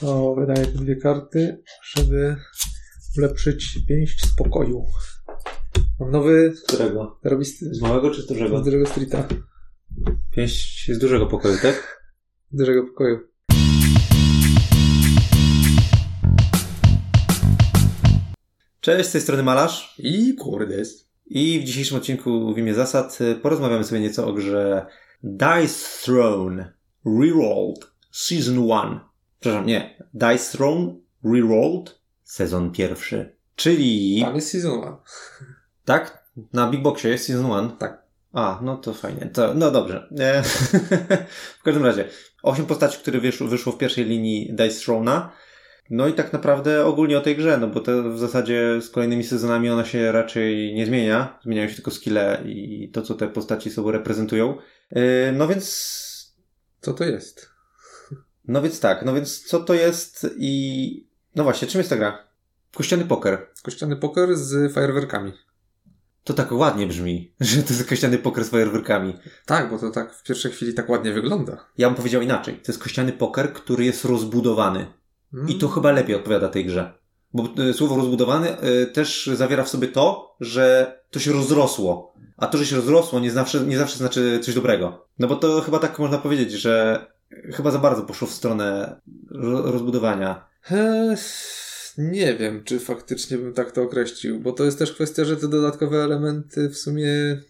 To wydaję te dwie karty, żeby ulepszyć pięść spokoju. Mam nowy... Którego? Robi Z małego czy z dużego? z dużego streeta. Pięść z dużego pokoju, tak? Z dużego pokoju. Cześć, z tej strony Malarz. I kurdes. I w dzisiejszym odcinku w imię zasad y, porozmawiamy sobie nieco o grze Dice Throne Rerolled Season 1. Przepraszam, nie. Dice Throne Rerolled Sezon pierwszy. Czyli... Tam jest Season 1. Tak? Na Big Boxie jest Season 1? Tak. A, no to fajnie. To, no dobrze. E, w każdym razie, osiem postaci, które wyszło, wyszło w pierwszej linii Dice Throne'a. No i tak naprawdę ogólnie o tej grze, no bo to w zasadzie z kolejnymi sezonami ona się raczej nie zmienia. Zmieniają się tylko skille i to, co te postaci sobą reprezentują. E, no więc... Co to jest? No więc tak, no więc co to jest i... No właśnie, czym jest ta gra? Kościany poker. Kościany poker z fajerwerkami. To tak ładnie brzmi, że to jest kościany poker z fajerwerkami. Tak, bo to tak w pierwszej chwili tak ładnie wygląda. Ja bym powiedział inaczej. To jest kościany poker, który jest rozbudowany. Mm. I to chyba lepiej odpowiada tej grze. Bo y, słowo rozbudowany y, też zawiera w sobie to, że to się rozrosło. A to, że się rozrosło, nie zawsze, nie zawsze znaczy coś dobrego. No bo to chyba tak można powiedzieć, że chyba za bardzo poszło w stronę ro- rozbudowania. Nie wiem, czy faktycznie bym tak to określił, bo to jest też kwestia, że te dodatkowe elementy w sumie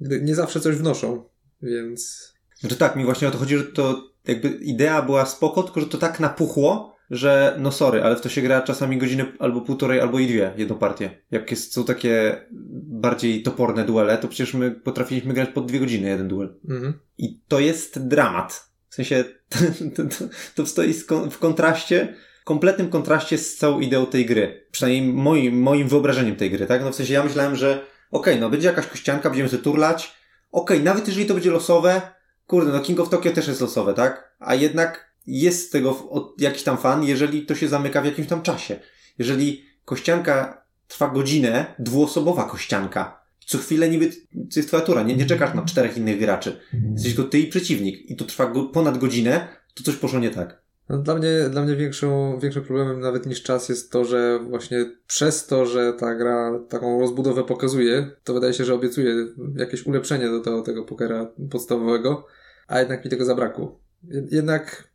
nie zawsze coś wnoszą, więc Znaczy tak, mi właśnie o to chodzi, że to jakby idea była spoko, tylko że to tak napuchło, że no sorry, ale w to się gra czasami godzinę albo półtorej, albo i dwie, jedną partię. Jak jest, są takie bardziej toporne duele, to przecież my potrafiliśmy grać po dwie godziny jeden duel. mhm. I to jest dramat. W sensie to, to, to stoi w kontraście, kompletnym kontraście z całą ideą tej gry. Przynajmniej moim, moim wyobrażeniem tej gry, tak? No w sensie ja myślałem, że okej, no będzie jakaś kościanka, będziemy sobie turlać. Okej, nawet jeżeli to będzie losowe, kurde, no King of Tokyo też jest losowe, tak? A jednak jest z tego jakiś tam fan, jeżeli to się zamyka w jakimś tam czasie. Jeżeli kościanka trwa godzinę, dwuosobowa kościanka, co chwilę niby to jest twoja tura, nie, nie czekasz na czterech innych graczy. Jesteś tylko ty i przeciwnik i to trwa go, ponad godzinę, to coś poszło nie tak. No, dla mnie, dla mnie większą, większym problemem nawet niż czas jest to, że właśnie przez to, że ta gra taką rozbudowę pokazuje, to wydaje się, że obiecuje jakieś ulepszenie do tego, tego pokera podstawowego, a jednak mi tego zabrakło. Jed- Jednak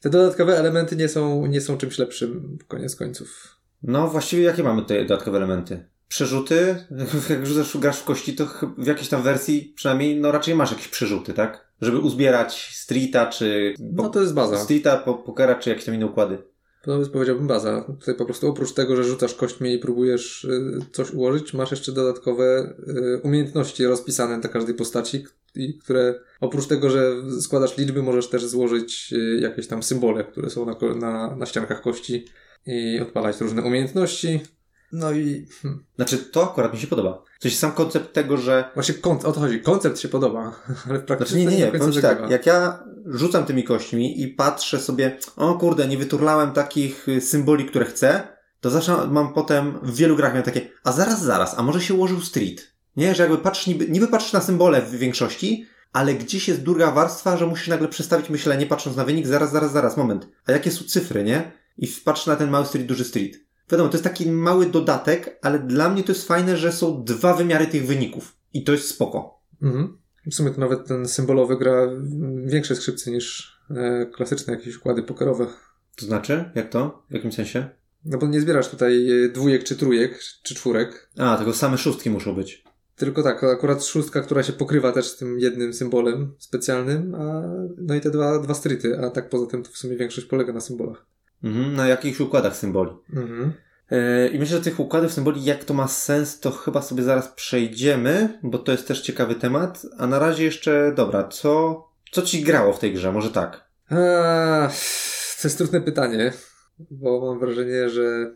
te dodatkowe elementy nie są, nie są czymś lepszym koniec końców. No właściwie jakie mamy tutaj dodatkowe elementy? Przerzuty? Jak rzucasz, grasz w kości, to w jakiejś tam wersji przynajmniej, no raczej masz jakieś przerzuty, tak? Żeby uzbierać streeta, czy... No to jest baza. Streeta, po, pokera, czy jakieś tam inne układy. To jest powiedziałbym baza. Tutaj po prostu oprócz tego, że rzucasz kośćmi i próbujesz y, coś ułożyć, masz jeszcze dodatkowe y, umiejętności rozpisane dla każdej postaci, które oprócz tego, że składasz liczby, możesz też złożyć y, jakieś tam symbole, które są na, na, na ściankach kości i odpalać różne umiejętności. No i hmm, Znaczy, to akurat mi się podoba. W sensie sam koncept tego, że właśnie kon- o to chodzi. Koncept się podoba, ale w praktyce Znaczy nie, nie, nie, powiem tak, jak ja rzucam tymi kośćmi i patrzę sobie, o kurde, nie wyturlałem takich y, symboli, które chcę, to zawsze mam potem, w wielu grach miałem takie, a zaraz, zaraz, a może się ułożył street? Nie, że jakby patrzysz, niby, niby patrzysz na symbole w większości, ale gdzieś jest druga warstwa, że musisz nagle przestawić myślenie, patrząc na wynik, zaraz, zaraz, zaraz, moment. A jakie są cyfry, nie? I patrz na ten mały street, duży street. Wiadomo, to jest taki mały dodatek, ale dla mnie to jest fajne, że są dwa wymiary tych wyników. I to jest spoko. Mhm. W sumie to nawet ten symbolowy gra większe skrzypce niż e, klasyczne jakieś układy pokerowe. To znaczy? Jak to? W jakim sensie? No bo nie zbierasz tutaj e, dwójek czy trójek, czy czwórek. A, tylko same szóstki muszą być. Tylko tak, akurat szóstka, która się pokrywa też z tym jednym symbolem specjalnym, a no i te dwa, dwa stryty, a tak poza tym to w sumie większość polega na symbolach. Mhm, na jakichś układach symboli. Mhm. Yy, I myślę, że tych układów symboli, jak to ma sens, to chyba sobie zaraz przejdziemy, bo to jest też ciekawy temat. A na razie jeszcze, dobra, co, co ci grało w tej grze? Może tak. A, to jest trudne pytanie, bo mam wrażenie, że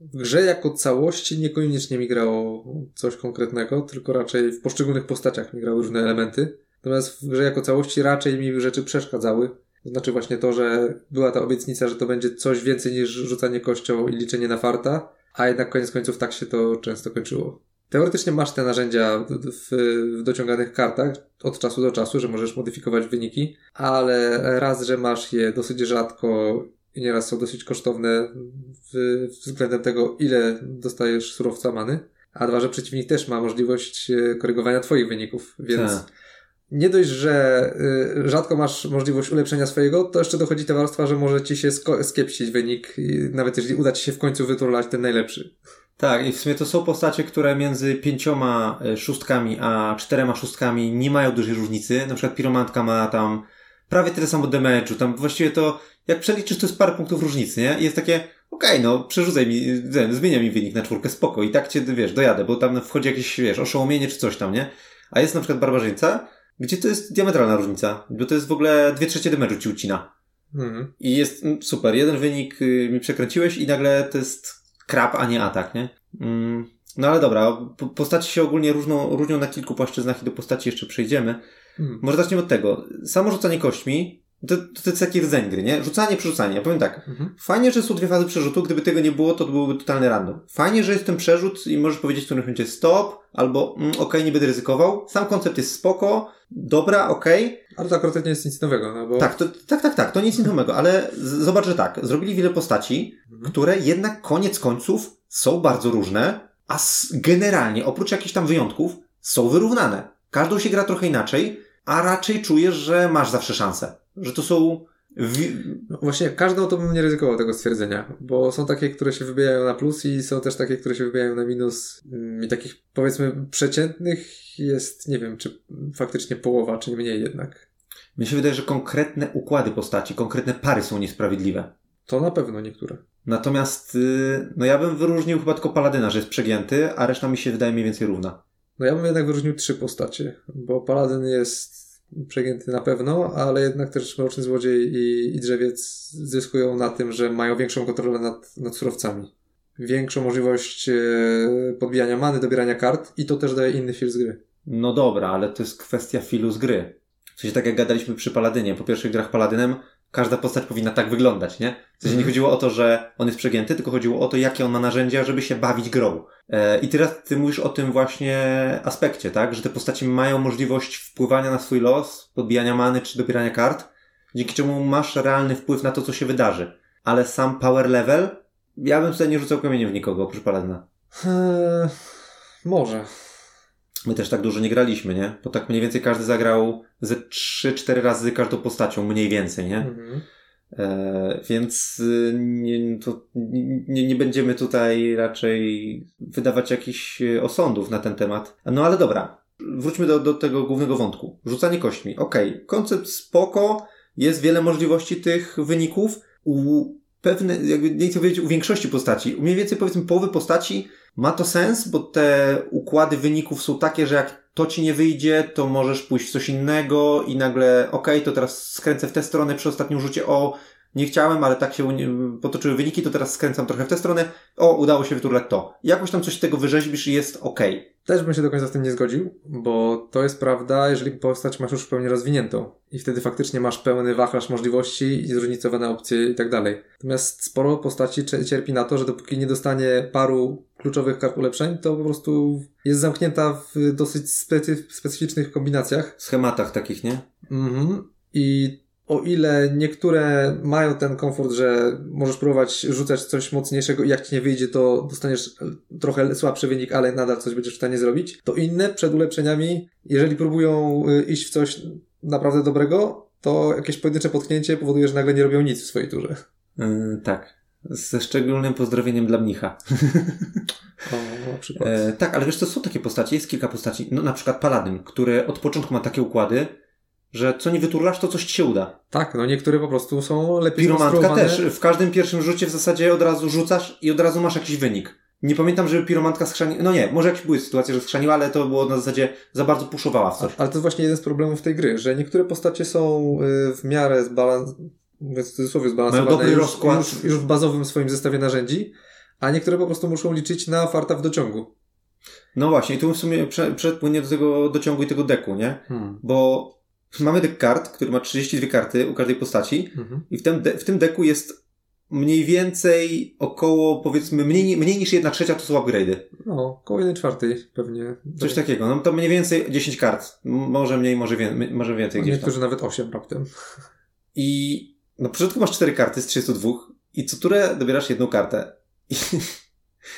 w grze jako całości niekoniecznie mi grało coś konkretnego, tylko raczej w poszczególnych postaciach mi grały różne elementy. Natomiast w grze jako całości raczej mi rzeczy przeszkadzały. To znaczy właśnie to, że była ta obietnica, że to będzie coś więcej niż rzucanie kością i liczenie na farta, a jednak koniec końców tak się to często kończyło. Teoretycznie masz te narzędzia w, w, dociąganych kartach od czasu do czasu, że możesz modyfikować wyniki, ale raz, że masz je dosyć rzadko i nieraz są dosyć kosztowne w, względem tego, ile dostajesz surowca many, a dwa, że przeciwnik też ma możliwość e, korygowania twoich wyników, więc Tak. Nie dość, że y, rzadko masz możliwość ulepszenia swojego, to jeszcze dochodzi ta warstwa, że może ci się skiepścić wynik, nawet jeżeli uda ci się w końcu wyturlać ten najlepszy. Tak, i w sumie to są postacie, które między pięcioma e, szóstkami a czterema szóstkami nie mają dużej różnicy. Na przykład piromantka ma tam prawie tyle samo damage'u. Tam właściwie to, jak przeliczysz, to jest parę punktów różnicy, nie? I jest takie, okej, no, przerzucaj mi, zmienia mi wynik na czwórkę, spoko. I tak cię, wiesz, dojadę, bo tam wchodzi jakieś, wiesz, oszołomienie czy coś tam, nie? A jest na przykład barbarzyńca, gdzie to jest diametralna różnica, bo to jest w ogóle dwie trzecie damage'u ci ucina. Mhm. I jest mm, super. Jeden wynik y, mi przekręciłeś i nagle to jest krab, a nie atak, nie? Mm, no ale dobra, po- postaci się ogólnie różną, różnią na kilku płaszczyznach i do postaci jeszcze przejdziemy. Mhm. Może zacznijmy od tego. Samo rzucanie kośćmi, to, to jest taki rdzeń gry, nie? Rzucanie, przerzucanie. Ja powiem tak. Mhm. Fajnie, że są dwie fazy przerzutu. Gdyby tego nie było, to byłby totalny random. Fajnie, że jest ten przerzut i możesz powiedzieć w którymś momencie stop, albo mm, okej, nie będę ryzykował. Sam koncept jest spoko, dobra, okej. Ale to akurat nie jest nic nowego, no bo... Tak, to, tak, tak, tak, to nic nowego, ale z- zobacz, że tak, zrobili wiele postaci, Mhm. które jednak koniec końców są bardzo różne, a generalnie, oprócz jakichś tam wyjątków, są wyrównane. Każdą się gra trochę inaczej, a raczej czujesz, że masz zawsze szansę. Że to są... No właśnie, każdą to bym nie ryzykował tego stwierdzenia, bo są takie, które się wybijają na plus i są też takie, które się wybijają na minus. Mm, I takich, powiedzmy, przeciętnych jest, nie wiem, czy faktycznie połowa, czy nie mniej jednak. Mi się wydaje, że konkretne układy postaci, konkretne pary są niesprawiedliwe. To na pewno niektóre. Natomiast, yy, no ja bym wyróżnił chyba tylko Paladyna, że jest przegięty, a reszta mi się wydaje mniej więcej równa. No ja bym jednak wyróżnił trzy postacie, bo Paladyn jest przegięty na pewno, ale jednak też Mroczny Złodziej i, i Drzewiec zyskują na tym, że mają większą kontrolę nad, nad surowcami. Większą możliwość e, podbijania many, dobierania kart i to też daje inny feel z gry. No dobra, ale to jest kwestia filu z gry. W sensie tak jak gadaliśmy przy Paladynie, po pierwszych grach Paladynem, każda postać powinna tak wyglądać, nie? W sensie nie Mhm. chodziło o to, że on jest przegięty, tylko chodziło o to, jakie on ma narzędzia, żeby się bawić grą. E, I teraz ty mówisz o tym właśnie aspekcie, tak? Że te postaci mają możliwość wpływania na swój los, podbijania many czy dobierania kart, dzięki czemu masz realny wpływ na to, co się wydarzy. Ale sam power level, ja bym tutaj nie rzucał kamieniem w nikogo oprócz Paladyna. Eee, może. My też tak dużo nie graliśmy, nie? Bo tak mniej więcej każdy zagrał ze 3-4 razy każdą postacią, mniej więcej, nie? Mhm. E, więc y, nie, to, nie, nie będziemy tutaj raczej wydawać jakichś e, osądów na ten temat. No ale dobra, wróćmy do, do tego głównego wątku. Rzucanie kośćmi. Okej, koncept spoko, jest wiele możliwości tych wyników. U pewne, jakby nie chcę powiedzieć u większości postaci, u mniej więcej powiedzmy połowy postaci ma to sens, bo te układy wyników są takie, że jak to ci nie wyjdzie, to możesz pójść w coś innego i nagle, okej, to teraz skręcę w tę stronę przy ostatnim rzucie, o, nie chciałem, ale tak się potoczyły wyniki, to teraz skręcam trochę w tę stronę, o, udało się wyturlać to. Jakoś tam coś z tego wyrzeźbisz i jest okej. Też bym się do końca z tym nie zgodził, bo to jest prawda, jeżeli postać masz już w pełni rozwiniętą i wtedy faktycznie masz pełny wachlarz możliwości i zróżnicowane opcje i tak dalej. Natomiast sporo postaci cierpi na to, że dopóki nie dostanie paru kluczowych kart ulepszeń, to po prostu jest zamknięta w dosyć specy- specyficznych kombinacjach. Schematach takich, nie? Mhm. I o ile niektóre mają ten komfort, że możesz próbować rzucać coś mocniejszego i jak ci nie wyjdzie, to dostaniesz trochę słabszy wynik, ale nadal coś będziesz w stanie zrobić, to inne przed ulepszeniami, jeżeli próbują y, iść w coś naprawdę dobrego, to jakieś pojedyncze potknięcie powoduje, że nagle nie robią nic w swojej turze. Yy, tak. Ze szczególnym pozdrowieniem dla mnicha. O, na przykład. E, tak, ale wiesz, to są takie postacie, jest kilka postaci, no na przykład Paladyn, który od początku ma takie układy, że co nie wyturlasz, to coś ci się uda. Tak, no niektóre po prostu są lepiej Piromantka też. W każdym pierwszym rzucie w zasadzie od razu rzucasz i od razu masz jakiś wynik. Nie pamiętam, żeby piromantka skrzaniła. No nie, może jakieś były sytuacje, że skrzaniła, ale to było na zasadzie za bardzo puszowała w coś. Ale to jest właśnie jeden z problemów tej gry, że niektóre postacie są y, w miarę zbalans... mówiąc w cudzysłowie zbalansowane Mają dobry już, rozkład. Już, już w bazowym swoim zestawie narzędzi, a niektóre po prostu muszą liczyć na farta w dociągu. No właśnie, i tu w sumie prze, przepłynie do tego dociągu i tego deku, nie? Hmm. Bo mamy dek kart, który ma 32 karty u każdej postaci Mhm. i w tym, de- w tym deku jest mniej więcej około, powiedzmy, mniej, mniej niż 1 trzecia to są upgrade'y. No, około 1 czwartej pewnie. Coś takiego. No to mniej więcej 10 kart. Może mniej, może, wie, może więcej tam. niektórzy nawet 8 raptem. I na początku masz 4 karty z 32, i co turę dobierasz jedną kartę.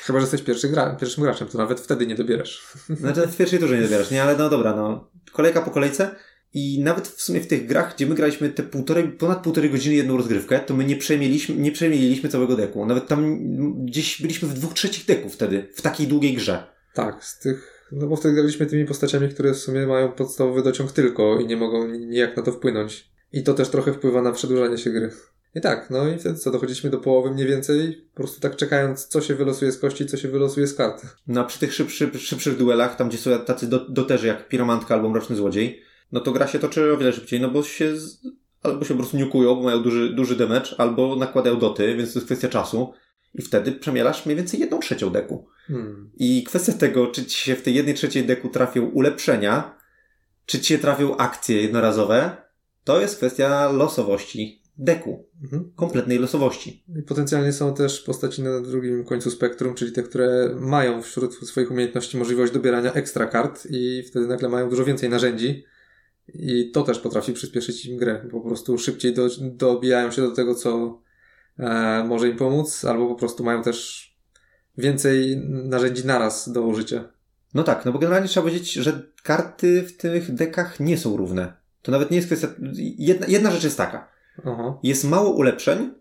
Chyba, że jesteś pierwszy gra, pierwszym graczem, to nawet wtedy nie dobierasz. znaczy w pierwszej turze nie dobierasz, nie? Ale no dobra, no. Kolejka po kolejce. I nawet w sumie w tych grach, gdzie my graliśmy te półtorej, ponad półtorej godziny jedną rozgrywkę, to my nie przemieliśmy, nie przemieliliśmy całego deku. Nawet tam gdzieś byliśmy w dwóch trzecich deku wtedy, w takiej długiej grze. Tak, z tych, no bo wtedy graliśmy tymi postaciami, które w sumie mają podstawowy dociąg tylko i nie mogą nijak na to wpłynąć. I to też trochę wpływa na przedłużanie się gry. I tak, no i wtedy co, dochodziliśmy do połowy mniej więcej, po prostu tak czekając, co się wylosuje z kości, co się wylosuje z karty. No a przy tych szybszy, szybszych duelach, tam gdzie są tacy do, doterzy jak Piromantka albo Mroczny Złodziej, no to gra się toczy o wiele szybciej, no bo się z... albo się po prostu niukują, bo mają duży, duży damage, albo nakładają doty, więc to jest kwestia czasu. I wtedy przemielasz mniej więcej jedną trzecią deku. Hmm. I kwestia tego, czy ci się w tej jednej trzeciej deku trafią ulepszenia, czy ci się trafią akcje jednorazowe, to jest kwestia losowości deku. Mhm. Kompletnej losowości. I potencjalnie są też postaci na drugim końcu spektrum, czyli te, które mają wśród swoich umiejętności możliwość dobierania ekstra kart i wtedy nagle mają dużo więcej narzędzi. I to też potrafi przyspieszyć im grę. Po prostu szybciej do, dobijają się do tego, co e, może im pomóc, albo po prostu mają też więcej narzędzi naraz do użycia. No tak, no bo generalnie trzeba powiedzieć, że karty w tych dekach nie są równe. To nawet nie jest kwestia. Jedna, jedna rzecz jest taka. Aha. Jest mało ulepszeń,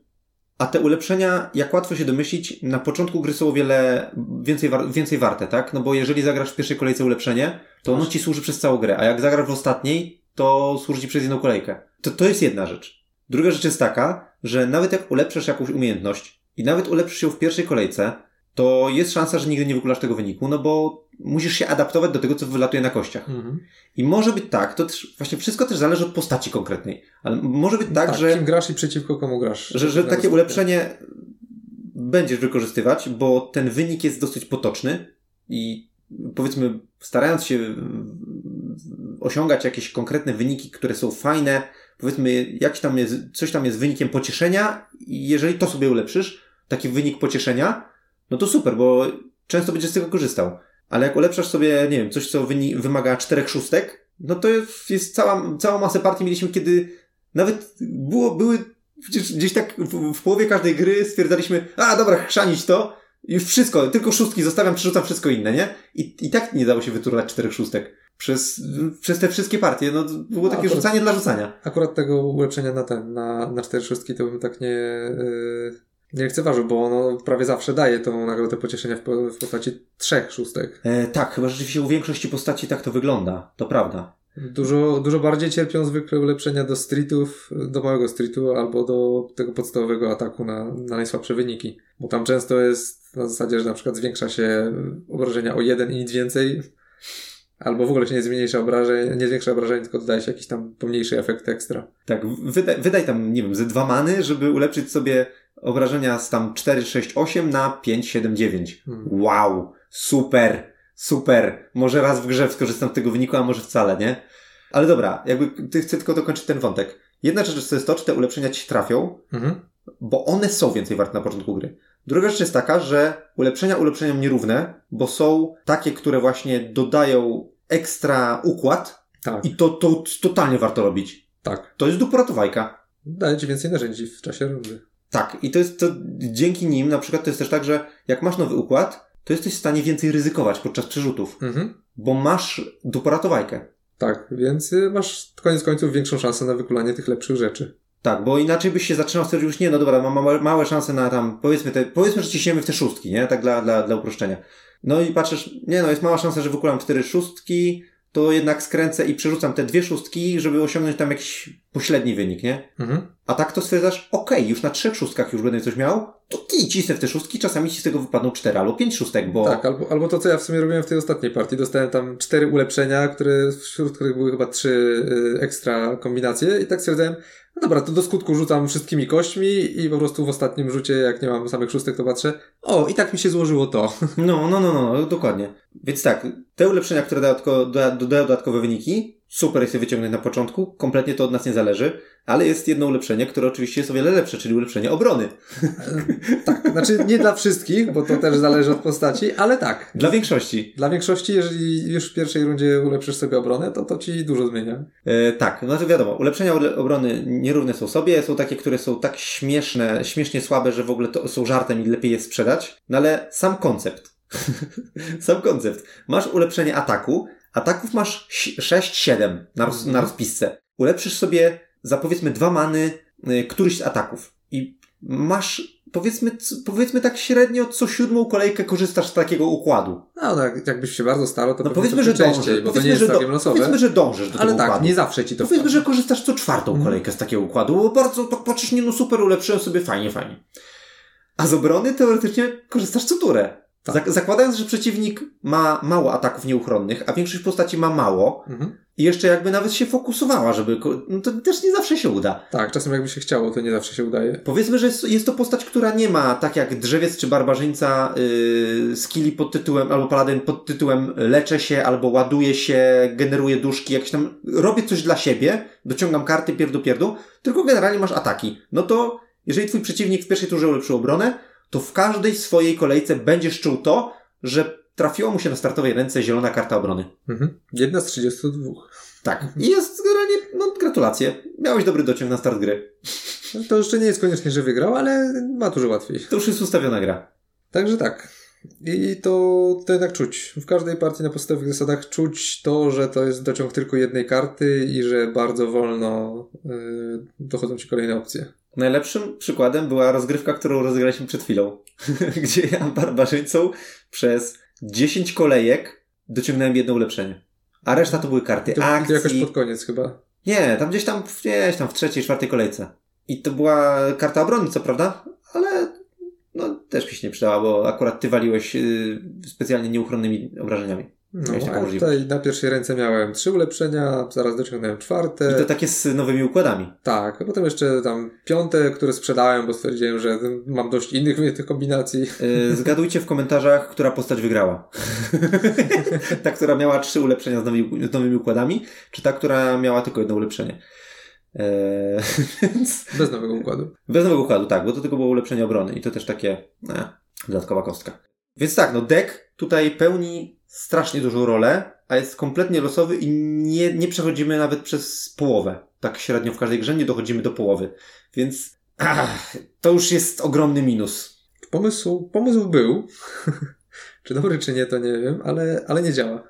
a te ulepszenia, jak łatwo się domyślić, na początku gry są o wiele więcej, war, więcej warte, tak? No bo jeżeli zagrasz w pierwszej kolejce ulepszenie, to ono ci służy przez całą grę, a jak zagrasz w ostatniej, to służy ci przez jedną kolejkę. To, to jest jedna rzecz. Druga rzecz jest taka, że nawet jak ulepszasz jakąś umiejętność i nawet ulepszysz ją w pierwszej kolejce, to jest szansa, że nigdy nie wykulasz tego wyniku, no bo musisz się adaptować do tego, co wylatuje na kościach. Mhm. I może być tak, to też, właśnie wszystko też zależy od postaci konkretnej, ale może być tak, Tak, że kim grasz i przeciwko komu grasz. że, że takie ulepszenie będziesz wykorzystywać, bo ten wynik jest dosyć potoczny i powiedzmy, starając się osiągać jakieś konkretne wyniki, które są fajne, powiedzmy, jakiś tam jest, coś tam jest wynikiem pocieszenia i jeżeli to sobie ulepszysz, taki wynik pocieszenia, no to super, bo często będziesz z tego korzystał. Ale jak ulepszasz sobie, nie wiem, coś, co wymaga czterech szóstek, no to jest, jest cała, całą masę partii mieliśmy, kiedy nawet było, były Przecież gdzieś tak w, w połowie każdej gry stwierdzaliśmy, a dobra, chrzanić to, już wszystko, tylko szóstki zostawiam, przerzucam wszystko inne, nie? I, i tak nie dało się wyturlać czterech szóstek. Przez, przez te wszystkie partie, no było takie A, to- rzucanie dla rzucania. Akurat tego ulepszenia na ten, na, na cztery szóstki to bym tak nie, yy, nie lekceważył, bo ono prawie zawsze daje tą nagrodę pocieszenia w, po, w postaci trzech szóstek. E, tak, chyba rzeczywiście u większości postaci tak to wygląda, to prawda. Dużo, dużo bardziej cierpią zwykle ulepszenia do streetów, do małego streetu albo do tego podstawowego ataku na, na najsłabsze wyniki. Bo tam często jest na zasadzie, że na przykład zwiększa się obrażenia o jeden i nic więcej, albo w ogóle się nie zmniejsza obrażeń, nie zwiększa obrażeń, tylko dodaje się jakiś tam pomniejszy efekt ekstra. Tak, wydaj, wydaj tam, nie wiem, ze dwa many, żeby ulepszyć sobie obrażenia z tam 4, 6, 8 na 5, 7, 9. Hmm. Wow, super, super. Może raz w grze skorzystam z tego wyniku, a może wcale, nie? Ale dobra, jakby ty chcę tylko dokończyć ten wątek. Jedna rzecz to jest to, czy te ulepszenia ci trafią, Mhm. bo one są więcej warte na początku gry. Druga rzecz jest taka, że ulepszenia ulepszeniom nierówne, bo są takie, które właśnie dodają ekstra układ Tak, i to, to totalnie warto robić. tak. To jest duporatowajka. Daje ci więcej narzędzi w czasie rundy. Tak, i to jest to dzięki nim, na przykład to jest też tak, że jak masz nowy układ, to jesteś w stanie więcej ryzykować podczas przerzutów, Mhm. bo masz duporatowajkę. Tak, więc y, masz koniec końców większą szansę na wykulanie tych lepszych rzeczy. Tak, bo inaczej byś się zaczynał stwierdzić, już nie, no dobra, mam małe, małe szanse na tam, powiedzmy, te, powiedzmy, że ciśniemy w te szóstki, nie? Tak dla, dla, dla uproszczenia. No i patrzysz, nie no, jest mała szansa, że wykulam cztery szóstki, to jednak skręcę i przerzucam te dwie szóstki, żeby osiągnąć tam jakiś pośredni wynik, nie? Mhm. A tak to stwierdzasz, okej, już na trzech szóstkach już będę coś miał, to ty cisnę w te szóstki, czasami ci z tego wypadną cztery albo pięć szóstek, bo... Tak, albo, albo to, co ja w sumie robiłem w tej ostatniej partii. Dostałem tam cztery ulepszenia, które, wśród których były chyba trzy y, ekstra kombinacje i tak stwierdzałem, no dobra, to do skutku rzucam wszystkimi kośćmi i po prostu w ostatnim rzucie, jak nie mam samych szóstek, to patrzę, o, i tak mi się złożyło to. No, no, no, no, dokładnie. Więc tak, te ulepszenia, które dodatko, doda- dodają dodatkowe wyniki, super jest je wyciągnąć na początku, kompletnie to od nas nie zależy, ale jest jedno ulepszenie, które oczywiście jest o wiele lepsze, czyli ulepszenie obrony. tak, znaczy nie dla wszystkich, bo to też zależy od postaci, ale tak. Dla większości. Dla większości, jeżeli już w pierwszej rundzie ulepszysz sobie obronę, to to ci dużo zmienia. E, tak, no to wiadomo, ulepszenia obrony nierówne są sobie, są takie, które są tak śmieszne, śmiesznie słabe, że w ogóle to są żartem i lepiej je sprzedać, no ale sam koncept. sam koncept. Masz ulepszenie ataku, ataków masz 6-7 na, roz, na rozpisce. Ulepszysz sobie za powiedzmy dwa many y, któryś z ataków i masz powiedzmy, powiedzmy tak średnio co siódmą kolejkę korzystasz z takiego układu. No tak, jakbyś się bardzo starał, to no powiedzmy, że częściej, bo to nie jest całkiem losowe. Powiedzmy, że dążysz do Ale tego tak, układu. nie zawsze ci to Powiedzmy, wpadnie. że korzystasz co czwartą Mhm. kolejkę z takiego układu, bo bardzo tak patrzysz, nie no super, ulepszyłem sobie, fajnie, fajnie. A z obrony teoretycznie korzystasz co turę. Tak. Zak- zakładając, że przeciwnik ma mało ataków nieuchronnych, a większość postaci ma mało Mhm. i jeszcze jakby nawet się fokusowała, żeby... No to też nie zawsze się uda. Tak, czasem jakby się chciało, to nie zawsze się udaje. Powiedzmy, że jest, jest to postać, która nie ma, tak jak drzewiec czy barbarzyńca, yy, skilli pod tytułem, albo paladyn pod tytułem leczę się, albo ładuję się, generuję duszki, jakieś tam, robię coś dla siebie, dociągam karty, pierdu, pierdu, tylko generalnie masz ataki. No to, jeżeli twój przeciwnik w pierwszej turze ulepszył obronę, to w każdej swojej kolejce będziesz czuł to, że trafiła mu się na startowej ręce zielona karta obrony. Mhm. Jedna z 32. Tak. I jest generalnie, no gratulacje. Miałeś dobry dociąg na start gry. To jeszcze nie jest koniecznie, że wygrał, ale ma dużo łatwiej. To już jest ustawiona gra. Także tak. I to, to jednak czuć. W każdej partii na podstawowych zasadach czuć to, że to jest dociąg tylko jednej karty i że bardzo wolno yy, dochodzą ci kolejne opcje. Najlepszym przykładem była rozgrywka, którą rozegraliśmy przed chwilą, gdzie ja barbarzyńcą przez 10 kolejek dociągnąłem jedno ulepszenie. A reszta to były karty to, akcji. to jakoś pod koniec chyba. Nie, tam gdzieś tam, gdzieś tam w trzeciej, czwartej kolejce. I to była karta obrony, co prawda, ale no też mi się nie przydała, bo akurat ty waliłeś yy, specjalnie nieuchronnymi obrażeniami. No, Miałeś taką a możliwość. tutaj na pierwszej ręce miałem trzy ulepszenia, zaraz dociągnąłem czwarte. I to takie z nowymi układami. Tak, a potem jeszcze tam piąte, które sprzedałem, bo stwierdziłem, że mam dość innych tych kombinacji. Yy, Zgadujcie w komentarzach, która postać wygrała. ta, która miała trzy ulepszenia z nowymi, z nowymi układami, czy ta, która miała tylko jedno ulepszenie. Eee, więc Bez nowego układu. bez nowego układu, tak, bo to tylko było ulepszenie obrony i to też takie e, dodatkowa kostka. Więc tak, no deck tutaj pełni strasznie dużą rolę, a jest kompletnie losowy i nie, nie przechodzimy nawet przez połowę. Tak średnio w każdej grze nie dochodzimy do połowy. Więc ach, to już jest ogromny minus. Pomysł, pomysł był. czy dobry, czy nie, to nie wiem, ale, ale nie działa.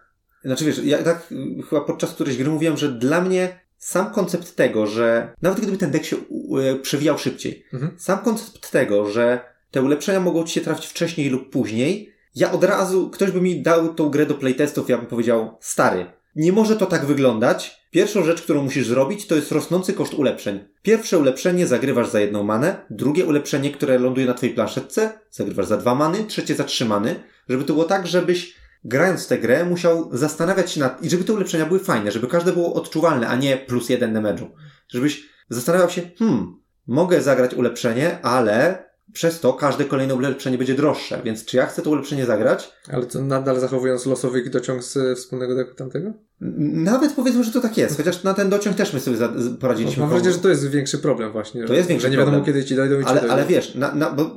Znaczy wiesz, ja tak y, chyba podczas którejś gry mówiłem, że dla mnie sam koncept tego, że nawet gdyby ten deck się y, przewijał szybciej, Mhm. sam koncept tego, że te ulepszenia mogą ci się trafić wcześniej lub później, ja od razu, ktoś by mi dał tą grę do playtestów, ja bym powiedział, stary, nie może to tak wyglądać. Pierwszą rzecz, którą musisz zrobić, to jest rosnący koszt ulepszeń. Pierwsze ulepszenie zagrywasz za jedną manę, drugie ulepszenie, które ląduje na twojej planszetce, zagrywasz za dwa many, trzecie za trzy many, żeby to było tak, żebyś grając tę grę musiał zastanawiać się nad... i żeby te ulepszenia były fajne, żeby każde było odczuwalne, a nie plus jeden damage'u. Żebyś zastanawiał się, hmm, mogę zagrać ulepszenie, ale przez to każde kolejne ulepszenie będzie droższe, więc czy ja chcę to ulepszenie zagrać? Ale to nadal zachowując losowy dociąg z wspólnego deku tamtego? Nawet powiedzmy, że to tak jest, chociaż na ten dociąg też my sobie poradziliśmy. Mam wrażenie, że to jest większy problem właśnie. To jest większy Że nie wiadomo, problem. kiedy ci dojdą i ci ale, dojdą. ale wiesz, na, na, bo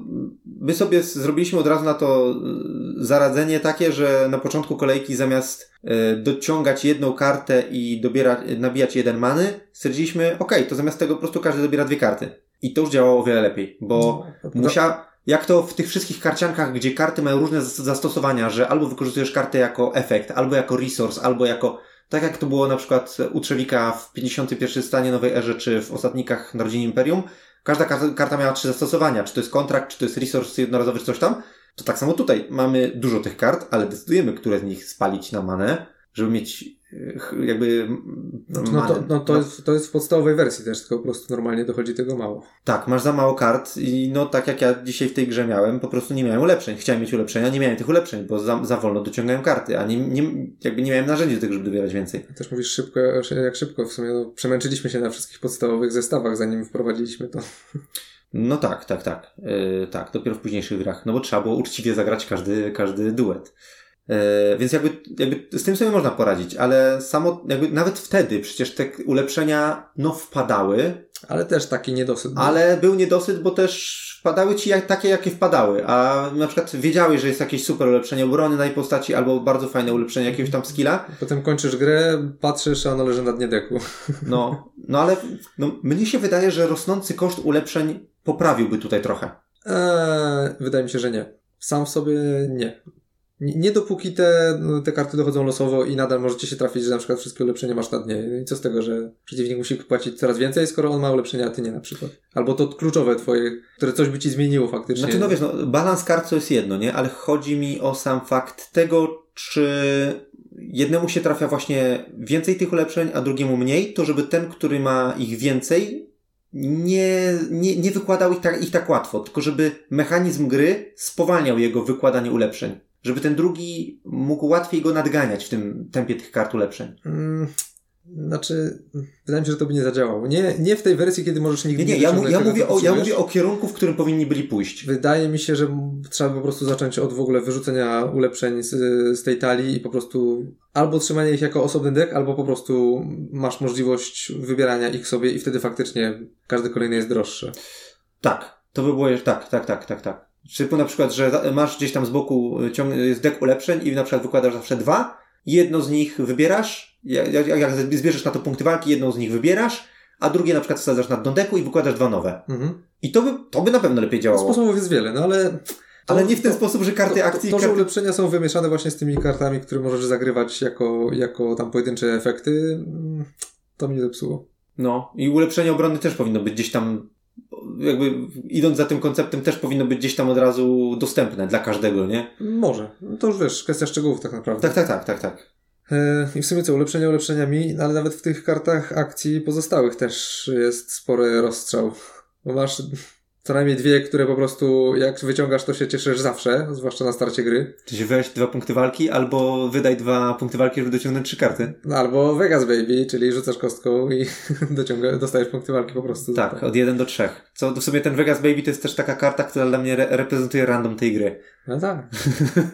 my sobie zrobiliśmy od razu na to y, zaradzenie takie, że na początku kolejki zamiast y, dociągać jedną kartę i dobiera, nabijać jeden many, stwierdziliśmy, okej, to zamiast tego po prostu każdy dobiera dwie karty. I to już działało o wiele lepiej, bo No, Musia, jak to w tych wszystkich karciankach, gdzie karty mają różne zas- zastosowania, że albo wykorzystujesz kartę jako efekt, albo jako resource, albo jako, tak jak to było na przykład u Trzewika w 51 stanie Nowej Erze, czy w Ostatnikach Narodzin Imperium, każda karta, miała trzy zastosowania, czy to jest kontrakt, czy to jest resource jednorazowy, czy coś tam, to tak samo tutaj. Mamy dużo tych kart, ale decydujemy, które z nich spalić na manę, żeby mieć jakby m, No, to, no to, jest, to jest w podstawowej wersji też, tylko po prostu normalnie dochodzi tego mało. Tak, masz za mało kart i no tak jak ja dzisiaj w tej grze miałem, po prostu nie miałem ulepszeń. Chciałem mieć ulepszenia, nie miałem tych ulepszeń, bo za, za wolno dociągałem karty, a nie, nie, jakby nie miałem narzędzi do tego, żeby dobierać więcej. Też mówisz szybko, jak szybko. W sumie no, przemęczyliśmy się na wszystkich podstawowych zestawach, zanim wprowadziliśmy to. No tak, tak, tak. Yy, tak, dopiero w późniejszych grach. No bo trzeba było uczciwie zagrać każdy, każdy duet. E, więc jakby, jakby z tym sobie można poradzić, ale samo, jakby nawet wtedy przecież te ulepszenia, no wpadały. Ale też taki niedosyt. Był. Ale był niedosyt, bo też wpadały ci jak, takie, jakie wpadały, a na przykład wiedziałeś, że jest jakieś super ulepszenie obrony na jej postaci, albo bardzo fajne ulepszenie jakiegoś tam skilla. Potem kończysz grę, patrzysz, a ono leży na dnie deku. No, no ale no, mnie się wydaje, że rosnący koszt ulepszeń poprawiłby tutaj trochę. Eee, wydaje mi się, że nie. Sam w sobie nie. Nie dopóki te, te karty dochodzą losowo i nadal możecie się trafić, że na przykład wszystkie ulepszenia masz na dnie. No i co z tego, że przeciwnik musi płacić coraz więcej, skoro on ma ulepszenia, a ty nie na przykład. Albo to kluczowe twoje, które coś by ci zmieniło faktycznie. Znaczy, no wiesz, no, balans kart to jest jedno, nie? Ale chodzi mi o sam fakt tego, czy jednemu się trafia właśnie więcej tych ulepszeń, a drugiemu mniej, to żeby ten, który ma ich więcej, nie, nie, nie wykładał ich tak, ich tak łatwo, tylko żeby mechanizm gry spowalniał jego wykładanie ulepszeń żeby ten drugi mógł łatwiej go nadganiać w tym tempie tych kart ulepszeń. Mm, znaczy, wydaje mi się, że to by nie zadziałało. Nie, nie w tej wersji, kiedy możesz nigdy nie Nie, ja, mu, ja, mówię o, ja mówię o kierunku, w którym powinni byli pójść. Wydaje mi się, że trzeba po prostu zacząć od w ogóle wyrzucenia ulepszeń z, z tej talii i po prostu albo trzymania ich jako osobny deck, albo po prostu masz możliwość wybierania ich sobie i wtedy faktycznie każdy kolejny jest droższy. Tak, to by było, tak, tak, tak, tak, tak. Typu na przykład, że masz gdzieś tam z boku ciąg- jest dek ulepszeń i na przykład wykładasz zawsze dwa, jedno z nich wybierasz, jak, jak, jak zbierzesz na to punkty walki, jedną z nich wybierasz, a drugie na przykład wsadzasz na dno deku i wykładasz dwa nowe. Mhm. I to by, to by na pewno lepiej działało. Sposobów jest wiele, no ale... To, ale nie w ten to, sposób, że karty to, akcji... To, to, że ulepszenia są wymieszane właśnie z tymi kartami, które możesz zagrywać jako, jako tam pojedyncze efekty, mm, to mi zepsuło. No i ulepszenie obrony też powinno być gdzieś tam jakby idąc za tym konceptem też powinno być gdzieś tam od razu dostępne dla każdego, nie? Może. No to już wiesz, kwestia szczegółów tak naprawdę. Tak, tak, tak, tak, tak. E, I w sumie co, ulepszenia ulepszeniami, ale nawet w tych kartach akcji pozostałych też jest spory rozstrzał. Bo masz co najmniej dwie, które po prostu jak wyciągasz, to się cieszysz zawsze, zwłaszcza na starcie gry. Czyli weź dwa punkty walki, albo wydaj dwa punkty walki, żeby dociągnąć trzy karty. No, albo Vegas Baby, czyli rzucasz kostką i dociąga, dostajesz punkty walki po prostu. Tak, od jeden do trzech. Co w sumie ten Vegas Baby to jest też taka karta, która dla mnie re reprezentuje random tej gry. No tak.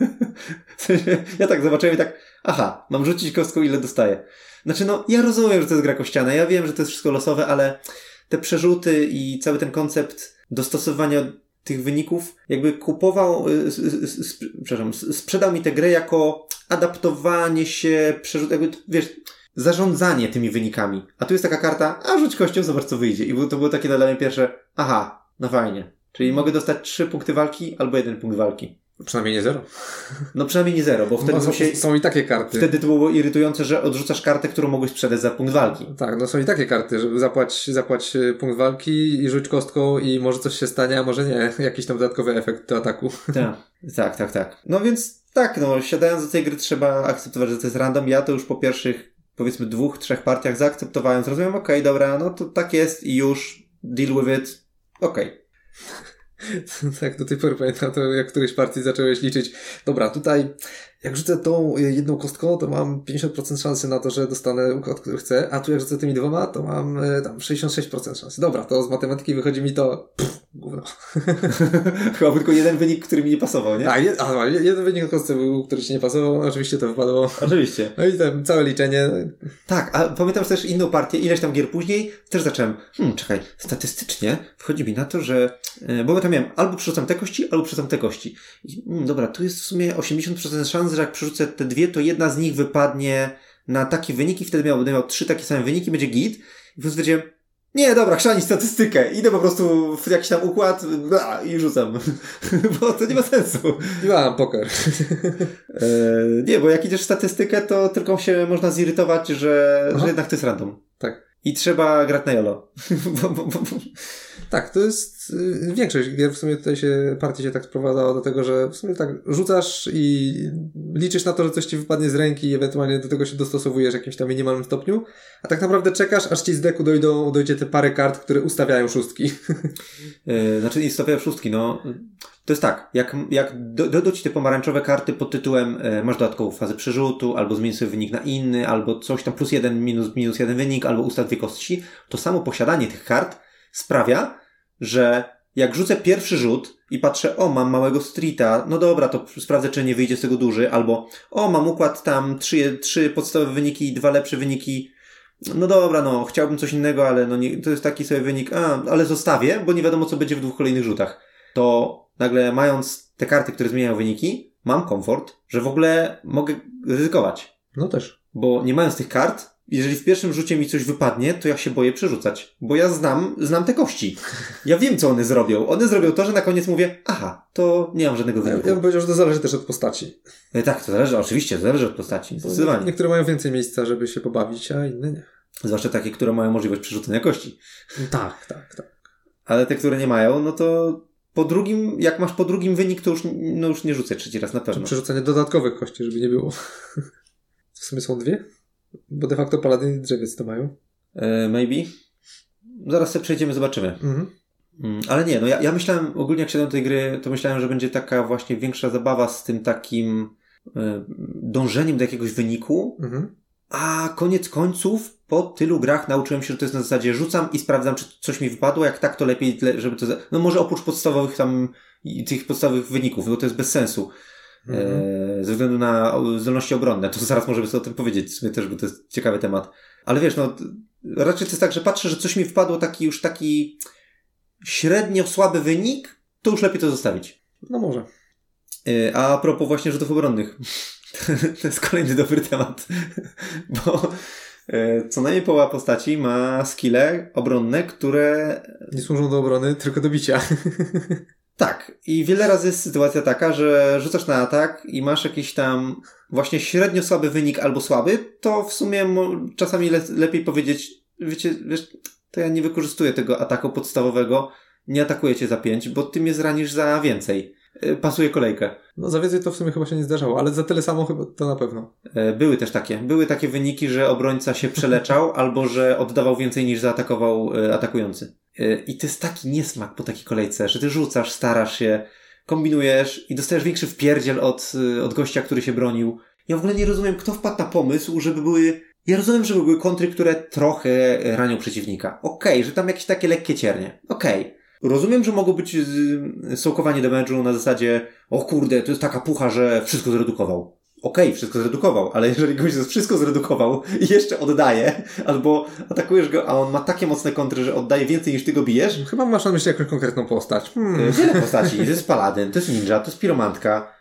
w sensie, ja tak zobaczyłem i tak, aha, mam rzucić kostką, ile dostaję. Znaczy no, ja rozumiem, że to jest gra kościana, ja wiem, że to jest wszystko losowe, ale te przerzuty i cały ten koncept dostosowania tych wyników, jakby kupował, y, przepraszam, sprzedał mi tę grę jako adaptowanie się, przerzut, jakby, wiesz, zarządzanie tymi wynikami. A tu jest taka karta, a rzuć kością, zobacz co wyjdzie. I to było takie dla mnie pierwsze, aha, no fajnie. Czyli mogę dostać trzy punkty walki albo jeden punkt walki. Przynajmniej nie zero. No przynajmniej nie zero, bo wtedy no, się... Są i takie karty. Wtedy to było irytujące, że odrzucasz kartę, którą mogłeś sprzedać za punkt walki. Tak, no są i takie karty, żeby zapłać, zapłać e, punkt walki i rzuć kostką i może coś się stanie, a może nie. Jakiś tam dodatkowy efekt do ataku. Tak, tak, tak, tak. No więc tak, no siadając do tej gry trzeba akceptować, że to jest random. Ja to już po pierwszych powiedzmy dwóch, trzech partiach zaakceptowałem, zrozumiałem, okej, okay, dobra, no to tak jest i już deal with it, okej. Okay. tak, do tej pory pamiętam to, jak którejś partii zacząłeś liczyć. Dobra, tutaj jak rzucę tą jedną kostką, to mam 50% szansy na to, że dostanę układ, który chcę, a tu jak rzucę tymi dwoma, to mam e, tam 66% szansy. Dobra, to z matematyki wychodzi mi to pff, gówno. Chyba tylko jeden wynik, który mi nie pasował, nie? A, jed, a jeden wynik na kostce był, który ci nie pasował, oczywiście to wypadło. Oczywiście. No i tam całe liczenie. Tak, a pamiętam też inną partię, ileś tam gier później, też zacząłem, hmm, czekaj, statystycznie wchodzi mi na to, że, e, bo ja tam miałem albo przerzucam te kości, albo przerzucam te kości. I, hmm, dobra, tu jest w sumie 80% szans, że jak przerzucę te dwie, to jedna z nich wypadnie na taki wynik i wtedy miał, będę miał trzy takie same wyniki, będzie git. I po prostu nie, dobra, chrzani statystykę. Idę po prostu w jakiś tam układ bla, i rzucam. bo to nie ma sensu. Ja, poker. e, nie, bo jak idziesz w statystykę, to tylko się można zirytować, że, że jednak to jest random. Tak. I trzeba grać na jolo. tak, to jest y, większość gier w sumie tutaj się, partii się tak sprowadzała do tego, że w sumie tak rzucasz i liczysz na to, że coś ci wypadnie z ręki i ewentualnie do tego się dostosowujesz w jakimś tam minimalnym stopniu, a tak naprawdę czekasz, aż ci z deku dojdą, dojdzie te parę kart, które ustawiają szóstki. yy, znaczy nie ustawiają szóstki, no to jest tak, jak, jak dojdą ci te pomarańczowe karty pod tytułem e, masz dodatkową fazę przerzutu, albo zmień sobie wynik na inny, albo coś tam plus jeden, minus, minus jeden wynik, albo ustaw dwie kości, to samo posiadanie tych kart sprawia, że jak rzucę pierwszy rzut i patrzę, o, mam małego streeta, no dobra, to sprawdzę, czy nie wyjdzie z tego duży, albo o, mam układ tam, trzy, trzy podstawowe wyniki, dwa lepsze wyniki, no dobra, no, chciałbym coś innego, ale no nie, to jest taki sobie wynik, a, ale zostawię, bo nie wiadomo, co będzie w dwóch kolejnych rzutach. To nagle mając te karty, które zmieniają wyniki, mam komfort, że w ogóle mogę ryzykować. No też. Bo nie mając tych kart, jeżeli w pierwszym rzucie mi coś wypadnie, to ja się boję przerzucać. Bo ja znam, znam te kości. Ja wiem, co one zrobią. One zrobią to, że na koniec mówię, aha, to nie mam żadnego wyniku. ja bym powiedział, że to zależy też od postaci. E, Tak, to zależy, oczywiście, to zależy od postaci. Zdecydowanie. Niektóre mają więcej miejsca, żeby się pobawić, a inne nie. Zwłaszcza takie, które mają możliwość przerzucenia kości. Tak, tak, tak. Ale te, które nie mają, no to po drugim, jak masz po drugim wynik, to już, no już nie rzucę trzeci raz na Czy pewno. przerzucanie dodatkowych kości, żeby nie było. W sumie są dwie? Bo de facto paladyn i drzewiec to mają. E, maybe. Zaraz sobie przejdziemy, zobaczymy. Mhm. Mm, Ale nie, no ja, ja myślałem, ogólnie jak siadłem do tej gry, to myślałem, że będzie taka właśnie większa zabawa z tym takim e, dążeniem do jakiegoś wyniku, Mhm. a koniec końców po tylu grach nauczyłem się, że to jest na zasadzie rzucam i sprawdzam, czy coś mi wypadło, jak tak, to lepiej, le- żeby to... No może oprócz podstawowych tam, tych podstawowych wyników, bo to jest bez sensu. Mhm. E, ze względu na zdolności obronne. To zaraz możemy sobie o tym powiedzieć, w sumie też, bo to jest ciekawy temat. Ale wiesz, no, raczej to jest tak, że patrzę, że coś mi wpadło taki już taki średnio słaby wynik, to już lepiej to zostawić. No może. E, A propos właśnie rzutów obronnych. to jest kolejny dobry temat. Bo e, co najmniej połowa postaci ma skille obronne, które Nie służą do obrony, tylko do bicia. Tak, i wiele razy jest sytuacja taka, że rzucasz na atak i masz jakiś tam właśnie średnio słaby wynik albo słaby, to w sumie czasami le- lepiej powiedzieć, wiecie, wiesz, to ja nie wykorzystuję tego ataku podstawowego, nie atakuję cię za pięć, bo ty mnie zranisz za więcej. Y, Pasuje kolejkę. No za więcej to w sumie chyba się nie zdarzało, ale za tyle samo chyba to na pewno. E, Były też takie. Były takie wyniki, że obrońca się przeleczał, albo że oddawał więcej niż zaatakował e, atakujący. E, I to jest taki niesmak po takiej kolejce, że ty rzucasz, starasz się, kombinujesz i dostajesz większy wpierdziel od, e, od gościa, który się bronił. Ja w ogóle nie rozumiem, kto wpadł na pomysł, żeby były... Ja rozumiem, żeby były kontry, które trochę ranią przeciwnika. Okej, że tam jakieś takie lekkie ciernie. Okej. Rozumiem, że mogło być y, sołkowanie damage'u na zasadzie o kurde, to jest taka pucha, że wszystko zredukował. Okej, wszystko zredukował, ale jeżeli goś wszystko zredukował i jeszcze oddaje, albo atakujesz go, a on ma takie mocne kontry, że oddaje więcej niż ty go bijesz, Chyba masz na myśli jakąś konkretną postać. y, Hmm. wiele postaci. To jest paladyn, to jest ninja, to jest piromantka.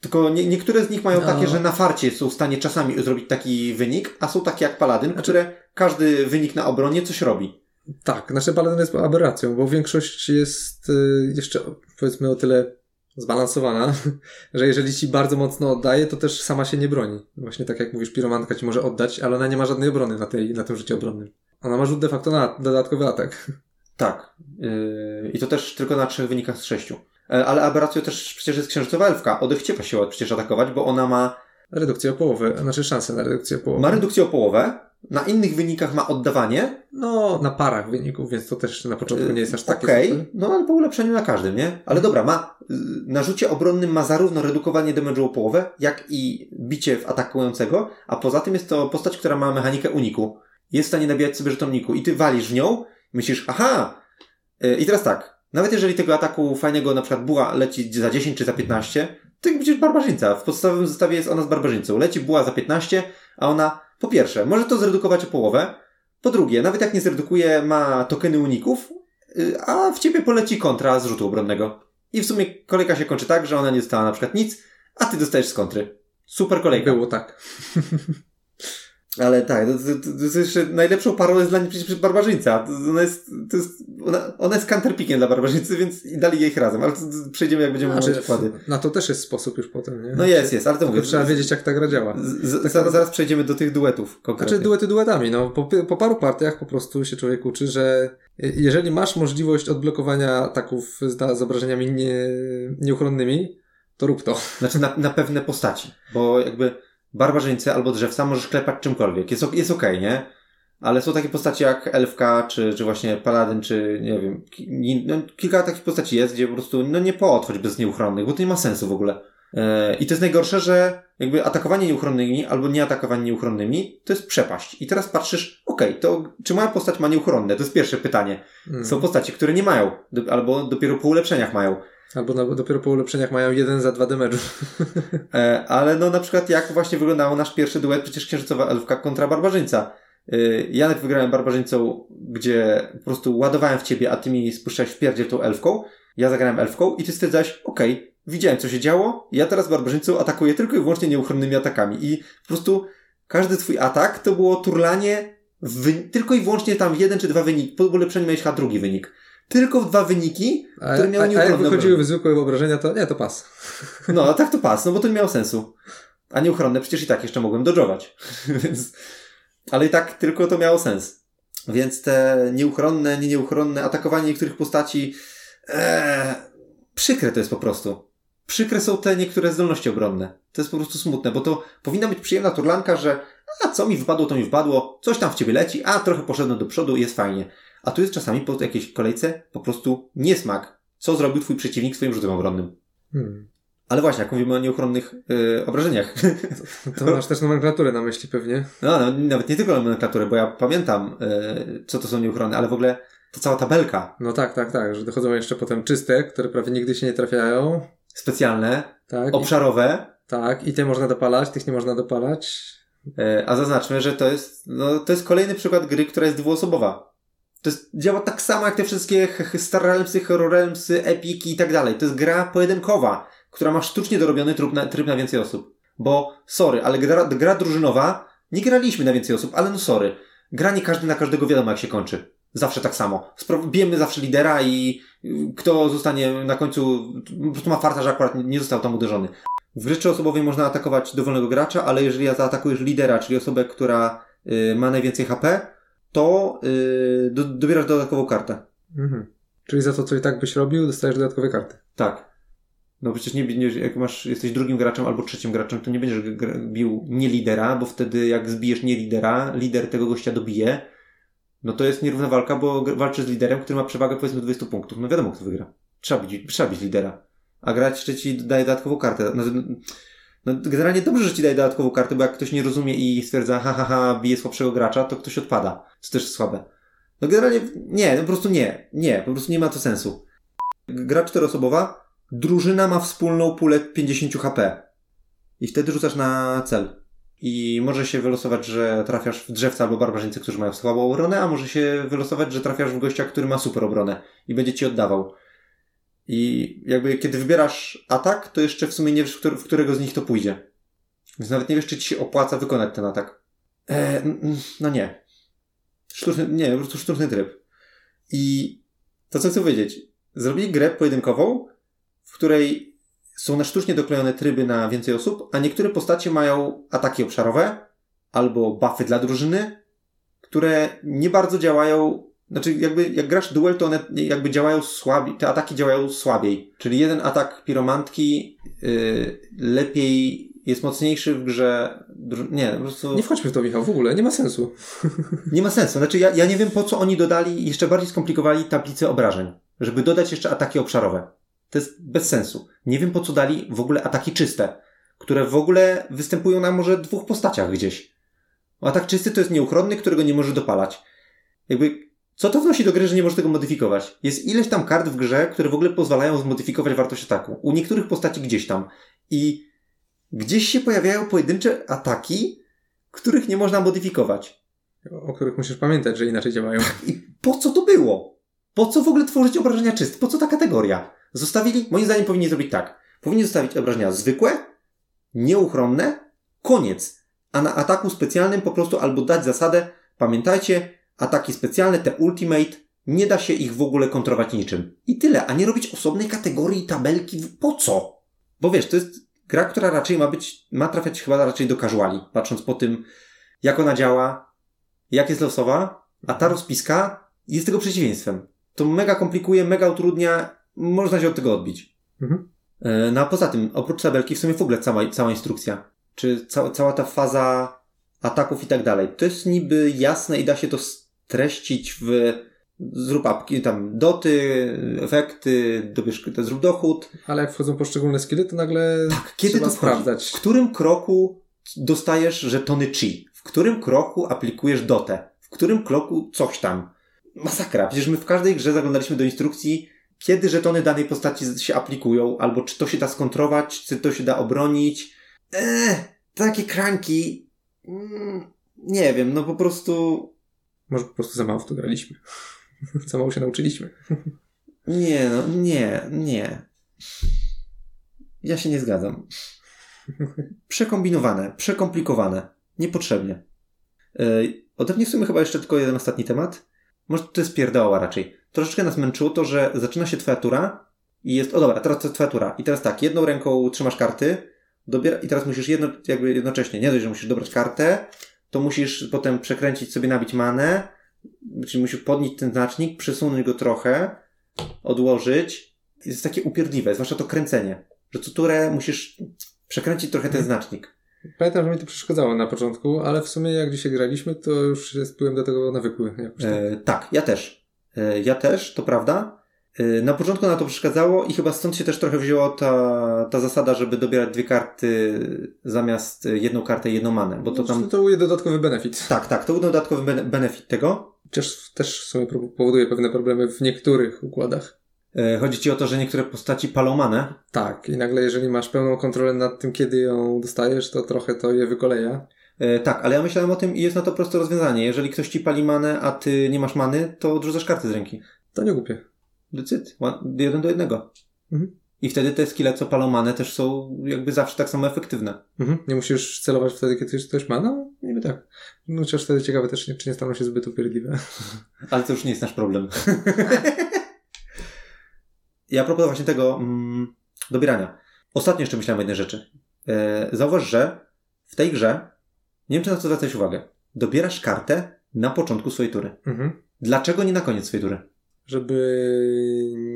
Tylko nie, niektóre z nich mają No. takie, że na farcie są w stanie czasami zrobić taki wynik, a są takie jak paladyn, które każdy wynik na obronie coś robi. Tak, nasze paladyn jest aberracją, bo większość jest y, jeszcze powiedzmy o tyle zbalansowana, że jeżeli ci bardzo mocno oddaje, to też sama się nie broni. Właśnie tak jak mówisz, piromantka ci może oddać, ale ona nie ma żadnej obrony na, tej, na tym życiu obronnym. Ona ma rzut de facto na dodatkowy atak. Tak. Yy, I to też tylko na trzech wynikach z sześciu. E, Ale aberracją też przecież jest księżycowa elfka. Odechciewa się przecież atakować, bo ona ma, Redukcję o połowę, znaczy szansę na redukcję o połowę. ma redukcję o połowę, na innych wynikach ma oddawanie. No, na parach wyników, więc to też na początku nie jest aż takie Okej, super. no ale po ulepszeniu na każdym, nie? Ale dobra, ma, na rzucie obronnym ma zarówno redukowanie damage'u o połowę, jak i bicie w atakującego, a poza tym jest to postać, która ma mechanikę uniku. Jest w stanie nabijać sobie żetonniku i ty walisz w nią, myślisz, aha, y, i teraz tak, nawet jeżeli tego ataku fajnego na przykład buła leci za 10 czy za 15, to jak widzisz barbarzyńca. W podstawowym zestawie jest ona z barbarzyńcą. Leci buła za 15, a ona, po pierwsze, może to zredukować o połowę, po drugie, nawet jak nie zredukuje, ma tokeny uników, y, a w ciebie poleci kontra z rzutu obronnego. I w sumie kolejka się kończy tak, że ona nie dostała na przykład nic, a ty dostajesz z kontry. Super kolejka. Było tak. Ale tak, to, to, to jest jeszcze najlepszą parą jest dla niej przecież barbarzyńca. To, ona jest, to jest, ona, ona jest counterpickiem dla barbarzyńcy, więc i dali jej ich razem. Ale to, to przejdziemy, jak będziemy Znaczy, mieli przykłady. na to też jest sposób już potem, nie? No jest, jest, ale to mówię. trzeba wiedzieć, jak ta gra działa. Z, z, zaraz, zaraz przejdziemy do tych duetów konkretnie. Znaczy duety duetami, no po, po paru partiach po prostu się człowiek uczy, że jeżeli masz możliwość odblokowania ataków z, z obrażeniami nie, nieuchronnymi, to rób to. Znaczy na, na pewne postaci, bo jakby barbarzyńcy albo drzewca możesz klepać czymkolwiek. Jest, ok- jest okej, nie? Ale są takie postacie jak Elfka, czy, czy właśnie Paladyn, czy nie wiem, ki, no, kilka takich postaci jest, gdzie po prostu no nie poodchodź bez nieuchronnych, bo to nie ma sensu w ogóle. E, I to jest najgorsze, że jakby atakowanie nieuchronnymi albo nieatakowanie nieuchronnymi to jest przepaść. I teraz patrzysz, okej, okay, to czy moja postać ma nieuchronne? To jest pierwsze pytanie. Mm. Są postaci, które nie mają, do, albo dopiero po ulepszeniach mają. Albo na, dopiero po ulepszeniach mają jeden za dwa damage'u. E, ale no na przykład jak właśnie wyglądał nasz pierwszy duet, przecież księżycowa elfka kontra barbarzyńca. E, ja nawet wygrałem barbarzyńcą, gdzie po prostu ładowałem w ciebie, a ty mi spuszczałeś w pierdzie tą elfką. Ja zagrałem elfką i ty stwierdzałeś, okej, okay, widziałem co się działo, ja teraz barbarzyńcą atakuję tylko i wyłącznie nieuchronnymi atakami i po prostu każdy twój atak to było turlanie w, tylko i wyłącznie tam jeden czy dwa wyniki, po ulepszeniu miałeś H drugi wynik. Tylko w dwa wyniki, a, które miały nieuchronne. A, jak wychodziły zwykłe wyobrażenia, to nie, to pas. No, a tak to pas, no bo to nie miało sensu. A nieuchronne przecież i tak jeszcze mogłem dodżować. Więc, ale i tak tylko to miało sens. Więc te nieuchronne, nie nieuchronne atakowanie niektórych postaci, ee, przykre to jest po prostu przykre są te niektóre zdolności obronne. To jest po prostu smutne, bo to powinna być przyjemna turlanka, że a co mi wpadło, to mi wpadło, coś tam w ciebie leci, a trochę poszedłem do przodu, jest fajnie. A tu jest czasami po jakiejś kolejce po prostu niesmak. Co zrobił twój przeciwnik swoim rzutem obronnym? Hmm. Ale właśnie, jak mówimy o nieuchronnych yy, obrażeniach. To, to masz też nomenklaturę na myśli pewnie. No, no nawet nie tylko nomenklaturę, bo ja pamiętam, yy, co to są nieuchronne, ale w ogóle to cała tabelka. No tak, tak, tak, że dochodzą jeszcze potem czyste, które prawie nigdy się nie trafiają specjalne, tak, obszarowe. I, tak, i te można dopalać, tych nie można dopalać. E, a zaznaczmy, że to jest, no, to jest kolejny przykład gry, która jest dwuosobowa. To jest, działa tak samo jak te wszystkie Star Realmsy, Horror Realmsy, Epiki i tak dalej. To jest gra pojedynkowa, która ma sztucznie dorobiony tryb na, tryb na więcej osób. Bo, sorry, ale gra, gra drużynowa, nie graliśmy na więcej osób, ale no sorry. Gra nie każdy na każdego wiadomo jak się kończy. Zawsze tak samo. Bijemy zawsze lidera i kto zostanie na końcu, po prostu ma farta, że akurat nie został tam uderzony. W gry osobowej można atakować dowolnego gracza, ale jeżeli zaatakujesz lidera, czyli osobę, która y, ma najwięcej HP, to y, do, dobierasz dodatkową kartę. Mhm. Czyli za to, co i tak byś robił, dostajesz dodatkowe karty. Tak. No przecież nie, nie, jak masz, jesteś drugim graczem albo trzecim graczem, to nie będziesz bił nie lidera, bo wtedy jak zbijesz nie lidera, lider tego gościa dobije, no to jest nierówna walka, bo walczysz z liderem, który ma przewagę powiedzmy 20 punktów. No wiadomo, kto wygra. Trzeba być, trzeba być lidera. A grać jeszcze ci daje dodatkową kartę. No, no, generalnie dobrze, że ci daje dodatkową kartę, bo jak ktoś nie rozumie i stwierdza, ha, ha, ha, bije słabszego gracza, to ktoś odpada. Co też słabe. No generalnie nie, no po prostu nie. Nie, po prostu nie ma to sensu. Gra czteroosobowa, drużyna ma wspólną pulę 50 HP. I wtedy rzucasz na cel. I może się wylosować, że trafiasz w drzewca albo barbarzyńcy, którzy mają słabą obronę, a może się wylosować, że trafiasz w gościa, który ma super obronę i będzie ci oddawał. I jakby kiedy wybierasz atak, to jeszcze w sumie nie wiesz, w którego z nich to pójdzie. Więc nawet nie wiesz, czy ci się opłaca wykonać ten atak. E, no nie. Sztuczny, nie, po prostu sztuczny tryb. I to, co chcę powiedzieć. Zrobili grę pojedynkową, w której są na sztucznie doklejone tryby na więcej osób, a niektóre postacie mają ataki obszarowe albo buffy dla drużyny, które nie bardzo działają. Znaczy, jakby jak grasz duel, to one jakby działają słabiej, te ataki działają słabiej. Czyli jeden atak piromantki yy, lepiej jest mocniejszy w grze. Nie, po prostu. Nie wchodźmy w to, Michał, w ogóle, nie ma sensu. nie ma sensu. Znaczy, ja, ja nie wiem, po co oni dodali, jeszcze bardziej skomplikowali tablicę obrażeń, żeby dodać jeszcze ataki obszarowe. To jest bez sensu. Nie wiem po co dali w ogóle ataki czyste, które w ogóle występują na może dwóch postaciach gdzieś. Atak czysty to jest nieuchronny, którego nie może dopalać. Jakby, co to wnosi do gry, że nie może tego modyfikować? Jest ileś tam kart w grze, które w ogóle pozwalają zmodyfikować wartość ataku. U niektórych postaci gdzieś tam. I gdzieś się pojawiają pojedyncze ataki, których nie można modyfikować. O których musisz pamiętać, że inaczej działają. I po co to było? Po co w ogóle tworzyć obrażenia czyste? Po co ta kategoria? Zostawili, moim zdaniem powinni zrobić tak. Powinni zostawić obrażenia zwykłe, nieuchronne, koniec. A na ataku specjalnym po prostu albo dać zasadę, pamiętajcie, ataki specjalne, te ultimate, nie da się ich w ogóle kontrować niczym. I tyle, a nie robić osobnej kategorii tabelki. Po co? Bo wiesz, to jest gra, która raczej ma być, ma trafiać chyba raczej do casuali, patrząc po tym, jak ona działa, jak jest losowa, a ta rozpiska jest tego przeciwieństwem. To mega komplikuje, mega utrudnia można się od tego odbić. Mhm. E, no a poza tym, oprócz tabelki, w sumie w ogóle cała, cała instrukcja, czy cała, cała ta faza ataków i tak dalej, to jest niby jasne i da się to streścić w zrób apki, tam doty, efekty, dobierz, zrób dochód. Ale jak wchodzą poszczególne skille, to nagle Tak, kiedy trzeba to sprawdzać. W którym kroku dostajesz żetony chi? W którym kroku aplikujesz dotę? W którym kroku coś tam? Masakra. Przecież my w każdej grze zaglądaliśmy do instrukcji, kiedy żetony danej postaci się aplikują, albo czy to się da skontrować, czy to się da obronić. Eee, takie kranki. Mm, nie wiem, no po prostu Może po prostu za mało w to graliśmy. za mało się nauczyliśmy. Nie, no, nie, nie. Ja się nie zgadzam. Przekombinowane, przekomplikowane, niepotrzebnie. Yy, ode mnie w sumie chyba jeszcze tylko jeden ostatni temat. Może to jest pierdoła raczej. Troszeczkę nas męczyło to, że zaczyna się twoja tura i jest, o dobra, teraz to jest twoja tura. I teraz tak, jedną ręką trzymasz karty, dobiera, i teraz musisz jedno, jakby jednocześnie, nie dość, że musisz dobrać kartę, to musisz potem przekręcić sobie, nabić manę, czyli musisz podnieść ten znacznik, przesunąć go trochę, odłożyć. Jest takie upierdliwe, zwłaszcza to kręcenie, że co turę musisz przekręcić trochę ten znacznik. Pamiętam, że mi to przeszkadzało na początku, ale w sumie jak dzisiaj graliśmy, to już jest, byłem do tego nawykły. Jakoś tak. E, tak, ja też. E, ja też, to prawda. E, na początku na to przeszkadzało i chyba stąd się też trochę wzięła ta, ta zasada, żeby dobierać dwie karty zamiast jedną kartę i jedną manę, bo to No, tam... To był dodatkowy benefit. Tak, tak, to był dodatkowy bene- benefit tego. Chociaż też w sumie powoduje pewne problemy w niektórych układach. E, Chodzi ci o to, że niektóre postaci palą manę. Tak, i nagle jeżeli masz pełną kontrolę nad tym, kiedy ją dostajesz, to trochę to je wykoleja. E, tak, ale ja myślałem o tym i jest na to proste rozwiązanie. Jeżeli ktoś ci pali manę, a ty nie masz many, to odrzucasz karty z ręki. To nie głupie. Decyd. Ła- Jeden do jednego. Mhm. I wtedy te skille, co palą manę, też są jakby zawsze tak samo efektywne. Mhm. Nie musisz celować wtedy, kiedy ktoś ma? No, niby tak. No, chociaż wtedy ciekawe też, nie, czy nie staną się zbyt upierdliwe. Ale to już nie jest nasz problem. ja propos właśnie tego mm, dobierania. Ostatnio jeszcze myślałem o jednej rzeczy. E, zauważ, że w tej grze, nie wiem czy na to zwracałeś uwagę, dobierasz kartę na początku swojej tury. Mhm. Dlaczego nie na koniec swojej tury? Żeby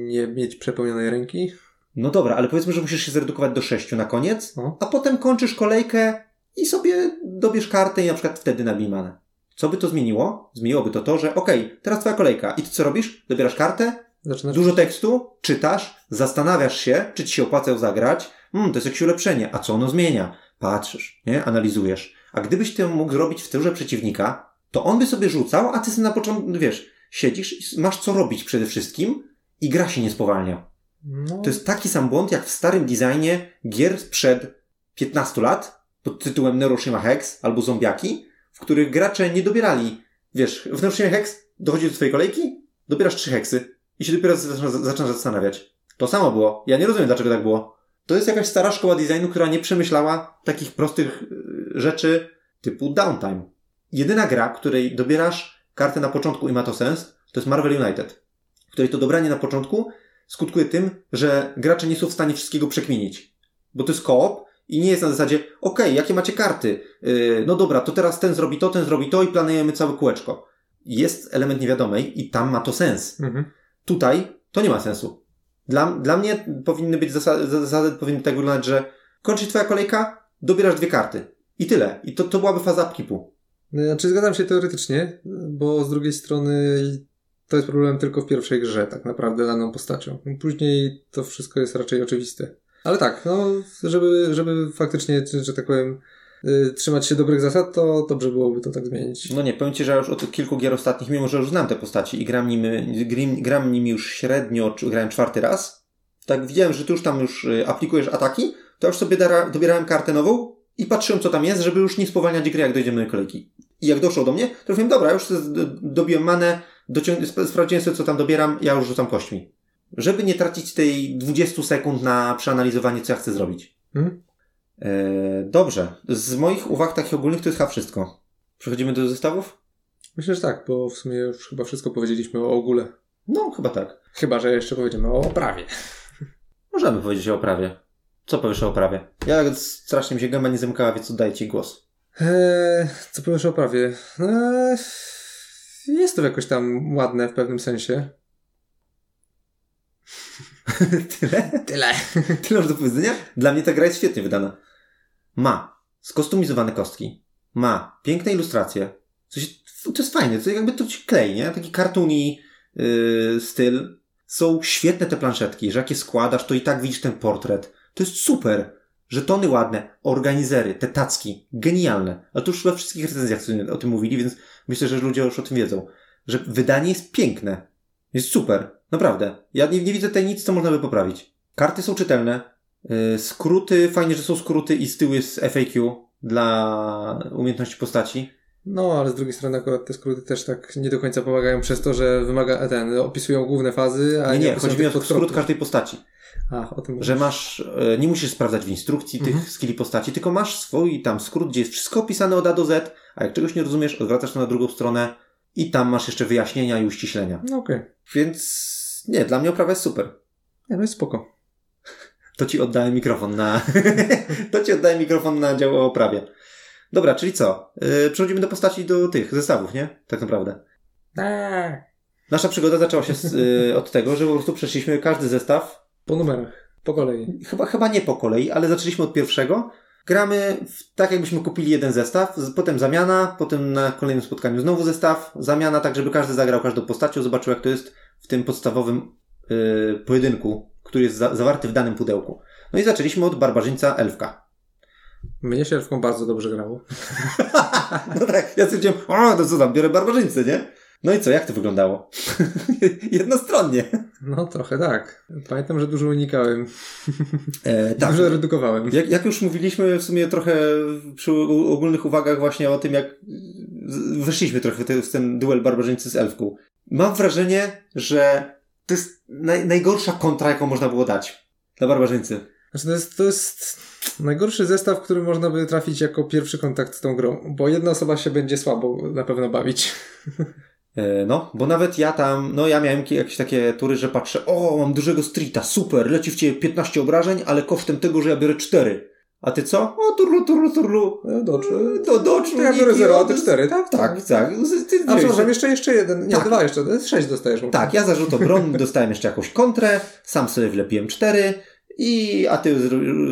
nie mieć przepełnionej ręki. No dobra, ale powiedzmy, że musisz się zredukować do sześciu na koniec, No. a potem kończysz kolejkę i sobie dobierz kartę i na przykład wtedy nabij manę. Co by to zmieniło? Zmieniłoby to to, że okej, teraz twoja kolejka i ty co robisz? Dobierasz kartę, Zaczynasz... dużo tekstu, czytasz, zastanawiasz się, czy ci się opłaca ją zagrać, hmm, to jest jakieś ulepszenie, a co ono zmienia? Patrzysz, nie? Analizujesz. A gdybyś to mógł zrobić w turze przeciwnika, to on by sobie rzucał, a ty sobie na początku, wiesz, siedzisz i masz co robić przede wszystkim i gra się nie spowalnia. No, To jest taki sam błąd, jak w starym designie gier sprzed 15 lat, pod tytułem Neuroshima Hex albo Zombiaki, w których gracze nie dobierali, wiesz, w Neuroshima Hex dochodzi do twojej kolejki, dobierasz trzy heksy i się dopiero zaczynasz, zaczynasz zastanawiać. To samo było. Ja nie rozumiem, dlaczego tak było. To jest jakaś stara szkoła designu, która nie przemyślała takich prostych y, rzeczy typu downtime. Jedyna gra, której dobierasz kartę na początku i ma to sens, to jest Marvel United, w której to dobranie na początku skutkuje tym, że gracze nie są w stanie wszystkiego przekminić. Bo to jest koop i nie jest na zasadzie, okej, jakie macie karty? Yy, no dobra, to teraz ten zrobi to, ten zrobi to i planujemy całe kółeczko. Jest element niewiadomej i tam ma to sens. Mhm. Tutaj to nie ma sensu. Dla, dla mnie powinny być zasady, zasady powinny tak wyglądać, że kończy twoja kolejka, dobierasz dwie karty. I tyle. I to, to byłaby faza upkeepu. Znaczy zgadzam się teoretycznie, bo z drugiej strony to jest problem tylko w pierwszej grze, tak naprawdę daną postacią. Później to wszystko jest raczej oczywiste. Ale tak, no, żeby, żeby faktycznie, że, tak powiem, y, trzymać się dobrych zasad, to dobrze byłoby to tak zmienić. No nie, powiem Ci, że ja już od kilku gier ostatnich, mimo że już znam te postaci i gram nimi, gram, gram nimi już średnio, czy grałem czwarty raz, tak widziałem, że Ty już tam już y, aplikujesz ataki, to już sobie dobierałem kartę nową i patrzyłem, co tam jest, żeby już nie spowalniać gry, jak dojdziemy do kolejki. I jak doszło do mnie, to wiem, dobra, już dobiłem manę, docią- sp- sprawdziłem sobie, co tam dobieram, ja już rzucam kośćmi. Żeby nie tracić tej 20 sekund na przeanalizowanie, co ja chcę zrobić. Hmm? E, dobrze. Z moich uwag takich ogólnych to jest chyba wszystko. Przechodzimy do zestawów? Myślę, że tak, bo w sumie już chyba wszystko powiedzieliśmy o ogóle. No, chyba tak. Chyba, że jeszcze powiedziemy o oprawie. Możemy powiedzieć o oprawie. Co powiesz o oprawie? Ja strasznie mi się gęba nie zamykała, więc oddaję Ci głos. Eee, co powiesz o oprawie? Eee, jest to jakoś tam ładne w pewnym sensie. Tyle? Tyle. Tyle masz do powiedzenia? Dla mnie ta gra jest świetnie wydana. Ma skostumizowane kostki. Ma piękne ilustracje. Coś, to jest fajne, to jakby to ci klei, nie? Taki kartuni, yy, styl. Są świetne te planszetki, że jak je składasz, to i tak widzisz ten portret. To jest super. Żetony ładne, organizery, te tacki, genialne. Ale to już we wszystkich recenzjach o tym mówili, więc myślę, że ludzie już o tym wiedzą. Że wydanie jest piękne. Jest super. Naprawdę. Ja nie, nie widzę tutaj nic, co można by poprawić. Karty są czytelne. Yy, skróty, fajnie, że są skróty i z tyłu jest FAQ dla umiejętności postaci. No, ale z drugiej strony akurat te skróty też tak nie do końca pomagają przez to, że wymaga ten, opisują główne fazy, a nie, nie, nie chodzi mi o skrót każdej postaci. A, o tym Że masz, e, nie musisz sprawdzać w instrukcji Mhm. tych skilli postaci, tylko masz swój tam skrót, gdzie jest wszystko opisane od A do Z, a jak czegoś nie rozumiesz, odwracasz to na drugą stronę i tam masz jeszcze wyjaśnienia i uściślenia. No okej. Więc nie, dla mnie oprawa jest super. Nie, no jest spoko. To ci oddałem mikrofon na. to ci oddałem mikrofon na dział o oprawie. Dobra, czyli co? Yy, przechodzimy do postaci do tych zestawów, nie? Tak naprawdę. Tak. Nasza przygoda zaczęła się z, yy, od tego, że po prostu przeszliśmy każdy zestaw. Po numerach. Po kolei. Chyba, chyba nie po kolei, ale zaczęliśmy od pierwszego. Gramy w, tak, jakbyśmy kupili jeden zestaw, potem zamiana, potem na kolejnym spotkaniu znowu zestaw, zamiana, tak żeby każdy zagrał każdą postacią, zobaczył jak to jest w tym podstawowym yy, pojedynku, który jest za, zawarty w danym pudełku. No i zaczęliśmy od barbarzyńca elfka. Mnie się elfką bardzo dobrze grało. No tak, ja stwierdziłem, o, to co tam, biorę barbarzyńcę, nie? No i co, jak to wyglądało? Jednostronnie. No trochę tak. Pamiętam, że dużo unikałem. E, tak. Dużo redukowałem. Jak, jak już mówiliśmy w sumie trochę przy ogólnych uwagach właśnie o tym, jak weszliśmy trochę w ten duel barbarzyńcy z elfką. Mam wrażenie, że to jest naj, najgorsza kontra, jaką można było dać dla barbarzyńcy. Znaczy to jest, to jest najgorszy zestaw, który można by trafić jako pierwszy kontakt z tą grą, bo jedna osoba się będzie słabo na pewno bawić. E, No, bo nawet ja tam, no ja miałem ki- jakieś takie tury, że patrzę, o, mam dużego streeta, super, leci w ciebie 15 obrażeń, ale kosztem tego, że ja biorę 4. A ty co? O, turlu, turlu, turlu. No, Docz. Do, docz, To ja biorę 0, a ty 4, tak? Tak, tak. Ty, A przepraszam, jeszcze, jeszcze jeden. Nie, Tak. dwa jeszcze. To jest sześć dostajesz. Tak, ja za rzut obrony dostałem jeszcze jakąś kontrę, sam sobie wlepiłem 4 i, a ty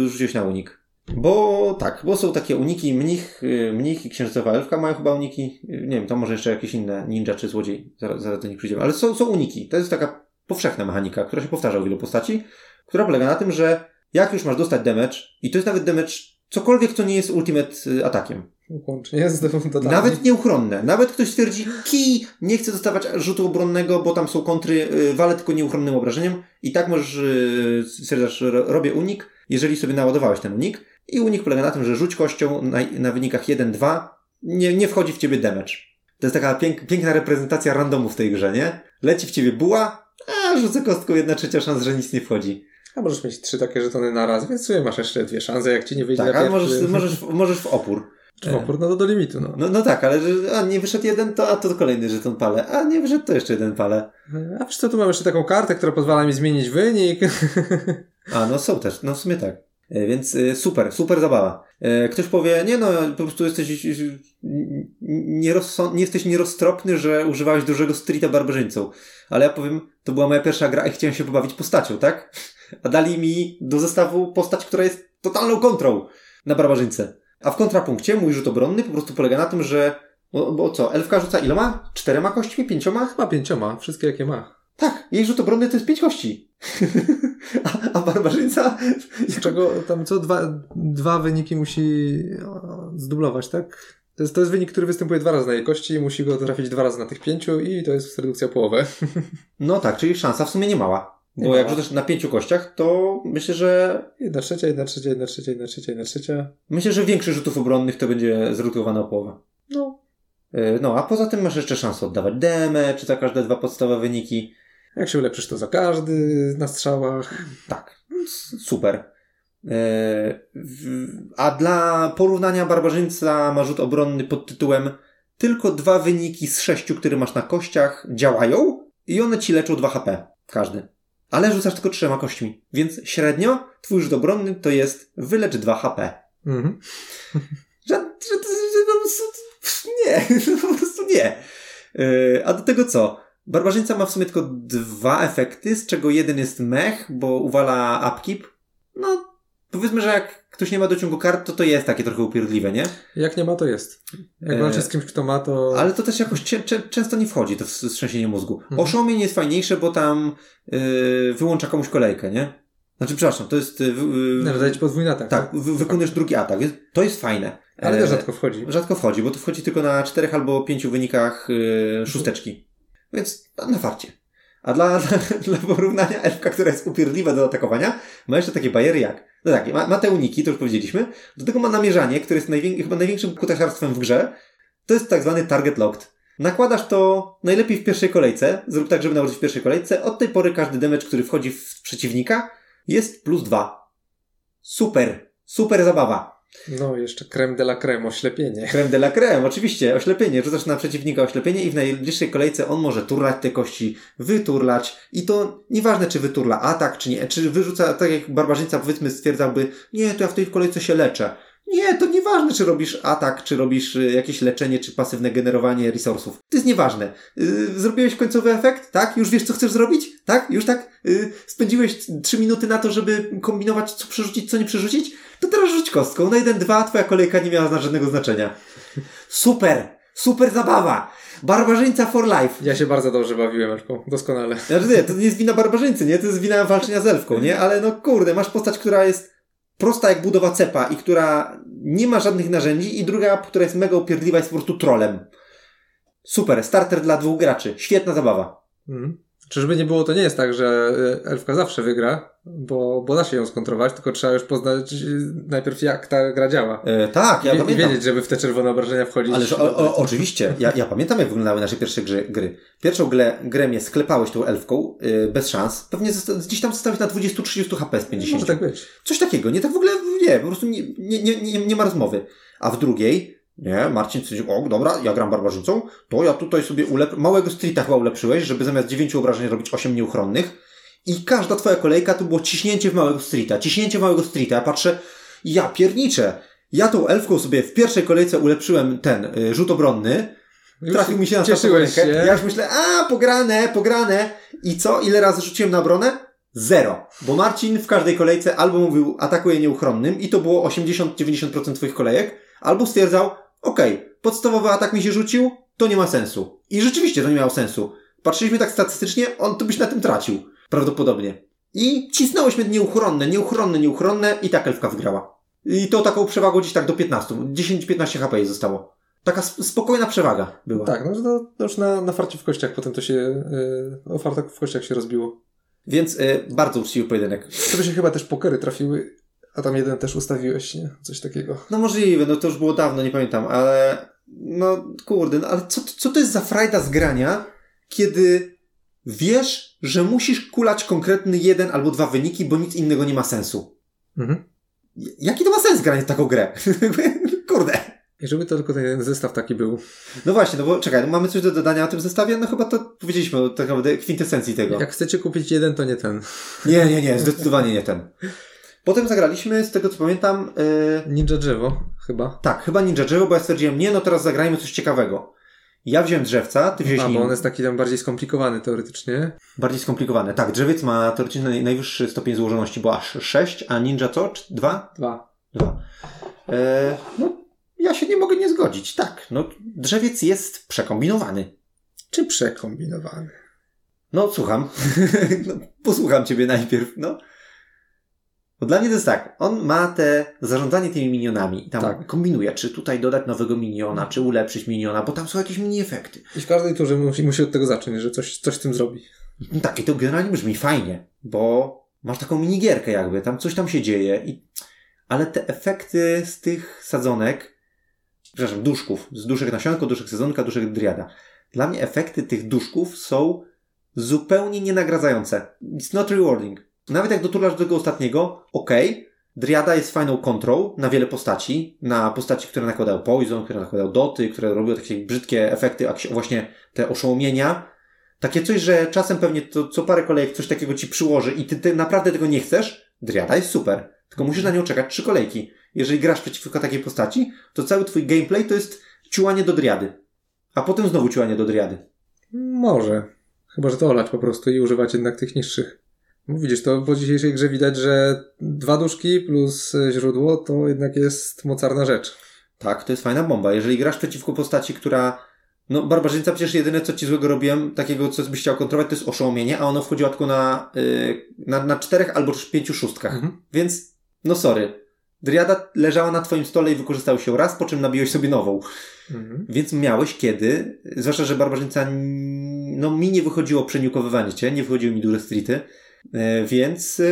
rzuciłeś na unik. Bo tak, bo są takie uniki, mnich, y, mnich i księżycowa elfka mają chyba uniki, y, nie wiem, to może jeszcze jakieś inne ninja czy złodziej, zaraz, zaraz do nich przyjdziemy, ale są, są uniki. To jest taka powszechna mechanika, która się powtarza u wielu postaci, która polega na tym, że jak już masz dostać damage, i to jest nawet damage cokolwiek, co nie jest ultimate y, atakiem, Łącznie z nawet nieuchronne. Nawet ktoś stwierdzi, kij, nie chcę dostawać rzutu obronnego, bo tam są kontry, walę tylko nieuchronnym obrażeniem. I tak możesz, stwierdzasz, ro- robię unik, jeżeli sobie naładowałeś ten unik. I unik polega na tym, że rzuć kością na, na wynikach 1-2, nie, nie wchodzi w ciebie damage. To jest taka pięk, piękna reprezentacja randomu w tej grze, nie? Leci w ciebie buła, a rzucę kostką jedna trzecia szans, że nic nie wchodzi. A możesz mieć trzy takie żetony na raz, więc sobie masz jeszcze dwie szanse, jak ci nie wyjdzie Tak, na pierwszy. możesz, możesz, w- możesz w opór. Czy w opór, no to do limitu, no. No, no tak, ale a nie wyszedł jeden, to a to kolejny żeton palę, a nie wyszedł, to jeszcze jeden palę. A wiesz co, tu mam jeszcze taką kartę, która pozwala mi zmienić wynik. A, no są też, no w sumie tak. E, Więc e, super, super zabawa. E, Ktoś powie, nie no, po prostu jesteś nie jesteś nieroztropny, że używałeś dużego streeta barbarzyńcą. Ale ja powiem, to była moja pierwsza gra i chciałem się pobawić postacią, tak? A dali mi do zestawu postać, która jest totalną kontrą na barbarzyńce. A w kontrapunkcie mój rzut obronny po prostu polega na tym, że bo, bo co, elfka rzuca iloma? Czterema kośćmi? Pięcioma? Chyba pięcioma, wszystkie jakie ma. Tak, jej rzut obronny to jest pięć kości. a, a barbarzyńca Z czego tam co dwa, dwa wyniki musi zdublować, tak? To jest, to jest wynik, który występuje dwa razy na jej kości musi go trafić dwa razy na tych pięciu i to jest redukcja o połowę. No tak, czyli szansa w sumie nie mała. Bo Nie jak rzucasz na pięciu kościach, to myślę, że Jedna trzecia, jedna trzecia, jedna trzecia, jedna trzecia, jedna trzecia. myślę, że większość rzutów obronnych to będzie zredukowane o połowę. No, Yy, No, a poza tym masz jeszcze szansę oddawać demę, czy za każde dwa podstawowe wyniki. Jak się ulepszysz, to za każdy na strzałach. Tak, super. Yy, A dla porównania barbarzyńca ma rzut obronny pod tytułem tylko dwa wyniki z sześciu, które masz na kościach działają i one ci leczą 2 HP. Każdy. Ale rzucasz tylko trzema kośćmi. Więc średnio twój rzut obronny to jest wylecz 2 HP. Mhm. Że, że, że, nie, po prostu nie. Yy, a do tego co? Barbarzyńca ma w sumie tylko dwa efekty, z czego jeden jest mech, bo uwala upkeep. No, powiedzmy, że jak ktoś nie ma dociągu kart, to to jest takie trochę upierdliwe, nie? Jak nie ma, to jest. Jak E, walczy z kimś, kto ma, to... Ale to też jakoś cie, cze, często nie wchodzi, to w- wstrząsienie mózgu. Mhm. Jest fajniejsze, bo tam yy, wyłącza komuś kolejkę, nie? Znaczy, przepraszam, to jest... Yy, no, ci podwójny atak. tak, wy, wykonujesz drugi atak, więc to jest fajne. Ale E, też rzadko wchodzi. Rzadko wchodzi, bo to wchodzi tylko na czterech albo pięciu wynikach yy, szósteczki. Więc na, farcie. A dla, dla, dla porównania elfka, która jest upierdliwa do atakowania, ma jeszcze takie bariery jak... No tak, ma, ma te uniki, to już powiedzieliśmy. Do tego ma namierzanie, które jest najwię, chyba największym kutasiarstwem w grze. To jest tak zwany target locked. Nakładasz to najlepiej w pierwszej kolejce. Zrób tak, żeby nałożyć w pierwszej kolejce. Od tej pory każdy damage, który wchodzi w przeciwnika, jest plus dwa. Super. Super zabawa. No, jeszcze creme de la creme, oślepienie. Creme de la creme, oczywiście, oślepienie. Rzucasz na przeciwnika oślepienie i w najbliższej kolejce on może turlać te kości, wyturlać i to nieważne, czy wyturla atak, czy nie, czy wyrzuca, tak jak barbarzyńca powiedzmy stwierdzałby, nie, to ja w tej kolejce się leczę. Nie, to nieważne, czy robisz atak, czy robisz y, jakieś leczenie, czy pasywne generowanie resursów. To jest nieważne. Y, zrobiłeś końcowy efekt, tak? Już wiesz, co chcesz zrobić? Tak? Już tak? Y, spędziłeś trzy minuty na to, żeby kombinować, co przerzucić, co nie przerzucić? To teraz rzuć kostką. Na jeden, dwa, twoja kolejka nie miała żadnego znaczenia. Super! Super zabawa! Barbarzyńca for life! Ja się bardzo dobrze bawiłem, Elfką. Doskonale. Znaczy nie, to nie jest wina barbarzyńcy, nie? To jest wina walczenia z elfką, nie? Ale no kurde, masz postać, która jest prosta jak budowa cepa i która nie ma żadnych narzędzi i druga, która jest mega upierdliwa jest po prostu trolem. Super, starter dla dwóch graczy. Świetna zabawa. Mhm. Czyżby nie było, to nie jest tak, że e, Elfka zawsze wygra, bo, bo da się ją skontrować, tylko trzeba już poznać e, najpierw jak ta gra działa. E, tak, ja I, I pamiętam. wiedzieć, żeby w te czerwone obrażenia wchodzić. Ale że, o, o, oczywiście, ja, ja pamiętam jak wyglądały nasze pierwsze gry. gry. Pierwszą grę, grę mnie sklepałeś tą elfką, yy, bez szans. Pewnie zosta- gdzieś tam zostałeś na 20-30 HP z 50. Może tak być. Coś takiego, nie tak w ogóle, nie, po prostu nie, nie, nie, nie ma rozmowy. A w drugiej, nie, Marcin stwierdził, o dobra, ja gram barbarzyńcą, to ja tutaj sobie ulep... małego streeta chyba ulepszyłeś, żeby zamiast 9 obrażeń robić 8 nieuchronnych. I każda twoja kolejka to było ciśnięcie w małego streeta, ciśnięcie w małego streeta. Ja patrzę, ja pierniczę. Ja tą elfką sobie w pierwszej kolejce ulepszyłem ten y, rzut obronny, trafił mi się na Cieszyłeś się. Ja już myślę, a pograne, pograne. I co? Ile razy rzuciłem na obronę? Zero. Bo Marcin w każdej kolejce albo mówił atakuje nieuchronnym i to było 80-90% twoich kolejek, albo stwierdzał, okej, podstawowy atak mi się rzucił, to nie ma sensu. I rzeczywiście to nie miało sensu. Patrzyliśmy tak statystycznie, on to byś na tym tracił. Prawdopodobnie. I cisnęłyśmy nieuchronne, nieuchronne, nieuchronne i tak elfka wygrała. I to taką przewagą gdzieś tak do 15. 10-15 HP jej zostało. Taka sp- spokojna przewaga była. Tak, no to, to już na, na farcie w kościach potem to się, yy, o fartach w kościach się rozbiło. Więc y, bardzo uczciwy pojedynek. To by się chyba też pokery trafiły, a tam jeden też ustawiłeś, nie? Coś takiego. No możliwe, no to już było dawno, nie pamiętam, ale no kurde, no ale co, co to jest za frajda z grania, kiedy wiesz, że musisz kulać konkretny jeden albo dwa wyniki, bo nic innego nie ma sensu. Mhm. Jaki to ma sens granie w taką grę? Kurde. I żeby to tylko ten zestaw taki był. No właśnie, no bo czekaj, no mamy coś do dodania o tym zestawie? No chyba to powiedzieliśmy tak naprawdę kwintesencji tego. Jak chcecie kupić jeden, to nie ten. Nie, nie, nie, zdecydowanie nie ten. Potem zagraliśmy, z tego co pamiętam, yy, Ninja drzewo, chyba. tak, chyba Ninja Drzewo, bo ja stwierdziłem, nie, no teraz zagrajmy coś ciekawego. Ja wziąłem drzewca, ty wziąłeś A, bo on jest taki tam bardziej skomplikowany teoretycznie. bardziej skomplikowane. Tak, drzewiec ma teoretycznie naj- najwyższy stopień złożoności, bo aż 6, a Ninja co? 2? Dwa. 2. E, no, ja się nie mogę nie zgodzić. Tak, no, drzewiec jest przekombinowany. Czy przekombinowany? No, słucham. no, posłucham ciebie najpierw, no. Bo dla mnie to jest tak, on ma te zarządzanie tymi minionami. Tam Tak. kombinuje, czy tutaj dodać nowego miniona, czy ulepszyć miniona, bo tam są jakieś mini efekty. I w każdej turze musi, musi od tego zacząć, że coś, coś z tym zrobi. No tak, i to generalnie brzmi fajnie, bo masz taką minigierkę jakby, tam coś tam się dzieje, i... ale te efekty z tych sadzonek, przepraszam, duszków, z duszek nasionko, duszek sadzonka, duszek driada. Dla mnie efekty tych duszków są zupełnie nienagradzające. It's not rewarding. Nawet jak doturlasz do tego ostatniego, okej, Driada jest fajną kontrą na wiele postaci, na postaci, które nakładają poison, które nakładają doty, które robią takie brzydkie efekty, właśnie te oszołomienia, takie coś, że czasem pewnie to co parę kolejek coś takiego ci przyłoży i ty, ty naprawdę tego nie chcesz, Driada jest super. Tylko musisz na nią czekać trzy kolejki. Jeżeli grasz przeciwko takiej postaci, to cały twój gameplay to jest ciułanie do Driady. A potem znowu ciułanie do Driady. Może. Chyba, że to olać po prostu i używać jednak tych niższych. No widzisz, to po dzisiejszej grze widać, że dwa duszki plus e, źródło to jednak jest mocarna rzecz. Tak, to jest fajna bomba. Jeżeli grasz przeciwko postaci, która. No, barbarzyńca przecież jedyne, co ci złego robiłem, takiego, co byś chciał kontrolować, to jest oszołomienie, a ono wchodziło tylko na, yy, na, na czterech albo pięciu szóstkach. Mhm. Więc, no sorry. Driada leżała na twoim stole i wykorzystał się raz, po czym nabiłeś sobie nową. Mhm. Więc miałeś kiedy, zwłaszcza, że barbarzyńca, no mi nie wychodziło przeniukowywanie cię, nie wychodziły mi duże streety, więc e,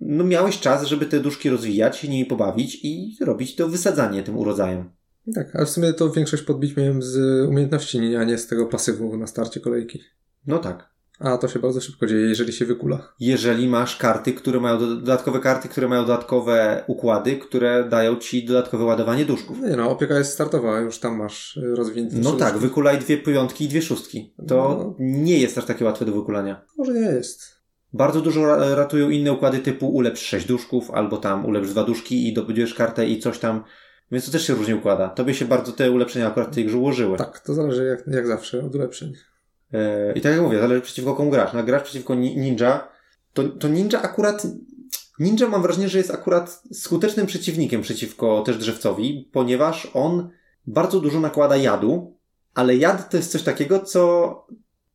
no miałeś czas, żeby te duszki rozwijać, się nimi pobawić i robić to wysadzanie tym urodzajem. Tak, ale w sumie to większość podbić miałem z umiejętności, a nie z tego pasywu na starcie kolejki. No tak. A to się bardzo szybko dzieje, jeżeli się wykula. Jeżeli masz karty, które mają do, dodatkowe karty, które mają dodatkowe układy, które dają ci dodatkowe ładowanie duszków. Nie no, opieka jest startowa, już tam masz y, rozwinięte No tak, wykulaj dwie piątki i dwie szóstki. To No. nie jest aż takie łatwe do wykulania. Może nie jest. Bardzo dużo ra- ratują inne układy typu ulepsz 6 duszków, albo tam ulepsz 2 duszki i dobudujesz kartę i coś tam. Więc to też się różnie układa. Tobie się bardzo te ulepszenia akurat w tej grze ułożyły. Tak, to zależy jak, jak zawsze od ulepszeń. E, I tak jak mówię, zależy przeciwko komu grasz. No, grasz przeciwko ni- ninja, to, to ninja akurat. Ninja mam wrażenie, że jest akurat skutecznym przeciwnikiem przeciwko też drzewcowi, ponieważ on bardzo dużo nakłada jadu, ale jad to jest coś takiego, co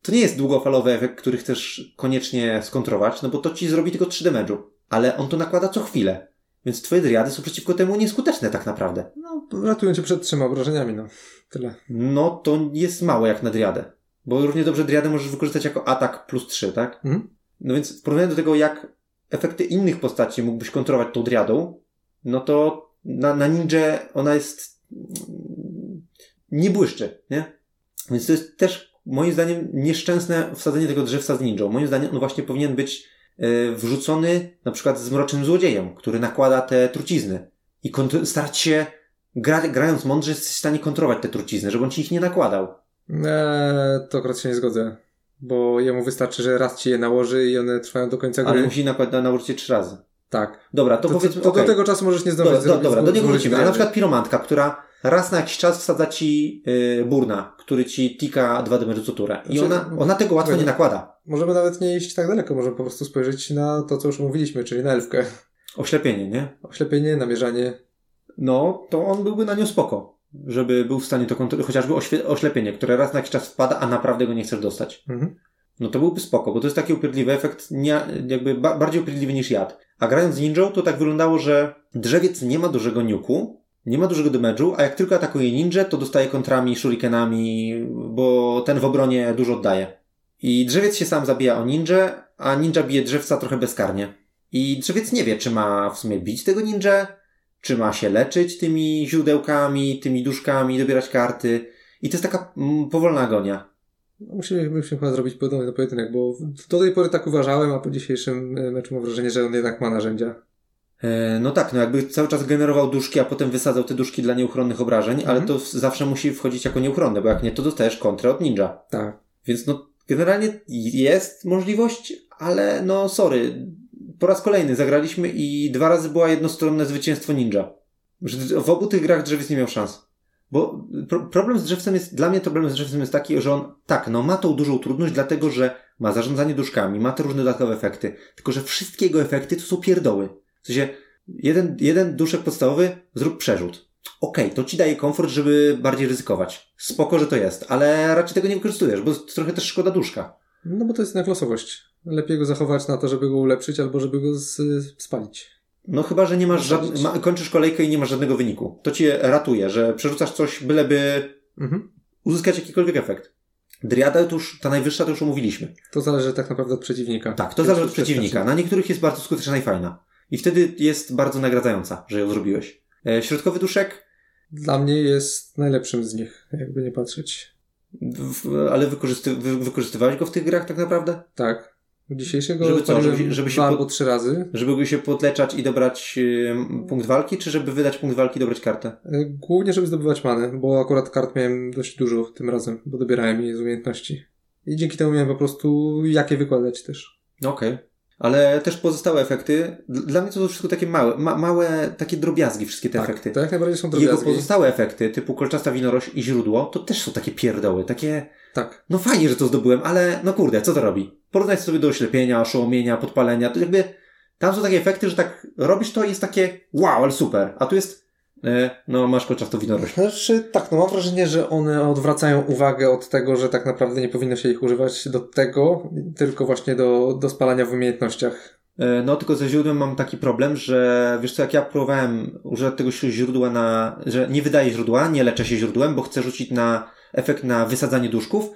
to nie jest długofalowy efekt, który chcesz koniecznie skontrować, no bo to ci zrobi tylko 3 damage'u. Ale on to nakłada co chwilę. Więc twoje driady są przeciwko temu nieskuteczne tak naprawdę. No, ratują cię przed trzema obrażeniami, no. Tyle. No to jest mało jak na driadę. Bo równie dobrze driadę możesz wykorzystać jako atak plus 3, tak? Mhm. No więc w porównaniu do tego, jak efekty innych postaci mógłbyś kontrolować tą driadą, no to na, na ninja ona jest mm, nie błyszczy, nie? Więc to jest też moim zdaniem nieszczęsne wsadzenie tego drzewca z ninją. Moim zdaniem on właśnie powinien być e, wrzucony na przykład z mrocznym złodziejem, który nakłada te trucizny i starać się gra, grając mądrze jesteś w stanie kontrolować te trucizny, żeby on ci ich nie nakładał. Eee, to akurat się nie zgodzę. Bo jemu wystarczy, że raz ci je nałoży i one trwają do końca gry. Ale musi nakładać na użycie trzy razy. Tak. Dobra, to, To, to, powiedzmy, to okej. do tego czasu możesz nie zdążyć do, zrobić dobra, do niego wrócimy. A na przykład piromantka, która raz na jakiś czas wsadza ci yy, burna, który ci tika dwa damage co turę. I Znaczy, ona, ona tego łatwo nie nakłada. Możemy nawet nie iść tak daleko, możemy po prostu spojrzeć na to, co już mówiliśmy, czyli na elfkę. Oślepienie, nie? Oślepienie, namierzanie. No, to on byłby na nią spoko. Żeby był w stanie to kontrolować, chociażby oświe- oślepienie, które raz na jakiś czas wpada, a naprawdę go nie chcesz dostać. Mhm. No to byłby spoko, bo to jest taki upierdliwy efekt, nie, jakby ba- bardziej upierdliwy niż jad. A grając z ninją, to tak wyglądało, że drzewiec nie ma dużego niuku, nie ma dużego damage'u, a jak tylko atakuje ninja, to dostaje kontrami, shurikenami, bo ten w obronie dużo oddaje. I drzewiec się sam zabija o ninja, a ninja bije drzewca trochę bezkarnie. I drzewiec nie wie, czy ma w sumie bić tego ninja, czy ma się leczyć tymi źródełkami, tymi duszkami, dobierać karty. I to jest taka mm, powolna agonia. No, Musimy, musimy chyba zrobić podobny pojedynek, bo do tej pory tak uważałem, a po dzisiejszym e, meczu mam wrażenie, że on jednak ma narzędzia. E, No tak, no jakby cały czas generował duszki, a potem wysadzał te duszki dla nieuchronnych obrażeń, ale Mhm. to w- zawsze musi wchodzić jako nieuchronne, bo jak nie, to dostajesz kontrę od ninja. Tak. Więc no, generalnie jest możliwość, ale no sorry, po raz kolejny zagraliśmy i dwa razy była jednostronne zwycięstwo ninja. W obu tych grach drzewiec nie miał szans. Bo pro, problem z drzewcem jest, dla mnie problem z drzewcem jest taki, że on, tak, no ma tą dużą trudność, dlatego że ma zarządzanie duszkami, ma te różne dodatkowe efekty, tylko że wszystkie jego efekty to są pierdoły. W sensie, jeden, jeden duszek podstawowy, zrób przerzut. Okej, to ci daje komfort, żeby bardziej ryzykować. Spoko, że to jest, ale raczej tego nie wykorzystujesz, bo trochę też szkoda duszka. No bo to jest jednak losowość. Lepiej go zachować na to, żeby go ulepszyć, albo żeby go z, spalić. No chyba, że nie masz żadnego, ma, kończysz kolejkę i nie masz żadnego wyniku. To cię ratuje, że przerzucasz coś, byleby Mhm. uzyskać jakikolwiek efekt. Driada to już, ta najwyższa to już omówiliśmy. To zależy tak naprawdę od przeciwnika. Tak, to zależy od przeciwnika. Na niektórych jest bardzo skuteczna i fajna. I wtedy jest bardzo nagradzająca, że ją zrobiłeś. E, środkowy duszek, Dla mnie jest najlepszym z nich, jakby nie patrzeć. w, ale wykorzysty, wy, wykorzystywałeś go w tych grach tak naprawdę? Tak. Dzisiejszego Żeby co, żeby- żeby się dwa albo trzy razy. Żeby się podleczać i dobrać e, punkt walki, czy żeby wydać punkt walki i dobrać kartę? E, Głównie, żeby zdobywać manę, bo akurat kart miałem dość dużo tym razem, bo dobierałem je z umiejętności. I dzięki temu miałem po prostu jakie wykładać też. Okej. Ale też pozostałe efekty, dla mnie to są wszystko takie małe, ma, małe, takie drobiazgi, wszystkie te tak, efekty. to jak najbardziej są Jego drobiazgi. pozostałe efekty, typu kolczasta winorość i źródło, to też są takie pierdoły, takie, Tak. no fajnie, że to zdobyłem, ale no kurde, co to robi? Porównać sobie do oślepienia, oszołomienia, podpalenia, to jakby tam są takie efekty, że tak robisz to i jest takie wow, ale super. A tu jest no masz podczas to winorość. Znaczy, tak, no mam wrażenie, że one odwracają uwagę od tego, że tak naprawdę nie powinno się ich używać do tego, tylko właśnie do, do spalania w umiejętnościach. E, No, tylko ze źródłem mam taki problem, że wiesz co, jak ja próbowałem używać tego źródła na, że nie wydaję źródła, nie leczę się źródłem, bo chcę rzucić na efekt na wysadzanie duszków,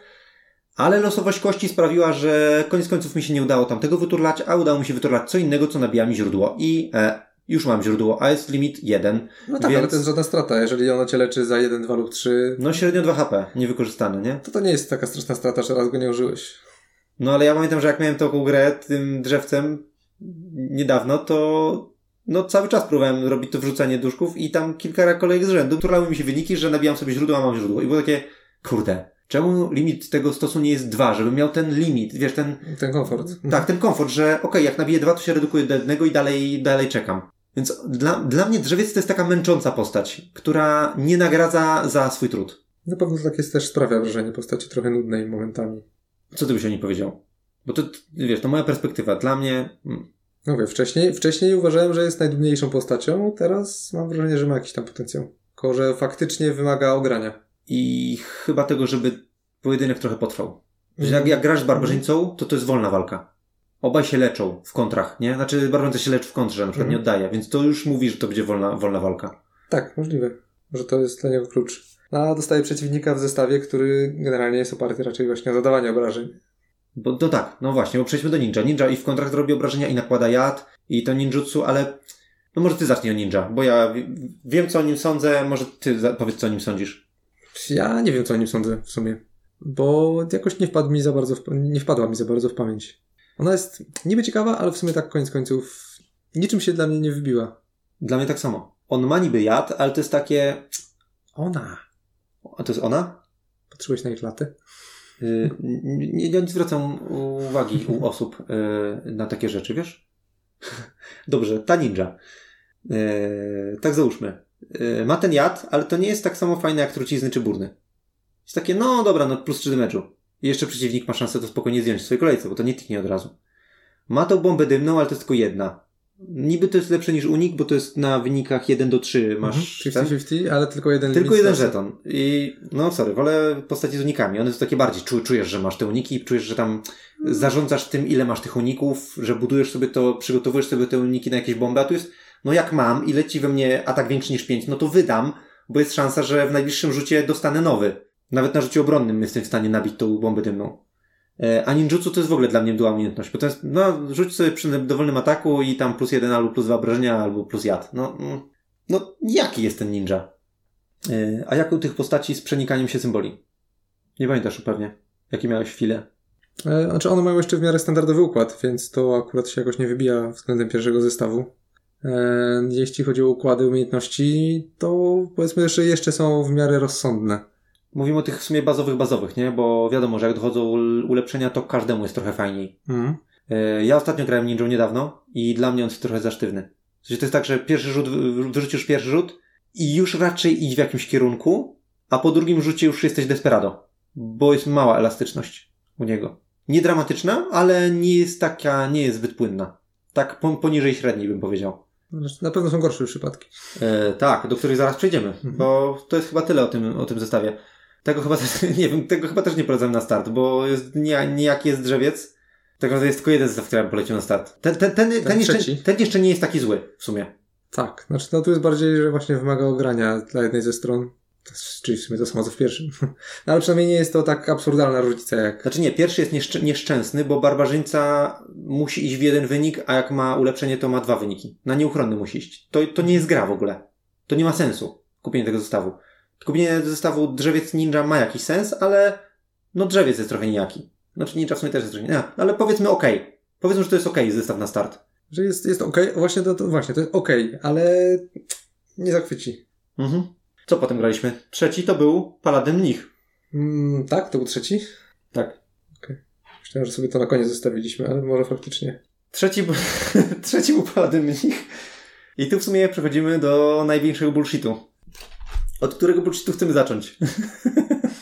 ale losowość kości sprawiła, że koniec końców mi się nie udało tamtego wyturlać, a udało mi się wyturlać co innego, co nabija mi źródło. I e, już mam źródło, a jest limit 1. No tak, Więc- ale to jest żadna strata. Jeżeli ono cię leczy za 1, 2 lub 3, No średnio 2 HP, niewykorzystane, nie? to to nie jest taka straszna strata, że raz go nie użyłeś. No ale ja pamiętam, że jak miałem taką grę tym drzewcem niedawno, to no cały czas próbowałem robić to wrzucanie duszków i tam kilka kolejek z rzędu turlały mi się wyniki, że nabijam sobie źródło, a mam źródło. I było takie, kurde, czemu limit tego stosu nie jest dwa, żebym miał ten limit, wiesz, ten, Ten komfort. tak, ten komfort, że okej, jak nabiję dwa, to się redukuje do jednego i dalej, dalej czekam. Więc dla, dla mnie drzewiec to jest taka męcząca postać, która nie nagradza za swój trud. Na pewno tak jest też sprawia wrażenie postaci trochę nudnej momentami. Co ty byś o niej powiedział? Bo to, wiesz, to moja perspektywa. Dla mnie, mm, No mówię, wcześniej, wcześniej uważałem, że jest najdumniejszą postacią, teraz mam wrażenie, że ma jakiś tam potencjał. Tylko, że faktycznie wymaga ogrania. i chyba tego, żeby pojedynek trochę potrwał. Że jak, jak grasz z barbarzyńcą, to to jest wolna walka. Obaj się leczą w kontrach, nie? Znaczy barbarzyńca się leczy w kontrze, na przykład Mhm. nie oddaje, więc to już mówi, że to będzie wolna, wolna walka. Tak, możliwe, że to jest dla niego klucz. A dostaje przeciwnika w zestawie, który generalnie jest oparty raczej właśnie o zadawanie obrażeń. Bo no tak, no właśnie, bo przejdźmy do ninja. Ninja i w kontrach robi obrażenia i nakłada jad i to ninjutsu, ale no może ty zacznij o ninja, bo ja wi- wiem co o nim sądzę, może ty powiedz co o nim sądzisz. Ja nie wiem, co o nim sądzę w sumie, bo jakoś nie wpadł mi za bardzo w, nie wpadła mi za bardzo w pamięć. Ona jest niby ciekawa, ale w sumie tak koniec końców niczym się dla mnie nie wybiła. Dla mnie tak samo. On ma niby jad, ale to jest takie... Ona. A to jest ona? Patrzyłeś na ich latę? Y, Nie, nie, zwracam uwagi u osób y, na takie rzeczy, wiesz? Dobrze, ta ninja. Y, Tak załóżmy. Y, Ma ten jad, ale to nie jest tak samo fajne jak trucizny czy burny. Jest takie, no dobra, no plus 3 damage'u. I jeszcze przeciwnik ma szansę to spokojnie zdjąć w swojej kolejce, bo to nie tiknie od razu. Ma tą bombę dymną, ale to jest tylko jedna. Niby to jest lepsze niż unik, bo to jest na wynikach 1 do 3 masz... ten- Mhm. 50-50, ale tylko jeden tylko jeden żeton. I no sorry, wolę postaci z unikami. One są takie bardziej, czu, czujesz, że masz te uniki i czujesz, że tam zarządzasz tym, ile masz tych uników, że budujesz sobie to, przygotowujesz sobie te uniki na jakieś bomby, a tu jest, no jak mam i leci we mnie atak większy niż 5, no to wydam, bo jest szansa, że w najbliższym rzucie dostanę nowy. Nawet na rzucie obronnym jestem w stanie nabić tą bombę dymną. E, A ninjutsu to jest w ogóle dla mnie była umiejętność, bo to jest, no rzuć sobie przy dowolnym ataku i tam plus jeden albo plus dwa albo plus jad. No, mm, no jaki jest ten ninja? E, A jak u tych postaci z przenikaniem się symboli? Nie pamiętasz pewnie. Jakie miałeś chwilę? E, Znaczy one mają jeszcze w miarę standardowy układ, więc to akurat się jakoś nie wybija względem pierwszego zestawu. Jeśli chodzi o układy umiejętności, to powiedzmy, że jeszcze są w miarę rozsądne. Mówimy o tych w sumie bazowych, bazowych, nie? Bo wiadomo, że jak dochodzą ul- ulepszenia, to każdemu jest trochę fajniej. Mhm. E, Ja ostatnio grałem ninją niedawno i dla mnie on jest trochę za sztywny. W sensie to jest tak, że pierwszy rzut, wy- wyrzucisz pierwszy rzut i już raczej idź w jakimś kierunku, a po drugim rzucie już jesteś desperado. Bo jest mała elastyczność u niego. Nie dramatyczna, ale nie jest taka, nie jest zbyt płynna. Tak po, poniżej średniej bym powiedział. Znaczy, Na pewno są gorsze przypadki. E, tak, do której zaraz przejdziemy, bo to jest chyba tyle o tym, o tym zestawie. Tego chyba, też, nie wiem, tego chyba też nie polecam na start, bo jest nie, niejaki jest drzewiec. Tak naprawdę jest tylko jeden zestaw, który polecił na start. Ten, ten, ten, ten, jeszcze, trzeci? ten jeszcze nie jest taki zły w sumie. Tak, znaczy no tu jest bardziej, że właśnie wymaga ogrania dla jednej ze stron. Czyli w sumie to samo co w pierwszym. No, ale przynajmniej nie jest to tak absurdalna różnica jak... Znaczy nie, pierwszy jest nieszczę, nieszczęsny, bo barbarzyńca musi iść w jeden wynik, a jak ma ulepszenie, to ma dwa wyniki. Na nieuchronny musi iść. To, to nie jest gra w ogóle. To nie ma sensu, kupienie tego zestawu. Kupienie zestawu drzewiec ninja ma jakiś sens, ale no drzewiec jest trochę nijaki. Znaczy ninja w sumie też jest trochę nie, ale powiedzmy okej. Powiedzmy, że to jest okej zestaw na start. Że jest, jest okej, właśnie to, to, właśnie, to jest okej, ale nie zachwyci. Mhm. Co potem graliśmy? Trzeci to był Paladyn Mnich. Mm, tak, to był trzeci? Tak. Myślałem, że sobie to na koniec zostawiliśmy, ale może faktycznie. Trzeci, był- trzeci był Paladyn Mnich. I tu w sumie przechodzimy do największego bullshitu. Od którego bullshitu chcemy zacząć?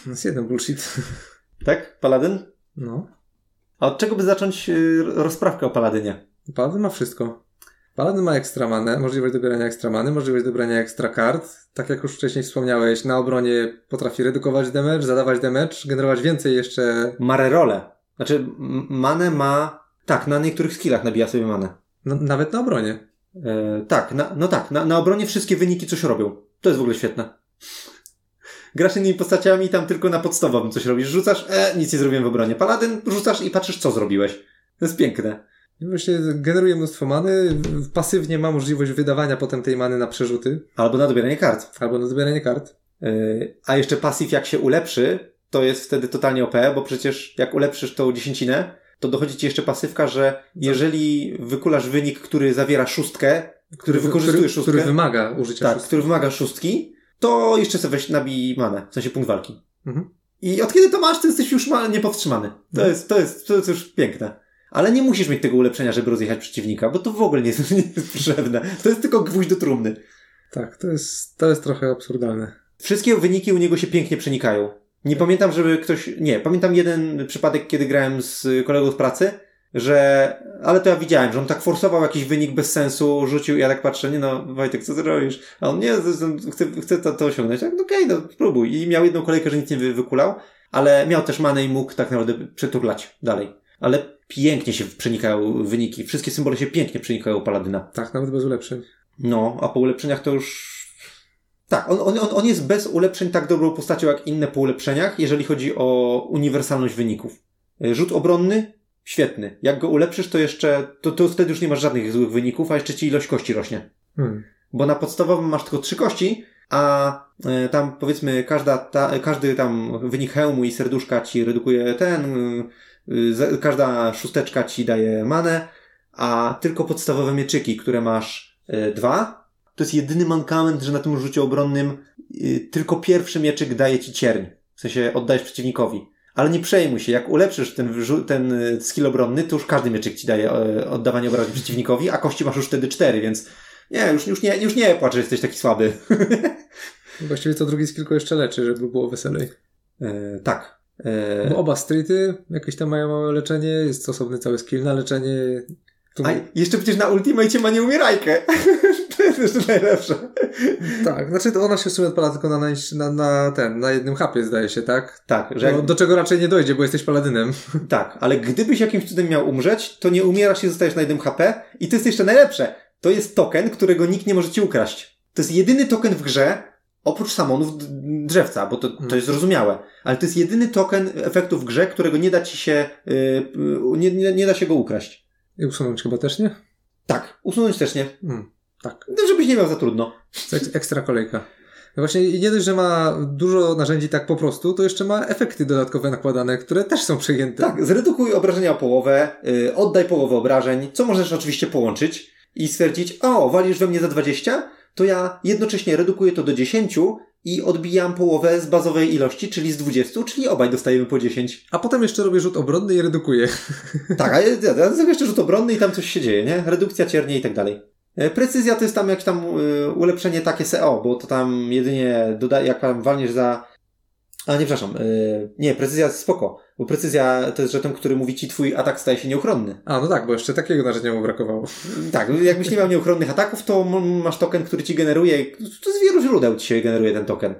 To jest jeden bullshit. tak? Paladyn? No. A od czego by zacząć y, rozprawkę o Paladynie? Paladyn ma wszystko. Paladyn ma ekstramanę, możliwość dobierania ekstramany, możliwość dobrania ekstra kart. Tak jak już wcześniej wspomniałeś, na obronie potrafi redukować damage, zadawać damage, generować więcej jeszcze... Ma rerole. Znaczy, manę ma... Tak, na niektórych skillach nabija sobie manę. No, nawet na obronie. E, tak, na, no tak, na, na obronie wszystkie wyniki coś robią. To jest w ogóle świetne. Grasz innymi postaciami tam tylko na podstawowym coś robisz. Rzucasz, e, nic nie zrobiłem w obronie. Paladyn, rzucasz i patrzysz, co zrobiłeś. To jest piękne. I Właśnie generuje mnóstwo many, pasywnie ma możliwość wydawania potem tej many na przerzuty Albo na dobieranie kart. albo na dobieranie kart. E, a jeszcze pasyw jak się ulepszy, to jest wtedy totalnie OP, bo przecież jak ulepszysz tą dziesięcinę, to dochodzi ci jeszcze pasywka, że jeżeli wykulasz wynik, który zawiera szóstkę, który wykorzystuje który, szóstkę, który wymaga użycia tak, szóstki. który wymaga szóstki, to jeszcze sobie weź nabij manę, w sensie punkt walki. Mhm. I od kiedy to masz, to jesteś już ma- niepowstrzymany. To Mhm. jest, to jest, to jest już piękne. Ale nie musisz mieć tego ulepszenia, żeby rozjechać przeciwnika, bo to w ogóle nie jest, nie jest potrzebne. To jest tylko gwóźdź do trumny. Tak, to jest, to jest trochę absurdalne. Wszystkie wyniki u niego się pięknie przenikają. Nie pamiętam, żeby ktoś. Nie, pamiętam jeden przypadek, kiedy grałem z kolegą z pracy, że. Ale to ja widziałem, że on tak forsował jakiś wynik bez sensu, rzucił, ja tak patrzę, nie no, Wojtek, co ty robisz? A on nie, chcę, chcę to, to osiągnąć. Tak, no okej, no spróbuj. I miał jedną kolejkę, że nic nie wy, wykulał, ale miał też manę i mógł tak naprawdę przeturlać dalej. Ale pięknie się przenikają wyniki. Wszystkie symbole się pięknie przenikają u Paladyna. Tak, nawet bez ulepszeń. No, a po ulepszeniach to już. Tak, on, on, on- jest bez ulepszeń tak dobrą postacią jak inne po ulepszeniach, jeżeli chodzi o uniwersalność wyników. Y, Rzut obronny, świetny. Jak go ulepszysz, to jeszcze. To, to wtedy już nie masz żadnych złych wyników, a jeszcze ci ilość kości rośnie. Hmm. Bo na podstawowym masz tylko trzy kości, a e, tam powiedzmy każda ta, każdy tam wynik hełmu i serduszka ci redukuje ten, y, y, każda szósteczka ci daje manę, a tylko podstawowe mieczyki, które masz y, dwa, to jest jedyny mankament, że na tym rzucie obronnym y, tylko pierwszy mieczyk daje ci cierń. W sensie oddajesz przeciwnikowi. Ale nie przejmuj się, jak ulepszysz ten, ten y, skill obronny, to już każdy mieczyk ci daje e, oddawanie obrażeń przeciwnikowi, a kości masz już wtedy cztery, więc nie, już, już nie, już nie płacz, że jesteś taki słaby. Właściwie co drugi skill jeszcze leczy, żeby było weselej. E, tak. E, Bo oba streety jakieś tam mają małe leczenie, jest osobny cały skill na leczenie. Tu... a jeszcze przecież na Ultimate ma nieumierajkę. to jest jeszcze najlepsze. Tak, znaczy to ona się w sumie odpala tylko na, na, na, ten, na jednym hapie zdaje się, tak? Tak, że jak, No, do czego raczej nie dojdzie, bo jesteś paladynem. tak, ale gdybyś jakimś cudem miał umrzeć, to nie umierasz i zostajesz na jednym HP i to jest jeszcze najlepsze. To jest token, którego nikt nie może ci ukraść. To jest jedyny token w grze, oprócz samonów drzewca, bo to, to jest zrozumiałe, ale to jest jedyny token efektu w grze, którego nie da ci się, y, y, nie, nie, nie da się go ukraść. I usunąć chyba też, nie? Tak, usunąć też nie. Hmm, tak. No, żebyś nie miał za trudno. Ekstra kolejka. No Właśnie nie dość, że ma dużo narzędzi tak po prostu, to jeszcze ma efekty dodatkowe nakładane, które też są przejęte. Tak, zredukuj obrażenia o połowę, yy, oddaj połowę obrażeń, co możesz oczywiście połączyć i stwierdzić, o, walisz we mnie za 20, to ja jednocześnie redukuję to do 10 i odbijam połowę z bazowej ilości, czyli z 20, czyli obaj dostajemy po 10. A potem jeszcze robię rzut obronny i redukuję. Tak, a ja, ja, ja zrobię jeszcze rzut obronny i tam coś się dzieje, nie? Redukcja ciernie i tak dalej. E, Precyzja to jest tam jakieś tam y, ulepszenie takie SEO, bo to tam jedynie doda, jak tam walniesz za... A nie, przepraszam. y, nie, precyzja jest spoko. Bo precyzja to jest żeton, który mówi ci twój atak staje się nieuchronny. A, no tak, bo jeszcze takiego narzędzia mu brakowało. Tak, jakbyś nie miał nieuchronnych ataków, to masz token, który ci generuje. To z wielu źródeł ci się generuje ten token.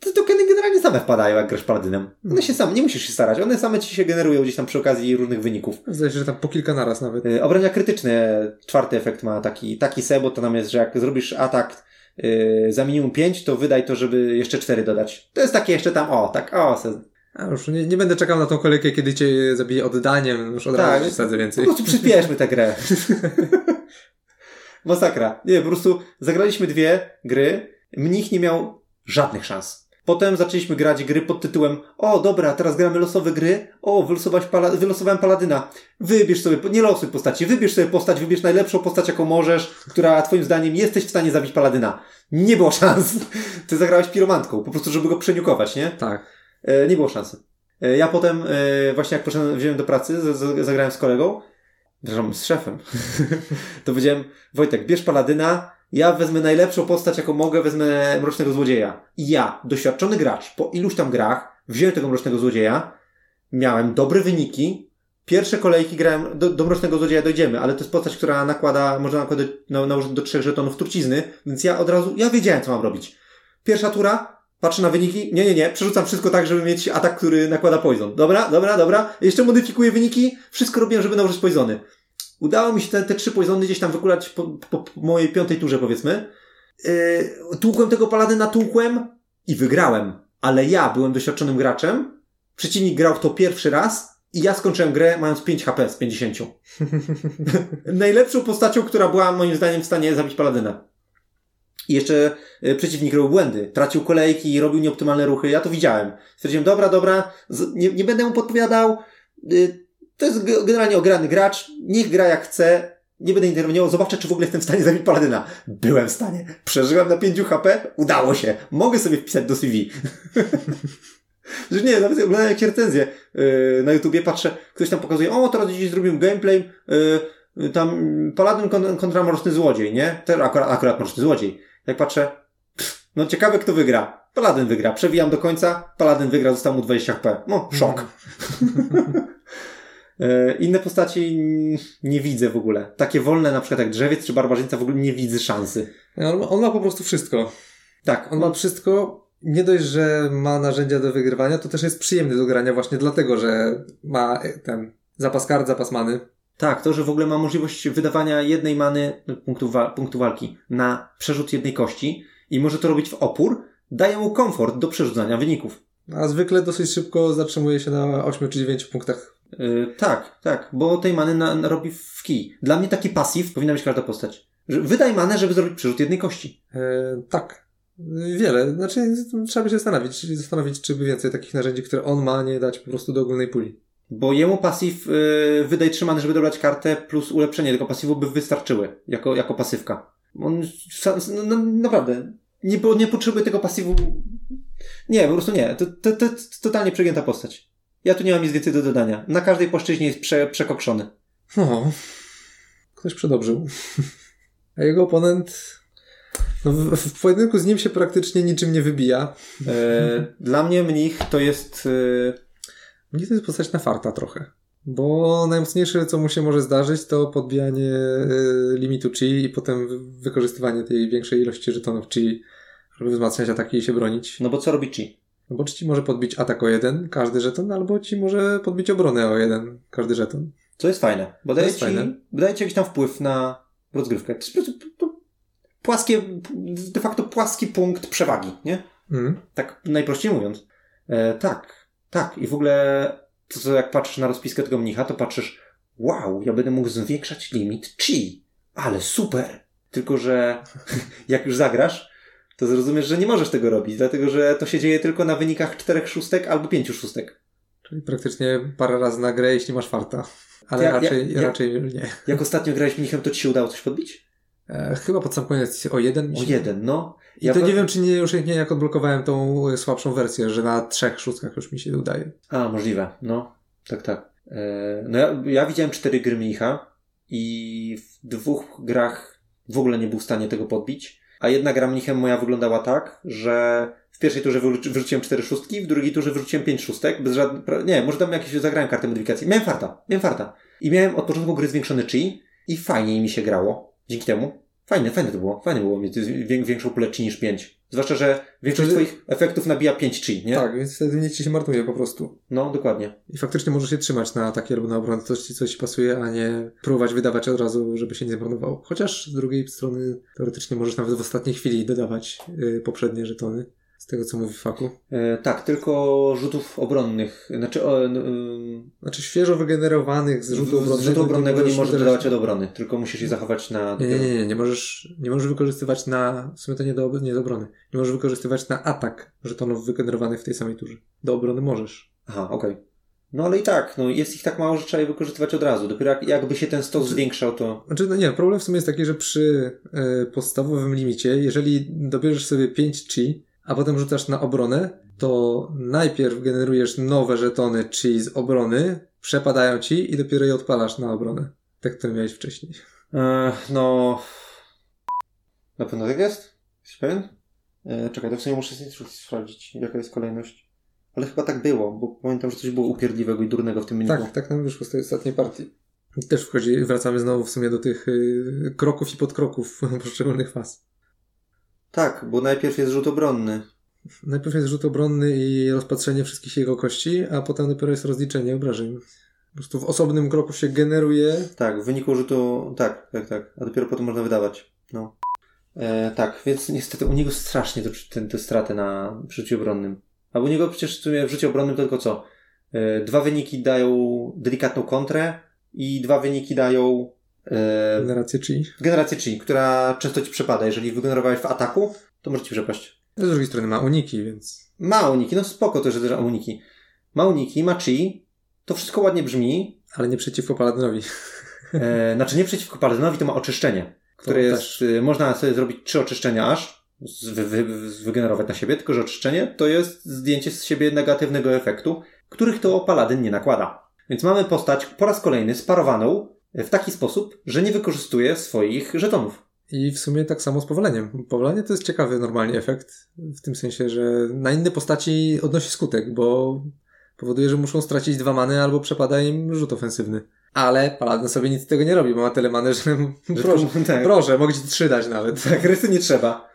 Te tokeny generalnie same wpadają, jak grasz paladynem. One się same, nie musisz się starać, one same ci się generują gdzieś tam przy okazji różnych wyników. Zdaje się, że tam po kilka naraz nawet. Yy, obrania krytyczne, czwarty efekt ma taki, taki se, bo to nam jest, że jak zrobisz atak yy, za minimum 5, to wydaj to, żeby jeszcze 4 dodać. To jest takie jeszcze tam, o, tak, o, se, A już nie, nie będę czekał na tą kolejkę, kiedy cię zabije oddaniem, już od Tak. razu wsadzę Po więcej. prostu przyspieszmy tę grę. Masakra. Nie, po prostu zagraliśmy dwie gry. Mnich nie miał żadnych szans. Potem zaczęliśmy grać gry pod tytułem O, dobra, teraz gramy losowe gry. O, wylosować pala wylosowałem Paladyna. Wybierz sobie, nie losuj postaci, wybierz sobie postać, wybierz najlepszą postać, jaką możesz, która twoim zdaniem jesteś w stanie zabić Paladyna. Nie było szans. Ty zagrałeś piromantką, po prostu, żeby go przeniukować, nie? Tak. E, nie było szansy. E, ja potem, e, właśnie jak poszedłem, wziąłem do pracy, z, z, zagrałem z kolegą, zresztą z szefem, to powiedziałem, Wojtek, bierz Paladyna, ja wezmę najlepszą postać, jaką mogę, wezmę Mrocznego Złodzieja. I ja, doświadczony gracz, po iluś tam grach, wziąłem tego Mrocznego Złodzieja, miałem dobre wyniki, Pierwsze kolejki grałem, do, do Mrocznego Złodzieja dojdziemy, ale to jest postać, która nakłada, można nakładać, na, nałożyć do trzech żetonów trucizny, więc ja od razu, ja wiedziałem, co mam robić. Pierwsza tura, patrzę na wyniki, nie, nie, nie, przerzucam wszystko tak, żeby mieć atak, który nakłada poison. Dobra, dobra, dobra, jeszcze modyfikuję wyniki, wszystko robiłem, żeby nałożyć poisony. Udało mi się te, te trzy poisony gdzieś tam wykulać po, po, po mojej piątej turze, powiedzmy. Yy, tłukłem tego paladyna, tłukłem i wygrałem. Ale ja byłem doświadczonym graczem, przeciwnik grał w to pierwszy raz i ja skończyłem grę mając 5 HP z 50. Najlepszą postacią, która była moim zdaniem w stanie zabić paladyna. I jeszcze y, przeciwnik robił błędy. Tracił kolejki, robił nieoptymalne ruchy. Ja to widziałem. Stwierdziłem, dobra, dobra, nie, nie będę mu podpowiadał. Y, to jest generalnie ograny gracz. Niech gra jak chce. Nie będę interweniował. Zobaczę, czy w ogóle jestem w stanie zabić paladyna. Byłem w stanie. Przeżyłem na 5 HP. Udało się. Mogę sobie wpisać do CV. Że nie, nawet oglądałem jakieś recenzje yy, na YouTubie, patrzę, ktoś tam pokazuje, o, teraz dziś zrobimy gameplay, yy, tam Paladin kon- kontra Mroczny Złodziej, nie? Teraz akurat, akurat Mroczny Złodziej. Jak patrzę, pff, no ciekawe kto wygra. Paladin wygra. Przewijam do końca, Paladin wygra, został mu 20 HP. No, szok. Yy, Inne postaci nie widzę w ogóle. Takie wolne, na przykład jak drzewiec czy barbarzyńca, w ogóle nie widzę szansy. On ma, on ma po prostu wszystko. Tak, On ma wszystko. Nie dość, że ma narzędzia do wygrywania, to też jest przyjemny do grania właśnie dlatego, że ma e, ten zapas kart, zapas many. Tak, to, że w ogóle ma możliwość wydawania jednej many no, punktu, wa- punktu walki na przerzut jednej kości i może to robić w opór, daje mu komfort do przerzucania wyników. A zwykle dosyć szybko zatrzymuje się na 8 czy 9 punktach. Yy, tak, tak, bo tej many na, na, robi w kij. Dla mnie taki pasyw powinna być każda postać. Że wydaj manę, żeby zrobić przerzut jednej kości. E, tak. Wiele. Znaczy, trzeba by się zastanowić, zastanowić, czy by więcej takich narzędzi, które on ma, nie dać po prostu do ogólnej puli. Bo jemu pasyw yy, wydaj trzy many, żeby dobrać kartę plus ulepszenie tego pasywu by wystarczyły jako, jako pasywka. On no, no, naprawdę nie, nie potrzebuje tego pasywu. Nie, po prostu nie. To, to, to, to totalnie przegięta postać. Ja tu nie mam nic więcej do dodania. Na każdej płaszczyźnie jest prze, przekokszony. No. Ktoś przedobrzył. A jego oponent no, w, w pojedynku z nim się praktycznie niczym nie wybija. E, dla mnie mnich to jest. E, Mnie to jest postać na farta trochę. Bo najmocniejsze, co mu się może zdarzyć, to podbijanie y, limitu chi i potem wy- wykorzystywanie tej większej ilości żetonów chi, żeby wzmacniać ataki i się bronić. no bo co robi Chi? No bo ci może podbić atak o jeden, każdy żeton, albo ci może podbić obronę o jeden, każdy żeton. Co jest fajne, bo daje ci, fajne. daje ci jakiś tam wpływ na rozgrywkę. To jest po prostu to płaskie, de facto płaski punkt przewagi, nie? Mhm. Tak najprościej mówiąc. E, tak, tak. I w ogóle to, co jak patrzysz na rozpiskę tego mnicha, to patrzysz, wow, ja będę mógł zwiększać limit chi. Ale super! Tylko, że jak już zagrasz, to zrozumiesz, że nie możesz tego robić, dlatego, że to się dzieje tylko na wynikach czterech szóstek albo pięciu szóstek. Czyli praktycznie parę razy na grę, jeśli masz farta. Ale Ja- ja- raczej, ja- raczej nie. Jak ostatnio grałeś mnichem, to ci się udało coś podbić? E, chyba pod sam koniec o jeden. O jeden, no. I Ja to nie wiem, czy nie już nie jak odblokowałem tą słabszą wersję, że na trzech szóstkach już mi się udaje. A, możliwe. No, tak, tak. E, no ja, ja widziałem cztery gry mnicha i w dwóch grach w ogóle nie był w stanie tego podbić. A jedna gra mnichem moja wyglądała tak, że w pierwszej turze wyrzu- wyrzuciłem cztery szóstki, w drugiej turze wyrzuciłem pięć szóstek, bez żadnych... Nie, może tam jakieś zagrałem kartę modyfikacji. Miałem farta, miałem farta. I miałem od początku gry zwiększony chi i fajniej mi się grało. Dzięki temu. Fajne, fajne to było. Fajne było mieć wię- większą pulę chi niż pięć. Zwłaszcza, że większość Wtedy- swoich efektów nabija 5 chi, nie? Tak, więc wtedy nie ci się marnuje po prostu. No, dokładnie. I faktycznie możesz się trzymać na ataki albo na obronę, coś ci, co ci pasuje, a nie próbować wydawać od razu, żeby się nie zmarnowało. Chociaż z drugiej strony teoretycznie możesz nawet w ostatniej chwili dodawać y, poprzednie żetony. Tego, co mówi Faku. E, tak, tylko rzutów obronnych. Znaczy, o, ym, Znaczy świeżo wygenerowanych z rzutu obronnego, z rzutu obronnego nie możesz dodawać od obrony, tylko musisz je zachować na. Nie, nie, nie, nie, nie możesz, nie możesz wykorzystywać na, w sumie to nie do, nie do obrony, nie możesz wykorzystywać na atak żetonów wygenerowanych w tej samej turze. Do obrony możesz. Aha, okej. No ale i tak, no jest ich tak mało, że trzeba je wykorzystywać od razu. Dopiero jak, jakby się ten stos zwiększał, to. Znaczy, no nie, problem w sumie jest taki, że przy y, podstawowym limicie, jeżeli dobierzesz sobie 5 chi, a potem rzucasz na obronę, to najpierw generujesz nowe żetony chi z obrony, przepadają ci i dopiero je odpalasz na obronę. Tak to miałeś wcześniej. E, no. Na pewno tak jest? Jesteś pewien? E, czekaj, to w sumie muszę sprawdzić, jaka jest kolejność. Ale chyba tak było, bo pamiętam, że coś było upierdliwego i durnego w tym wyniku. Tak, tak nam wyszło z tej ostatniej partii. Też wchodzi, wracamy znowu w sumie do tych y, kroków i podkroków poszczególnych faz. Tak, bo najpierw jest rzut obronny. Najpierw jest rzut obronny i rozpatrzenie wszystkich jego kości, a potem dopiero jest rozliczenie obrażeń. Po prostu w osobnym kroku się generuje. Tak, w wyniku rzutu, tak, tak, tak. A dopiero potem można wydawać. No. E, tak, więc niestety u niego strasznie to, te, te straty na rzucie obronnym. A u niego przecież w sumie w rzucie obronnym tylko co? E, dwa wyniki dają delikatną kontrę i dwa wyniki dają Generację chi. generację chi, która często ci przepada. Jeżeli wygenerowałeś w ataku, to może ci przepaść. Z drugiej strony ma uniki, więc Ma uniki, no spoko to, że też ma uniki. Ma uniki, ma chi, to wszystko ładnie brzmi. ale nie przeciwko paladynowi. E, znaczy nie przeciwko paladynowi, to ma oczyszczenie, które To jest, też. y, można sobie zrobić trzy oczyszczenia aż, wy, wy, wygenerować na siebie, tylko że oczyszczenie to jest zdjęcie z siebie negatywnego efektu, których to paladyn nie nakłada. Więc mamy postać po raz kolejny sparowaną w taki sposób, że nie wykorzystuje swoich żetonów. I w sumie tak samo z powoleniem. Powolenie to jest ciekawy normalnie efekt, w tym sensie, że na inne postaci odnosi skutek, bo powoduje, że muszą stracić dwa many albo przepada im rzut ofensywny. Ale paladyn sobie nic z tego nie robi, bo ma tyle many, że Że proszę, tak, proszę, mogę ci trzy dać nawet. tak, rysy nie trzeba.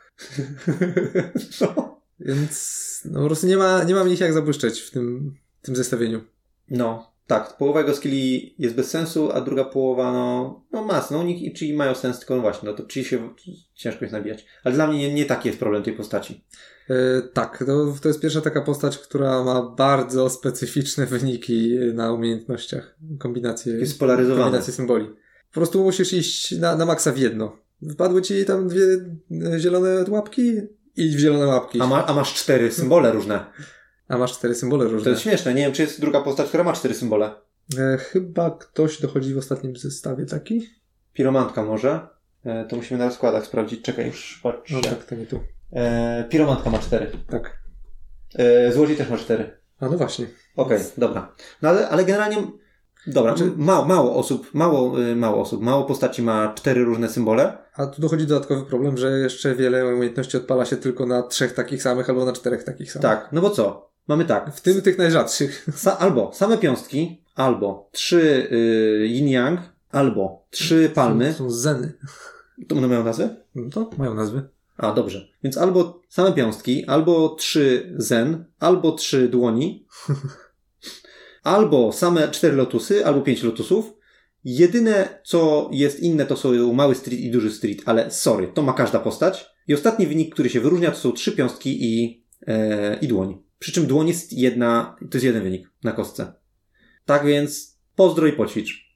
no. Więc no, po prostu nie ma, nie ma ich jak zabłyszczeć w tym, tym zestawieniu. No, tak. Połowa jego skilli jest bez sensu, a druga połowa, no, no ma, no unik i czyli mają sens, tylko no właśnie, no to czyli się ciężko jest nabijać. Ale dla mnie nie, nie taki jest problem tej postaci. E, tak, to, to jest pierwsza taka postać, która ma bardzo specyficzne wyniki na umiejętnościach. Kombinacje, Jest kombinacje symboli. Po prostu musisz iść na, na maksa w jedno. Wypadły ci tam dwie zielone łapki? Idź w zielone łapki. A, ma, a masz cztery symbole różne. A masz cztery symbole To różne. jest śmieszne. Nie wiem, czy jest druga postać, która ma cztery symbole. E, chyba ktoś dochodzi w ostatnim zestawie taki? Piromantka może. E, to musimy na rozkładach sprawdzić. Czekaj, już patrzę. No tak, to nie tu. E, piromantka ma cztery. Tak. E, złodziej też ma cztery. A no właśnie. Okej, dobra. No ale, ale generalnie, dobra, Znaczy- ma, mało osób, mało, y, mało osób, mało postaci ma cztery różne symbole. A tu dochodzi dodatkowy problem, że jeszcze wiele umiejętności odpala się tylko na trzech takich samych albo na czterech takich samych. Tak, no bo co? Mamy tak, W tym tych najrzadszych. sa, albo same piąstki, albo trzy y, yin-yang, albo trzy palmy. Są zeny. To one mają nazwę? No to mają nazwy. A, dobrze. Więc albo same piąstki, albo trzy zen, albo trzy dłoni, albo same cztery lotusy, albo pięć lotusów. Jedyne, co jest inne, to są mały street i duży street, ale sorry, to ma każda postać. I ostatni wynik, który się wyróżnia, to są trzy piąstki i, e, i dłoń. Przy czym dłoń jest jedna, to jest jeden wynik na kostce. Tak więc pozdro i poćwicz.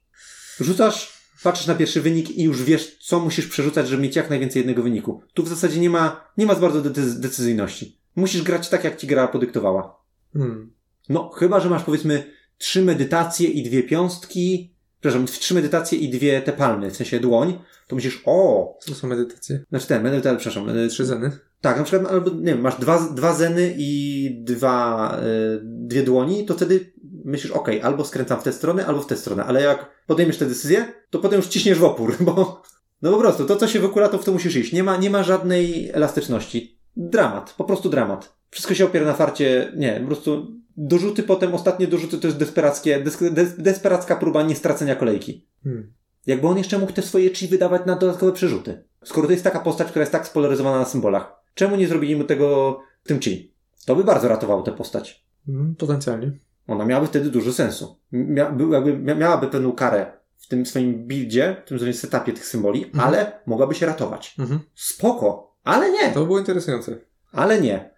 Rzucasz, patrzysz na pierwszy wynik i już wiesz, co musisz przerzucać, żeby mieć jak najwięcej jednego wyniku. Tu w zasadzie nie ma, nie ma za bardzo decy- decyzyjności. Musisz grać tak, jak ci gra podyktowała. Hmm. No, chyba, że masz powiedzmy trzy medytacje i dwie piąstki, przepraszam, trzy medytacje i dwie te palmy, w sensie dłoń, to myślisz, o, Co są medytacje? znaczy ten, medytacje, przepraszam, e, Trzy zeny. Tak, na przykład, albo, nie wiem, masz dwa, dwa zeny i dwa, y, dwie dłoni, to wtedy myślisz, okej, albo skręcam w tę stronę, albo w tę stronę, ale jak podejmiesz tę decyzję, to potem już ciśniesz w opór, bo, no po prostu, to co się wykula, to w to musisz iść. Nie ma, nie ma żadnej elastyczności. Dramat, po prostu dramat. Wszystko się opiera na farcie, nie, po prostu dorzuty potem, ostatnie dorzuty to jest desperackie, des, des, desperacka próba niestracenia kolejki. Hmm. Jakby on jeszcze mógł te swoje chi wydawać na dodatkowe przerzuty. Skoro to jest taka postać, która jest tak spolaryzowana na symbolach, czemu nie zrobili mu tego w tym chi? To by bardzo ratowało tę postać. Hmm, potencjalnie. Ona miałaby wtedy dużo sensu. Mia, by- jakby, miałaby pewną karę w tym swoim buildzie, w tym swoim setupie tych symboli, Mhm. ale mogłaby się ratować. Mhm. Spoko, ale nie. To było interesujące. Ale nie.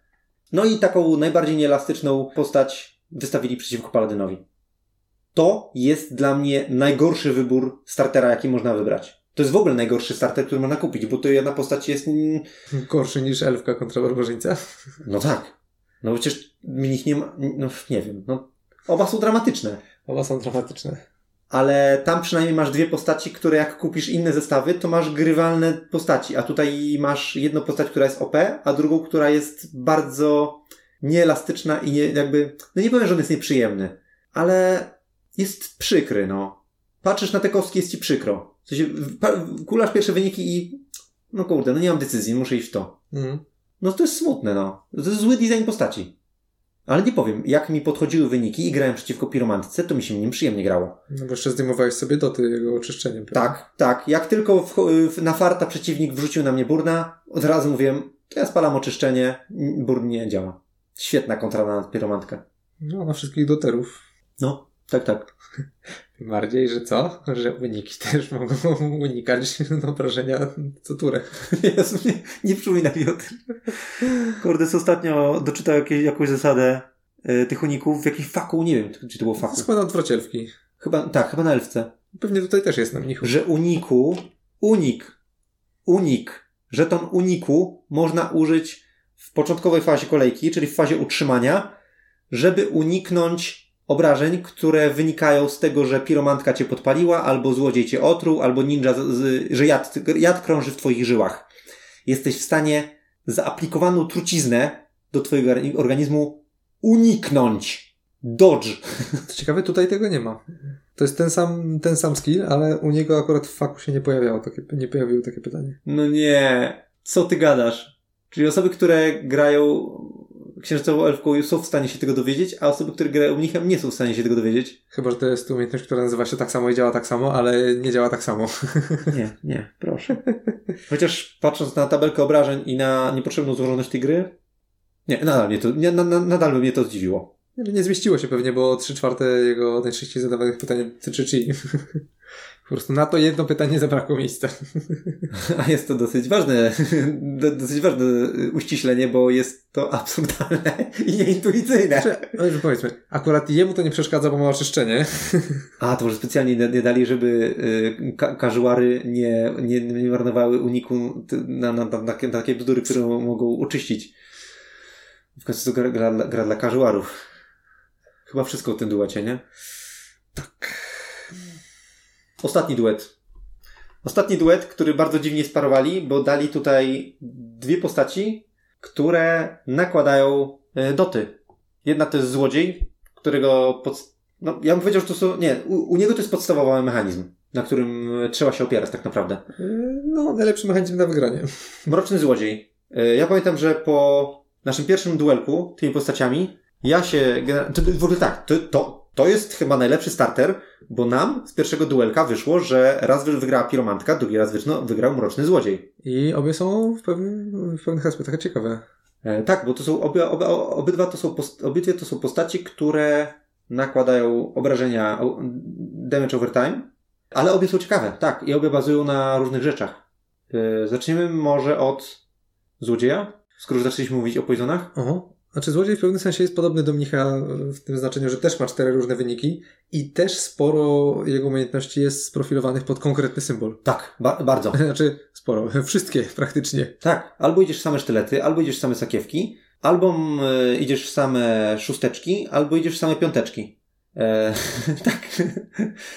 No i taką najbardziej nieelastyczną postać wystawili przeciwko Paladynowi. To jest dla mnie najgorszy wybór startera, jaki można wybrać. To jest w ogóle najgorszy starter, który można kupić, bo to jedna postać jest... Gorszy niż elfka kontra barbarzyńca. No tak. No przecież nich nie ma... No nie wiem. No, oba są dramatyczne. Oba są dramatyczne. Ale tam przynajmniej masz dwie postaci, które jak kupisz inne zestawy, to masz grywalne postaci. A tutaj masz jedną postać, która jest OP, a drugą, która jest bardzo nieelastyczna i nie, jakby, no nie powiem, że on jest nieprzyjemny, ale jest przykry, no. Patrzysz na te kostki, jest ci przykro. W sensie, kulasz pierwsze wyniki i, no kurde, no nie mam decyzji, muszę iść w to. Mhm. No to jest smutne, no. To jest zły design postaci. Ale nie powiem, jak mi podchodziły wyniki i grałem przeciwko piromantce, to mi się nim przyjemnie grało. No bo jeszcze zdejmowałeś sobie doty jego oczyszczeniem. prawda? Tak, tak. Jak tylko w, w, na farta przeciwnik wrzucił na mnie burna, od razu mówiłem, to ja spalam oczyszczenie, burn nie działa. Świetna kontra na piromantkę. No, na wszystkich doterów. No, tak, tak. Tym bardziej, że co? Że wyniki też mogą unikać obrażenia co turę. Jezu, nie, nie przypomina mi o tym. Kurde, ostatnio doczytał jakieś, jakąś zasadę y, tych uników w jakiś faku, nie wiem, czy to było faku. chyba na odwrocielwki. Chyba, tak, chyba na elfce. Pewnie tutaj też jest na mnichu. Że uniku, unik, unik, żeton uniku można użyć w początkowej fazie kolejki, czyli w fazie utrzymania, żeby uniknąć obrażeń, które wynikają z tego, że piromantka cię podpaliła, albo złodziej cię otruł, albo ninja, z, z, że jad, jad krąży w twoich żyłach. Jesteś w stanie zaaplikowaną truciznę do twojego or- organizmu uniknąć. Dodge. Co ciekawe, tutaj tego nie ma. To jest ten sam, ten sam skill, ale u niego akurat w faku się nie pojawiało takie, nie pojawiło takie pytanie. No nie. Co ty gadasz? Czyli osoby, które grają księżycową elfką są w stanie się tego dowiedzieć, a osoby, które grają mnichem nie są w stanie się tego dowiedzieć? Chyba, że to jest umiejętność, która nazywa się tak samo i działa tak samo, ale nie działa tak samo. Nie, nie, proszę. Chociaż patrząc na tabelkę obrażeń i na niepotrzebną złożoność tej gry, nie, nadal mnie to, nie, na, na, nadal by mnie to zdziwiło. Nie, nie zmieściło się pewnie, bo 3 czwarte jego najczęściej zadawanych pytań tyczy chi. Po prostu na to jedno pytanie zabrakło miejsca. A jest to dosyć ważne, do- dosyć ważne uściślenie, bo jest to absurdalne i nieintuicyjne. Znaczy, no powiedzmy, akurat jemu to nie przeszkadza, bo ma oczyszczenie. A, to może specjalnie nie, dali, żeby y, ka casuary nie, nie, nie marnowały uniku na, na, na, na, takie- bzdury, które mogą oczyścić. W końcu to gra, gra, dla- gra dla casuarów. Chyba wszystko w tym duecie, nie? Tak. Ostatni duet. Ostatni duet, który bardzo dziwnie sparowali, bo dali tutaj dwie postaci, które nakładają e, doty. Jedna to jest złodziej, którego pod... no, ja bym powiedział, że to są, nie, u, u niego to jest podstawowy mechanizm, na którym e, trzeba się opierać tak naprawdę. Yy, No, najlepszy mechanizm na wygranie. Mroczny złodziej. E, Ja pamiętam, że po naszym pierwszym duelku tymi postaciami, ja się. To, w ogóle tak, to, to, to jest chyba najlepszy starter, bo nam z pierwszego duelka wyszło, że raz wy- wygrała piromantka, drugi raz wyszło, wygrał mroczny złodziej. I obie są w, pewnym, w pewnych aspektach ciekawe. E, tak, bo to są obie, obie, obydwa to są post, obydwie to są postaci, które nakładają obrażenia damage over time, ale obie są ciekawe, tak, i obie bazują na różnych rzeczach. E, Zaczniemy może od złodzieja, skoro już zaczęliśmy mówić o poisonach. Oho. Znaczy, złodziej w pewnym sensie jest podobny do mnicha w tym znaczeniu, że też ma cztery różne wyniki i też sporo jego umiejętności jest sprofilowanych pod konkretny symbol. Tak, ba- bardzo. Znaczy, sporo. Wszystkie praktycznie. Tak, albo idziesz w same sztylety, albo idziesz w same sakiewki, albo y, idziesz w same szósteczki, albo idziesz w same piąteczki. E, tak.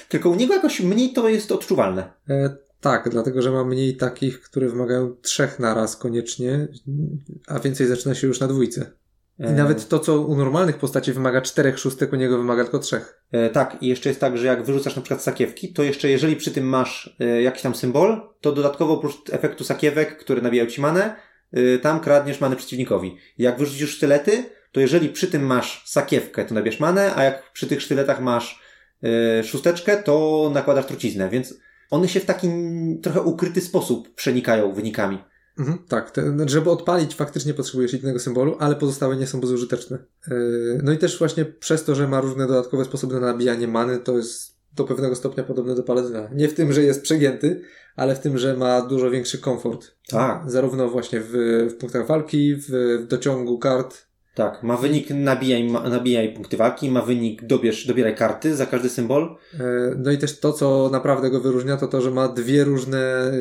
Tylko u niego jakoś mniej to jest odczuwalne. E, tak, dlatego, że ma mniej takich, które wymagają trzech naraz koniecznie, a więcej zaczyna się już na dwójce. I E, nawet to, co u normalnych postaci wymaga czterech szóstek, u niego wymaga tylko trzech. E, tak, i jeszcze jest tak, że jak wyrzucasz na przykład sakiewki, to jeszcze jeżeli przy tym masz e, jakiś tam symbol, to dodatkowo oprócz efektu sakiewek, które nabijają ci manę, tam kradniesz manę przeciwnikowi. Jak wyrzucisz sztylety, to jeżeli przy tym masz sakiewkę, to nabierz manę, a jak przy tych sztyletach masz szósteczkę, to nakładasz truciznę, więc one się w taki trochę ukryty sposób przenikają wynikami. Mhm, tak, te, żeby odpalić faktycznie potrzebujesz jednego symbolu, ale pozostałe nie są bezużyteczne. Yy, no i też właśnie przez to, że ma różne dodatkowe sposoby na nabijanie many, to jest do pewnego stopnia podobne do paladyna. Nie w tym, że jest przegięty, ale w tym, że ma dużo większy komfort. Tak. Zarówno właśnie w, w punktach walki, w, w dociągu kart. Tak, ma wynik nabijaj, ma, nabijaj punkty walki, ma wynik dobierz, dobieraj karty za każdy symbol. Yy, no i też to, co naprawdę go wyróżnia, to to, że ma dwie różne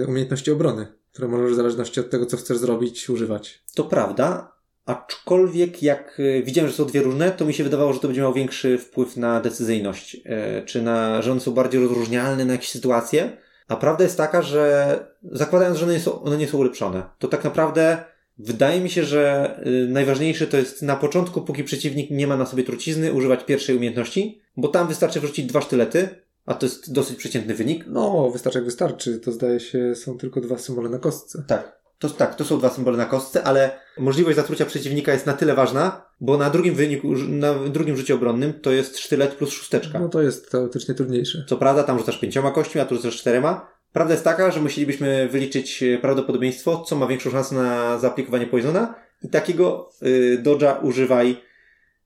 yy, umiejętności obrony, które możesz w zależności od tego, co chcesz zrobić, używać. To prawda, aczkolwiek jak e, widziałem, że są dwie różne, to mi się wydawało, że to będzie miało większy wpływ na decyzyjność, e, czy na, że one są bardziej rozróżnialne na jakieś sytuacje. A prawda jest taka, że zakładając, że one nie są, one nie są ulepszone, to tak naprawdę wydaje mi się, że y, najważniejsze to jest na początku, póki przeciwnik nie ma na sobie trucizny, używać pierwszej umiejętności, bo tam wystarczy wrzucić dwa sztylety, a to jest dosyć przeciętny wynik. No, wystarczy jak wystarczy. To zdaje się, są tylko dwa symbole na kostce. Tak. To tak, to są dwa symbole na kostce, ale możliwość zatrucia przeciwnika jest na tyle ważna, bo na drugim wyniku, na drugim rzucie obronnym to jest sztylet plus szósteczka. No to jest teoretycznie trudniejsze. Co prawda, tam rzucasz pięcioma kośćmi, a tu rzucasz czterema. Prawda jest taka, że musielibyśmy wyliczyć e, prawdopodobieństwo, co ma większą szansę na zaaplikowanie poisona i takiego y, dodża używaj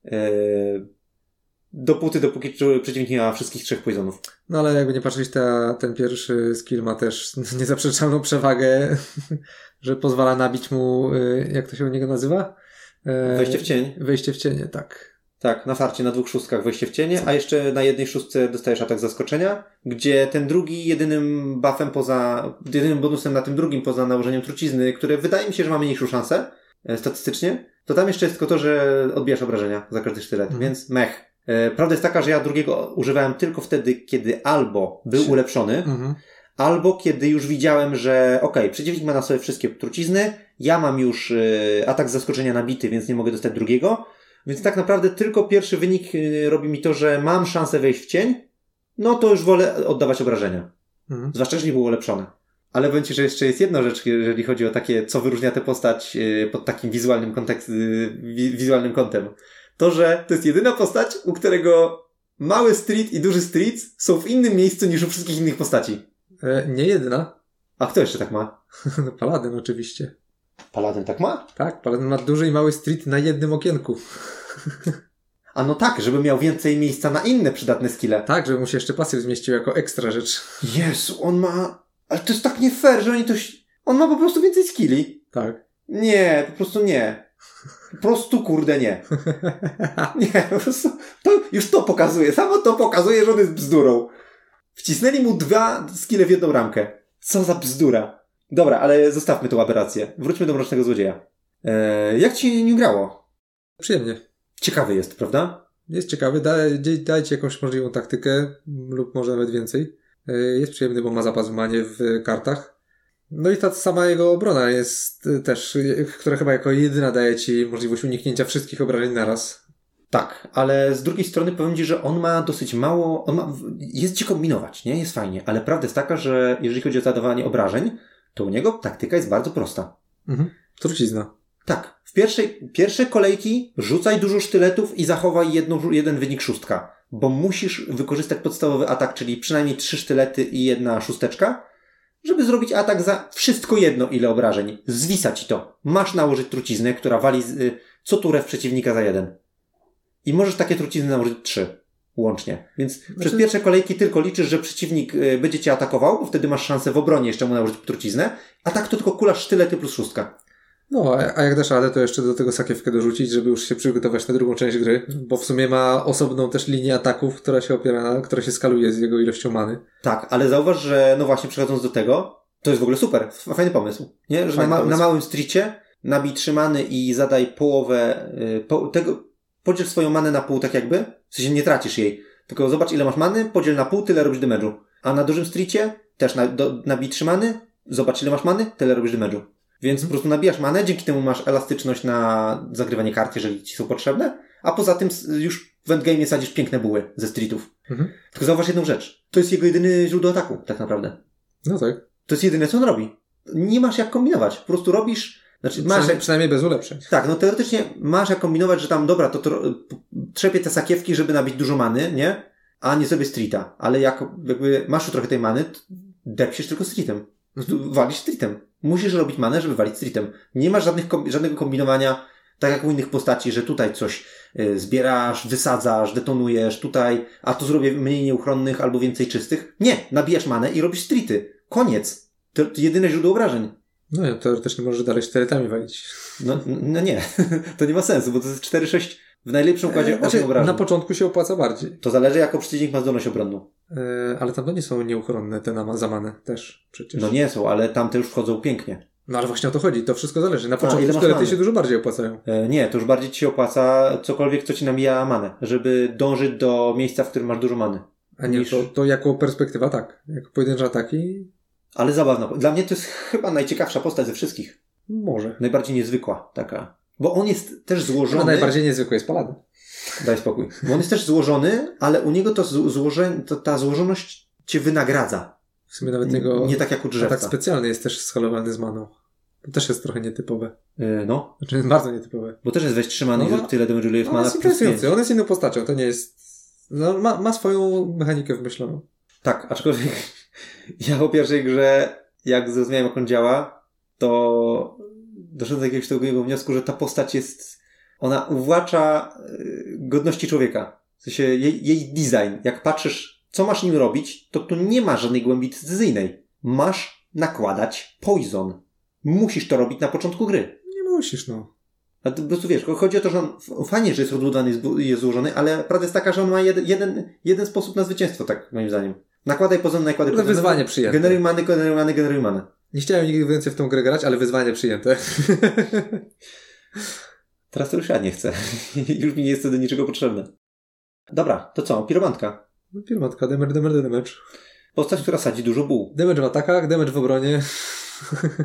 y, dopóty, dopóki przeciwnik nie ma wszystkich trzech poisonów. No ale jakby nie patrzeć, ta, ten pierwszy skill ma też niezaprzeczalną przewagę, że pozwala nabić mu, y, jak to się u niego nazywa? E, wejście w cień. Wejście w cienie, tak. Tak, na farcie na dwóch szóstkach wejście w cienie, a jeszcze na jednej szóstce dostajesz atak zaskoczenia, gdzie ten drugi jedynym buffem poza, jedynym bonusem na tym drugim poza nałożeniem trucizny, które wydaje mi się, że ma mniejszą szansę e, statystycznie, to tam jeszcze jest tylko to, że odbijasz obrażenia za każdy sztylet, mhm. więc mech. E, prawda jest taka, że ja drugiego używałem tylko wtedy, kiedy albo był ulepszony, mhm. albo kiedy już widziałem, że ok, przeciwnik ma na sobie wszystkie trucizny, ja mam już y, atak z zaskoczenia nabity, więc nie mogę dostać drugiego, więc tak naprawdę tylko pierwszy wynik y, robi mi to, że mam szansę wejść w cień, no to już wolę oddawać obrażenia. Mhm. Zwłaszcza, jeżeli było ulepszone. Ale powiem Ci, że jeszcze jest jedna rzecz, jeżeli chodzi o takie, co wyróżnia tę postać pod takim wizualnym, kontekst, wizualnym kątem to, że to jest jedyna postać, u którego mały street i duży street są w innym miejscu niż u wszystkich innych postaci. E, nie jedyna. A kto jeszcze tak ma? No, Paladyn oczywiście. Paladyn tak ma? Tak, Paladyn ma duży i mały street na jednym okienku. A no tak, żeby miał więcej miejsca na inne przydatne skille. Tak, żeby mu się jeszcze pasyw zmieścił jako ekstra rzecz. Jezu, on ma... Ale to jest tak nie fair, że oni to... On ma po prostu więcej skilli. Tak. Nie, po prostu nie. Po prostu kurde nie. Nie, po prostu to już to pokazuje. Samo to pokazuje, że on jest bzdurą. Wcisnęli mu dwa skille w jedną ramkę. Co za bzdura. Dobra, ale zostawmy tą aberrację. Wróćmy do Mrocznego Złodzieja. Eee, jak ci nie grało? Przyjemnie. Ciekawy jest, prawda? Jest ciekawy. Daj, dajcie jakąś możliwą taktykę lub może nawet więcej. Eee, jest przyjemny, bo ma zapas w manie w kartach. No i ta sama jego obrona jest y, też, y, która chyba jako jedyna daje ci możliwość uniknięcia wszystkich obrażeń naraz. Tak, ale z drugiej strony powiem Ci, że on ma dosyć mało, on ma, jest Ci kombinować, nie? Jest fajnie, ale prawda jest taka, że jeżeli chodzi o zadawanie obrażeń, to u niego taktyka jest bardzo prosta. Mhm. Trucizna. Tak. W pierwszej, pierwszej kolejki rzucaj dużo sztyletów i zachowaj jedną, jeden wynik szóstka, bo musisz wykorzystać podstawowy atak, czyli przynajmniej trzy sztylety i jedna szósteczka, żeby zrobić atak za wszystko jedno ile obrażeń. Zwisa ci to. Masz nałożyć truciznę, która wali z, y, co turę w przeciwnika za jeden. I możesz takie trucizny nałożyć trzy łącznie. Więc znaczy... przez pierwsze kolejki tylko liczysz, że przeciwnik y, będzie cię atakował, bo wtedy masz szansę w obronie jeszcze mu nałożyć truciznę, a tak to tylko kula sztylety plus szóstka. No, a jak dasz radę, to jeszcze do tego sakiewkę dorzucić, żeby już się przygotować na drugą część gry, bo w sumie ma osobną też linię ataków, która się opiera na, która się skaluje z jego ilością many. Tak, ale zauważ, że no właśnie przechodząc do tego, to jest w ogóle super, fajny pomysł, nie? Że na, ma, na, małym stricie nabij trzy many i zadaj połowę yy, po, tego, podziel swoją manę na pół tak jakby, w sensie nie tracisz jej, tylko zobacz ile masz many, podziel na pół, tyle robisz damage'u. A na dużym stricie też na, do, nabij trzy many, zobacz ile masz many, tyle robisz damage'u. Więc po prostu nabijasz manę, dzięki temu masz elastyczność na zagrywanie kart, jeżeli ci są potrzebne, a poza tym już w endgame sadzisz piękne buły ze streetów. Mhm. Tylko zauważ jedną rzecz. To jest jego jedyny źródło ataku, tak naprawdę. No tak. To jest jedyne, co on robi. Nie masz jak kombinować. Po prostu robisz znaczy, masz jak, przynajmniej bez ulepszeń. Tak, no teoretycznie masz jak kombinować, że tam, dobra, to, to trzepię te sakiewki, żeby nabić dużo many, nie? A nie sobie streeta. Ale jak jakby masz już trochę tej many, depsiesz tylko streetem. Mhm. Walisz streetem. Musisz robić manę, żeby walić streetem. Nie masz żadnych, żadnego kombinowania, tak jak u innych postaci, że tutaj coś y, zbierasz, wysadzasz, detonujesz, tutaj, a tu zrobię mniej nieuchronnych albo więcej czystych. Nie, nabijasz manę i robisz streety. Koniec. To, to jedyne źródło obrażeń. No, teoretycznie możesz dalej czterytami walić. No, no nie, to nie ma sensu, bo to jest 4-6 w najlepszym układzie e, znaczy, obrażeń. Na początku się opłaca bardziej. To zależy, jako przeciwnik ma zdolność obronną. E, ale tam to nie są nieuchronne te zamane też przecież. No nie są, ale tamte już wchodzą pięknie. No ale właśnie o to chodzi, to wszystko zależy. Na początku sztylety się dużo bardziej opłacają. E, nie, to już bardziej ci się opłaca cokolwiek, co ci namija manę, żeby dążyć do miejsca, w którym masz dużo many. A nie, niż... to, to jako perspektywa tak. Jako pojedyncze ataki. Ale zabawna. Dla mnie to jest chyba najciekawsza postać ze wszystkich. Może. Najbardziej niezwykła taka. Bo on jest też złożony. No, najbardziej niezwykły jest Paladin. Daj spokój. Bo on jest też złożony, ale u niego to złożenie, to ta złożoność cię wynagradza. W sumie nawet jego. Nie tak jak u drzewca. Tak specjalny jest też skalowany z maną. To też jest trochę nietypowe. Yy, no, Znaczy jest bardzo nietypowe. bo też jest weź trzymany No, i tyle damage ile jest No, on mana jest plus pięć. interesujący. On jest inną postacią. To nie jest... No, ma, ma swoją mechanikę wymyśloną. Tak, aczkolwiek ja po pierwszej grze, jak zrozumiałem jak on działa, to doszedłem do jakiegoś takiego wniosku, że ta postać jest, ona uwłacza y, godności człowieka. W sensie jej, jej design. Jak patrzysz, co masz nim robić, to tu nie ma żadnej głębi decyzyjnej. Masz nakładać poison. Musisz to robić na początku gry. Nie musisz, no. A to po prostu wiesz, chodzi o to, że on fajnie, że jest zbu- jest złożony, ale prawda jest taka, że on ma jeden, jeden, jeden sposób na zwycięstwo, tak moim zdaniem. Nakładaj pozon, nakładaj To pozon. wyzwanie przyjęte. Generuj many, generuj many, generuj many. Nie chciałem nigdy więcej w tą grę grać, ale wyzwanie przyjęte. Teraz to już ja nie chcę. już mi nie jest to do niczego potrzebne. Dobra, to co? Piromantka. No, Pirmatka, damage, damage, damage. Postać, która sadzi dużo buł. Damage w atakach, damage w obronie.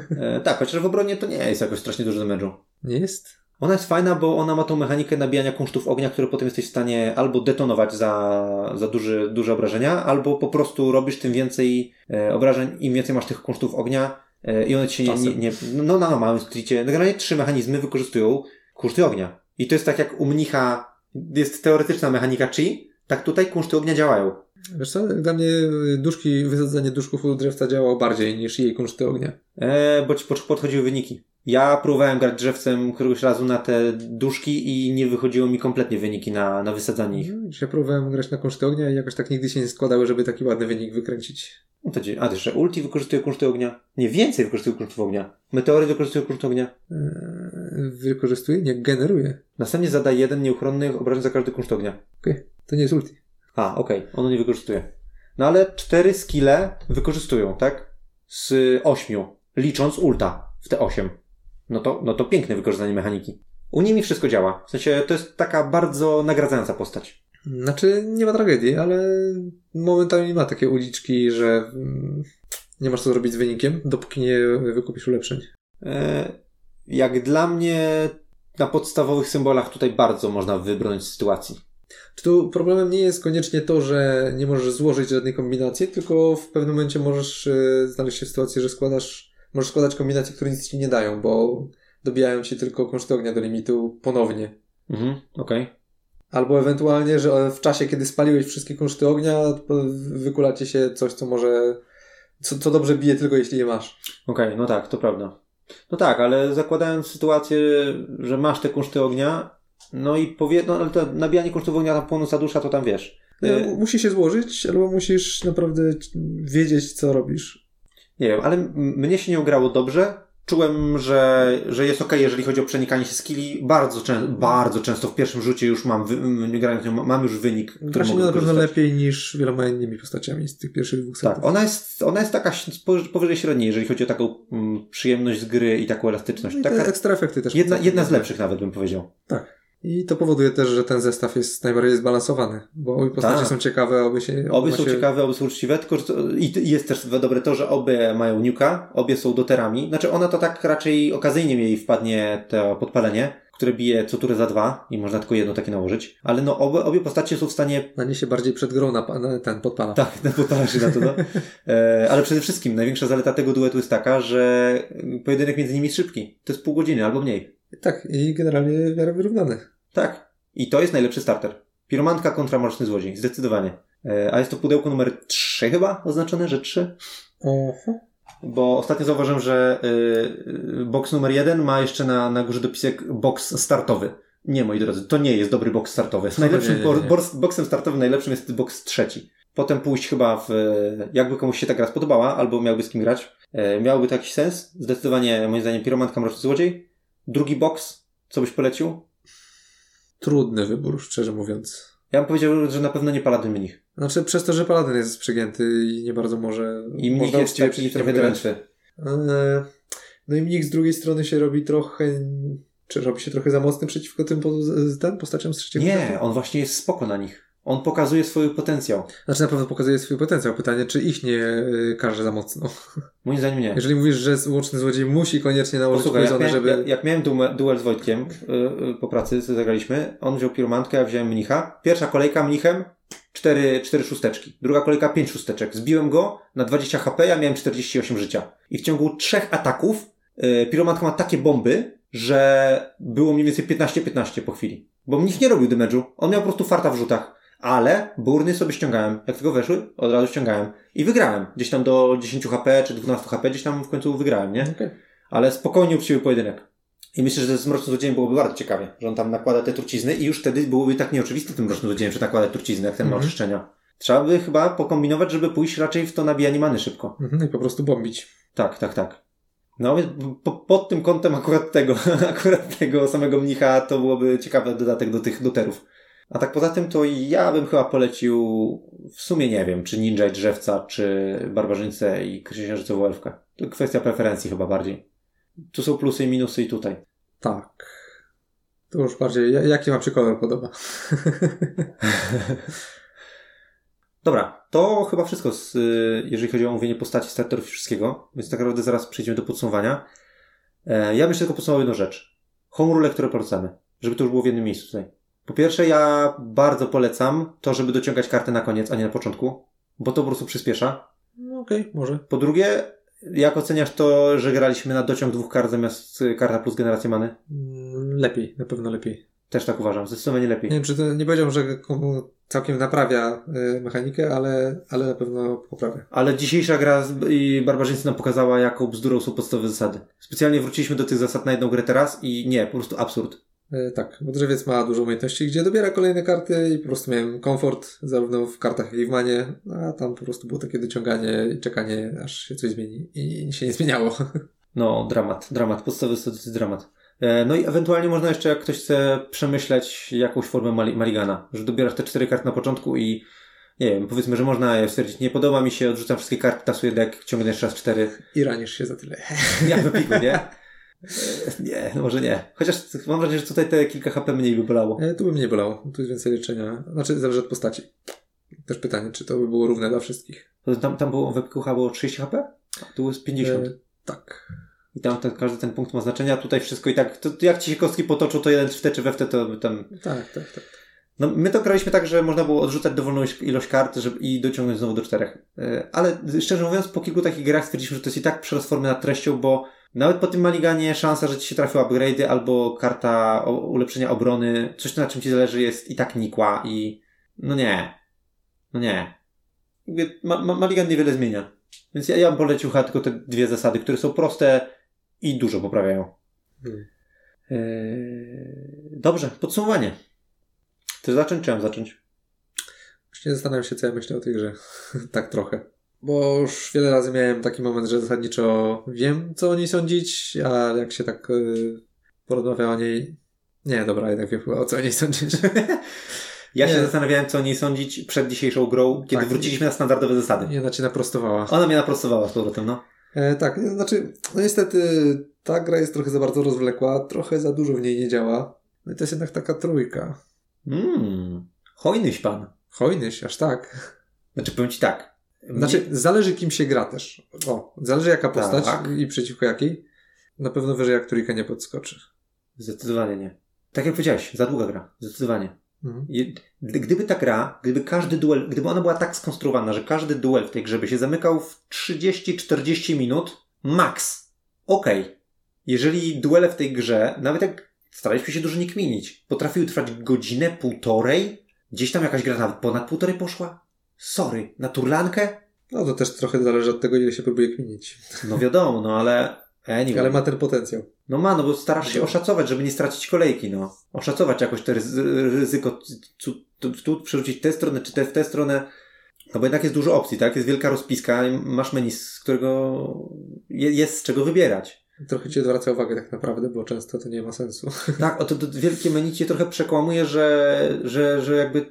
E, tak, chociaż w obronie to nie jest jakoś strasznie dużo damage'u. Nie jest? Ona jest fajna, bo ona ma tą mechanikę nabijania kunsztów ognia, które potem jesteś w stanie albo detonować za, za duży, duże obrażenia, albo po prostu robisz tym więcej e, obrażeń, im więcej masz tych kunsztów ognia e, i one ci nie, nie, nie... No na małym streetie. Generalnie trzy mechanizmy wykorzystują kunszty ognia. I to jest tak jak u mnicha jest teoretyczna mechanika chi, tak tutaj kunszty ognia działają. Wiesz co, dla mnie duszki, wysadzanie duszków u drzewca działało bardziej niż jej kunszty ognia. E, bo ci pod- podchodziły wyniki. Ja próbowałem grać drzewcem któregoś razu na te duszki i nie wychodziło mi kompletnie wyniki na, na wysadzanie ich. No, Ja próbowałem grać na kunszty ognia i jakoś tak nigdy się nie składały, żeby taki ładny wynik wykręcić. No to A, też, że ulti wykorzystuje kunszty ognia? Nie, więcej wykorzystuje kunsztów ognia. Meteory wykorzystują kunszty ognia. Eee, wykorzystuje? Nie, generuje. Następnie zada jeden nieuchronny obrażeń za każdy kunszt ognia. Okej, to nie jest ulti. A, okej, ono nie wykorzystuje. No ale cztery skille wykorzystują, tak? Z ośmiu, licząc ulta w te osiem. No to, no to piękne wykorzystanie mechaniki. U nimi wszystko działa. W sensie to jest taka bardzo nagradzająca postać. Znaczy, nie ma tragedii, ale momentami ma takie uliczki, że mm, nie masz co zrobić z wynikiem, dopóki nie wykupisz ulepszeń. E, jak dla mnie na podstawowych symbolach tutaj bardzo można wybrnąć z sytuacji. Czy tu problemem nie jest koniecznie to, że nie możesz złożyć żadnej kombinacji, tylko w pewnym momencie możesz e, znaleźć się w sytuacji, że składasz, możesz składać kombinacje, które nic ci nie dają, bo dobijają ci tylko koszty ognia do limitu ponownie. Mhm, okej. Albo ewentualnie, że w czasie, kiedy spaliłeś wszystkie koszty ognia, wykulacie się coś, co może, co, co dobrze bije tylko jeśli je masz. Okej, no tak, to prawda. No tak, ale zakładając sytuację, że masz te kunszty ognia, no i powie, no ale to nabijanie kunsztów ognia na płonąca dusza, to tam wiesz. No, E, Musi się złożyć, albo musisz naprawdę wiedzieć, co robisz. Nie wiem, ale mnie się nie ugrało dobrze. Czułem, że, że jest ok, jeżeli chodzi o przenikanie się skilli. Bardzo, czę- bardzo często w pierwszym rzucie już mam, wy, grając nią, mam już wynik, który Gra się mogę na pewno lepiej niż wieloma innymi postaciami z tych pierwszych dwóch setów. Tak, ona jest, ona jest taka powyżej- średniej, jeżeli chodzi o taką przyjemność z gry i taką elastyczność. No i te Taka, ekstra efekty też. jedna, jedna z lepszych nawet bym powiedział. Tak. I to powoduje też, że ten zestaw jest najbardziej zbalansowany, bo obie postacie Tak. są ciekawe, obie się... Obie są się... ciekawe, obie są uczciwe, tylko i jest też dobre to, że obie mają nuka, obie są doterami. Znaczy ona to tak raczej okazyjnie jej wpadnie to podpalenie, które bije co turę za dwa i można tylko jedno takie nałożyć. Ale no obie, obie postacie są w stanie Na nie się bardziej przed grą na, na ten podpala. Tak, no podpala się na to, no. E, ale przede wszystkim największa zaleta tego duetu jest taka, że pojedynek między nimi jest szybki. To jest pół godziny albo mniej. Tak, i generalnie w miarę wyrównany. Tak. I to jest najlepszy starter. Piromantka kontra Mroczny Złodziej. Zdecydowanie. E, a jest to pudełko numer 3 chyba oznaczone, że 3? Oho. Bo ostatnio zauważyłem, że y, y, box numer 1 ma jeszcze na, na górze dopisek box startowy. Nie, moi drodzy, to nie jest dobry box startowy. Najlepszym nie, nie, nie. bo- box- boxem startowym najlepszym jest box trzeci. Potem pójść chyba w... e, Jakby komuś się ta gra spodobała, albo miałby z kim grać, e, miałoby to jakiś sens. Zdecydowanie, moim zdaniem, Piromantka Mroczny Złodziej. Drugi box, co byś polecił? Trudny wybór, szczerze mówiąc. Ja bym powiedział, że na pewno nie Paladyn Mnich. Znaczy, przez to, że Paladyn jest przygięty i nie bardzo może... I Mnich jest taki trochę drętwy. Eee, No i Mnich z drugiej strony się robi trochę... Czy robi się trochę za mocny przeciwko tym po, ten postaciom z trzeciego Nie, on właśnie jest spoko na nich. On pokazuje swój potencjał. Znaczy na pewno pokazuje swój potencjał. Pytanie, czy ich nie y, karze za mocno. Moim zdaniem nie. Jeżeli mówisz, że łączny złodziej musi koniecznie nałożyć Posłuchaj, jak, miałem, żeby... jak, jak miałem duel, duel z Wojtkiem y, y, po pracy, co zagraliśmy, on wziął piromantkę, ja wziąłem mnicha. Pierwsza kolejka mnichem, cztery, cztery szósteczki. Druga kolejka, pięć szósteczek. Zbiłem go na 20 HP, ja miałem 48 życia. I w ciągu trzech ataków Yy, Pyromantka ma takie bomby, że było mniej więcej 15-15 po chwili. Bo nikt nie robił damage'u. On miał po prostu farta w rzutach. Ale burny sobie ściągałem. Jak tylko weszły, od razu ściągałem. I wygrałem. Gdzieś tam do 10 HP czy 12 HP, gdzieś tam w końcu wygrałem, nie? Okej. Ale spokojnie uczciwy pojedynek. I myślę, że z Mrocznym Złodziejem byłoby bardzo ciekawie, że on tam nakłada te trucizny i już wtedy byłoby tak nieoczywiste tym Mrocznym Złodziejem, że nakłada trucizny, jak ten ma Mhm. oczyszczenia. Trzeba by chyba pokombinować, żeby pójść raczej w to nabijanie many szybko. Mhm, I po prostu bombić. Tak, tak, tak. No więc po, pod tym kątem akurat tego, akurat tego samego mnicha to byłoby ciekawy dodatek do tych doterów. A tak poza tym to ja bym chyba polecił, w sumie nie wiem, czy Ninja i Drzewca, czy Barbarzyńcę i Księżycową Elfkę. To kwestia preferencji chyba bardziej. Tu są plusy i minusy i tutaj. Tak. To już bardziej, ja- jaki wam się kolor podoba? Dobra, to chyba wszystko, z, y, jeżeli chodzi o omówienie postaci, starterów i wszystkiego. Więc tak naprawdę zaraz przejdziemy do podsumowania. E, ja bym jeszcze tylko podsumował jedną rzecz. Home rule, które polecamy. Żeby to już było w jednym miejscu tutaj. Po pierwsze, ja bardzo polecam to, żeby dociągać kartę na koniec, a nie na początku. Bo to po prostu przyspiesza. No okej, może. Po drugie, jak oceniasz to, że graliśmy na dociąg dwóch kart zamiast y, karta plus generacja many? Mm, Lepiej, na pewno lepiej. Też tak uważam, zdecydowanie lepiej. Nie wiem, czy to nie powiedział, że komu całkiem naprawia y, mechanikę, ale, ale na pewno poprawia. Ale dzisiejsza gra z- i Barbarzyńcy nam pokazała, jaką bzdurą są podstawowe zasady. Specjalnie wróciliśmy do tych zasad na jedną grę teraz i nie, po prostu absurd. Y, Tak, bo drzewiec ma dużo umiejętności, gdzie dobiera kolejne karty i po prostu miałem komfort zarówno w kartach, jak i w manie, a tam po prostu było takie dociąganie i czekanie, aż się coś zmieni i się nie zmieniało. No, dramat, dramat, podstawowy jest dramat. E, No i ewentualnie można jeszcze, jak ktoś chce przemyśleć jakąś formę mali- maligana, że dobierasz te cztery karty na początku i nie wiem, powiedzmy, że można je stwierdzić, nie podoba mi się, odrzucam wszystkie karty, tasuję deck, ciągnę jeszcze raz cztery. I ranisz się za tyle. Jak wypiku, nie? Nie, no może nie. Chociaż mam wrażenie, że tutaj te kilka HP mniej by bolało. E, Tu by mnie bolało, tu jest więcej leczenia, znaczy zależy od postaci. Też pytanie, czy to by było równe dla wszystkich. To Tam, tam było, w Epiku chyba było 30 HP? A Tu jest 50. E, tak. I tam ten, każdy ten punkt ma znaczenie, a tutaj wszystko i tak, to, to jak ci się kostki potoczą, to jeden w te czy we w te, to tam... Tak, tak, tak. No, my to graliśmy tak, że można było odrzucać dowolną ilość- ilość kart żeby, i dociągnąć znowu do czterech. E, Ale szczerze mówiąc, po kilku takich grach stwierdziliśmy, że to jest i tak przerost formy nad treścią, bo nawet po tym maliganie szansa, że ci się trafią upgrade'y albo karta ulepszenia obrony, coś na czym ci zależy jest i tak nikła i no nie. No nie. Ma, ma, maligan niewiele zmienia. Więc ja, ja bym polecił chyba tylko te dwie zasady, które są proste i dużo poprawiają. Hmm. Eee, dobrze, podsumowanie. Chcesz zacząć, czy mam zacząć? Właśnie zastanawiam się, co ja myślę o tej grze. tak trochę. Bo już wiele razy miałem taki moment, że zasadniczo wiem, co o niej sądzić, a jak się tak yy, porozmawiam o niej... Nie, dobra, jednak wiem chyba, o co o niej sądzić. Ja się Nie. zastanawiałem, co o niej sądzić przed dzisiejszą grą, kiedy Tak. wróciliśmy na standardowe zasady. Nie, znaczy naprostowała. Ona mnie naprostowała z powrotem, no. E, tak, znaczy, no niestety ta gra jest trochę za bardzo rozwlekła, trochę za dużo w niej nie działa. No i to jest jednak taka trójka. Mmm, hojnyś pan. Hojnyś, aż tak. Znaczy, powiem ci tak. Znaczy, zależy kim się gra też. O, zależy jaka postać Tak. i przeciwko jakiej. Na pewno wyżej jak trójka nie podskoczy. Zdecydowanie nie. Tak jak powiedziałeś, za długa gra. Zdecydowanie. Mhm. Gdyby ta gra, gdyby każdy duel, gdyby ona była tak skonstruowana, że każdy duel w tej grze by się zamykał w 30-40 minut, max. Okej. Jeżeli duele w tej grze, nawet jak staraliśmy się dużo nie kminić, potrafiły trwać godzinę, półtorej, gdzieś tam jakaś gra nawet ponad półtorej poszła, sorry, na turlankę? No to też trochę zależy od tego, ile się próbuje kminić. No wiadomo, no ale... Anyway. Ale ma ten potencjał. No ma, no bo starasz się oszacować, żeby nie stracić kolejki, no. Oszacować jakoś to ryzy- ryzyko, tu, tu, tu przerzucić tę stronę, czy tę w tę stronę. No bo jednak jest dużo opcji, tak? Jest wielka rozpiska masz menu, z którego je, jest z czego wybierać. Trochę cię zwraca uwagę tak naprawdę, bo często to nie ma sensu. Tak, o to, to wielkie menu cię trochę przekłamuje, że, że, że jakby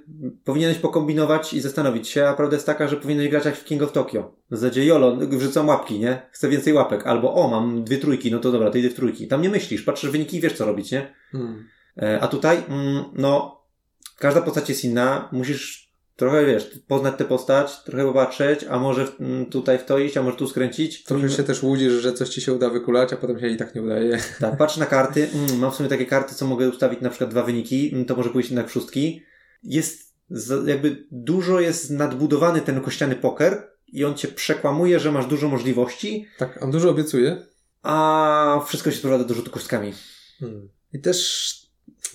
powinieneś pokombinować i zastanowić się, a prawda jest taka, że powinieneś grać jak w King of Tokyo. W zasadzie jolo, wrzucam łapki, nie? Chcę więcej łapek. Albo o, mam dwie trójki, no to dobra, to idę w trójki. Tam nie myślisz, patrzysz wyniki i wiesz co robić, nie? Hmm. E, A tutaj, mm, no, każda postać jest inna, musisz trochę, wiesz, poznać tę postać, trochę popatrzeć, a może w- mm, tutaj w to iść, a może tu skręcić. Trochę się też łudzisz, że coś ci się uda wykulać, a potem się i tak nie udaje. Tak, patrz na karty, mm, mam w sumie takie karty, co mogę ustawić na przykład dwa wyniki, mm, to może pójść w szóstki. Jest, jakby dużo jest nadbudowany ten kościany poker i on cię przekłamuje, że masz dużo możliwości, Tak, on dużo obiecuje. a wszystko się sprowadza do rzutu kostkami. Hmm. I też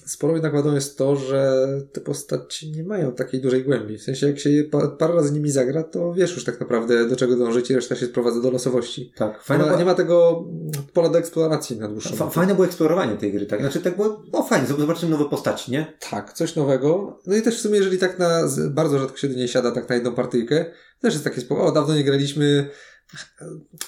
sporą jednak wadą jest to, że te postaci nie mają takiej dużej głębi. W sensie, jak się pa, parę razy nimi zagra, to wiesz już tak naprawdę do czego dążyć i reszta się sprowadza do losowości. Tak, fajne, nie ma tego pola do eksploracji na dłuższą metę. fajne było eksplorowanie tej gry, tak? Znaczy, tak było, no fajnie, zobaczymy nowe postaci, nie? Tak, coś nowego. No i też w sumie, jeżeli tak na, z- bardzo rzadko się do niej siada, tak na jedną partyjkę, też jest takie spoko, o, dawno nie graliśmy,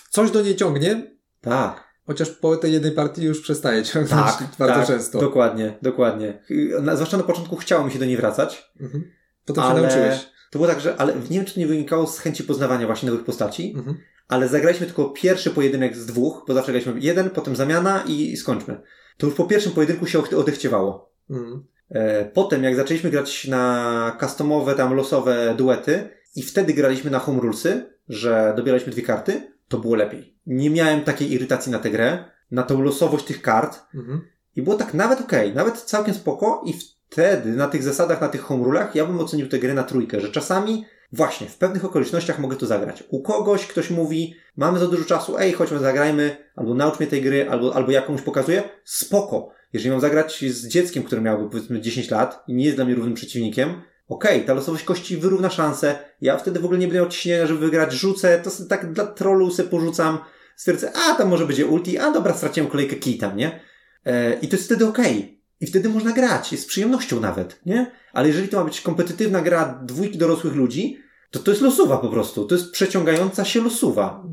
coś do niej ciągnie, Tak. Chociaż po tej jednej partii już przestaje ciągnąć bardzo tak, często. Dokładnie, dokładnie. Na, zwłaszcza na początku chciało mi się do niej wracać, Mhm. Potem ale się nauczyłeś. to było tak, że, ale nie wiem, czy to nie wynikało z chęci poznawania właśnie nowych postaci, Mhm. ale zagraliśmy tylko pierwszy pojedynek z dwóch, bo zawsze graliśmy jeden, potem zamiana i, i skończmy. To już po pierwszym pojedynku się od- odechciewało. Mhm. E, Potem, jak zaczęliśmy grać na customowe, tam losowe duety i wtedy graliśmy na home rulesy, że dobieraliśmy dwie karty, to było lepiej. Nie miałem takiej irytacji na tę grę, na tą losowość tych kart Mhm. i było tak nawet okej, nawet całkiem spoko i wtedy na tych zasadach, na tych home rulach ja bym ocenił tę grę na trójkę, że czasami właśnie w pewnych okolicznościach mogę to zagrać. U kogoś ktoś mówi, mamy za dużo czasu, ej, chodźmy zagrajmy, albo naucz mnie tej gry, albo, albo jakąś pokazuję, spoko. Jeżeli mam zagrać z dzieckiem, które miałoby powiedzmy 10 lat i nie jest dla mnie równym przeciwnikiem, okej, ta losowość kości wyrówna szanse, ja wtedy w ogóle nie będę miał ciśnienia, żeby wygrać, rzucę, to tak dla trollu se porzucam, stwierdzę, a tam może będzie ulti, a dobra, straciłem kolejkę kij tam, nie? E, I to jest wtedy okej. I wtedy można grać, z przyjemnością nawet, nie? Ale jeżeli to ma być kompetytywna gra dwójki dorosłych ludzi, to to jest losowa po prostu. To jest przeciągająca się losowa.